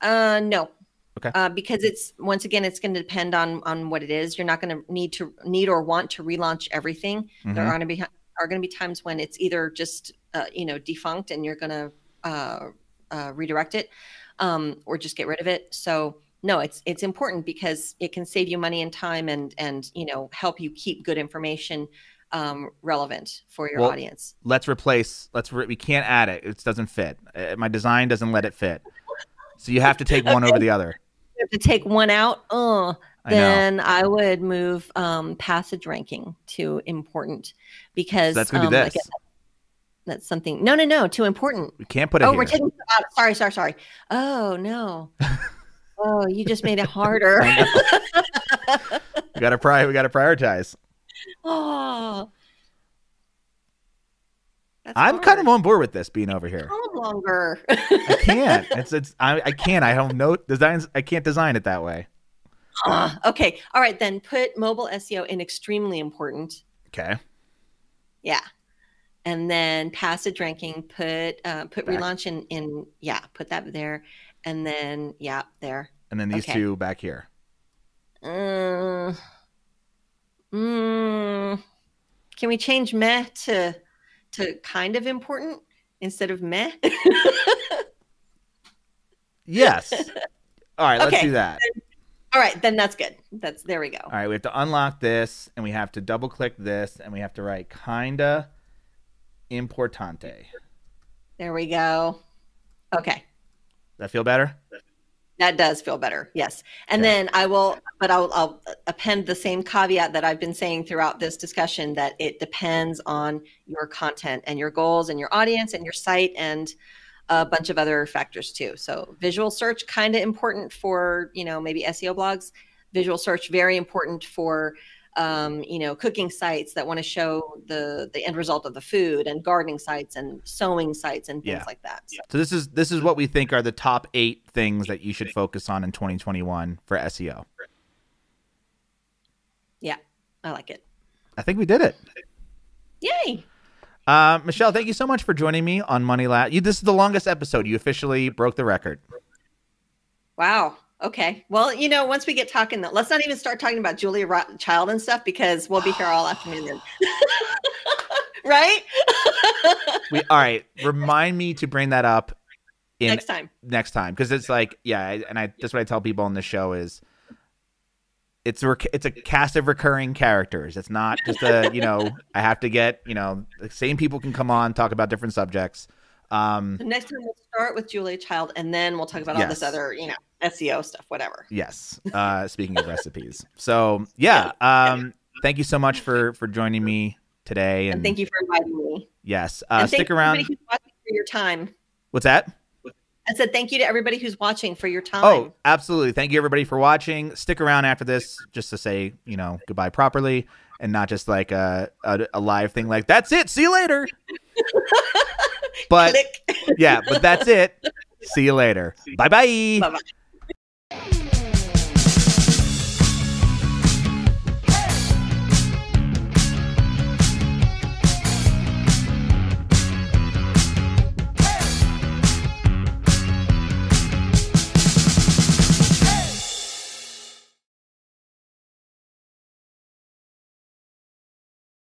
S2: Uh, no.
S1: Okay.
S2: Uh, because it's once again, it's going to depend on on what it is. You're not going to need to need or want to relaunch everything. Mm-hmm. There are going to be are going to be times when it's either just uh, you know defunct and you're going to uh, uh, redirect it, um, or just get rid of it. So no it's it's important because it can save you money and time and and you know help you keep good information um, relevant for your well, audience
S1: let's replace let's re- we can't add it it doesn't fit uh, my design doesn't let it fit so you have to take one okay. over the other
S2: have to take one out oh then I, I, would move um, passage ranking to important because
S1: so that's gonna um, be this.
S2: that's something. No, no, no. Too important.
S1: We can't put it.
S2: Oh,
S1: here.
S2: we're taking. Out sorry, sorry, sorry. Oh no. Oh, you just made it harder.
S1: we got to pri- we got to prioritize.
S2: Oh.
S1: I'm hard. kind of on board with this being over here.
S2: How longer?
S1: I can't. It's it's I, I can't. I don't know designs. I can't design it that way.
S2: Uh, okay. All right. Then put mobile SEO in extremely important.
S1: Okay.
S2: Yeah. And then passage ranking. Put uh, put Back. relaunch in in yeah. Put that there and then yeah, there.
S1: And then these okay. two back here.
S2: Uh, mm, can we change meh to to kind of important instead of meh?
S1: yes. All right, let's okay. do that.
S2: All right, then that's good. That's there we go.
S1: All right, we have to unlock this and we have to double click this and we have to write kinda importante.
S2: There we go. Okay
S1: that feel better?
S2: That does feel better. Yes. And
S1: Yeah.
S2: then I will, but I'll, I'll append the same caveat that I've been saying throughout this discussion that it depends on your content and your goals and your audience and your site and a bunch of other factors too. So visual search kind of important for, you know, maybe SEO blogs, visual search very important for um, you know, cooking sites that want to show the the end result of the food and gardening sites and sewing sites and things
S1: Yeah.
S2: like that. So,
S1: So this is this is what we think are the top eight things that you should focus on in 2021 for SEO.
S2: yeah, I like it.
S1: I think we did it.
S2: Yay.
S1: Uh, Michelle, thank you so much for joining me on Money Lab. You, this is the longest episode. You officially broke the record.
S2: Wow. Okay. Well, you know, once we get talking, though, let's not even start talking about Julia Child and stuff because we'll be here all afternoon. Right?
S1: We all right. Remind me to bring that up in
S2: Next time.
S1: next time because it's like yeah, and I that's what I tell people on the show is it's a it's a cast of recurring characters. It's not just a you know I have to get you know the same people can come on talk about different subjects. Um,
S2: The next time we'll start with Julia Child and then we'll talk about all this other, you know, SEO stuff, whatever.
S1: yes. Uh, speaking of recipes, so yeah. Um, thank you so much for for joining me today, and,
S2: And thank you for inviting me.
S1: yes, uh, stick around.
S2: everybody who's watching for your time.
S1: What's that?
S2: I said thank you to everybody who's watching for your time.
S1: Oh, absolutely. Thank you everybody for watching. Stick around after this just to say, you know, goodbye properly and not just like a, a, a live thing like that's it. See you later. But yeah, but that's it. See you later. Bye bye.
S2: Bye-bye.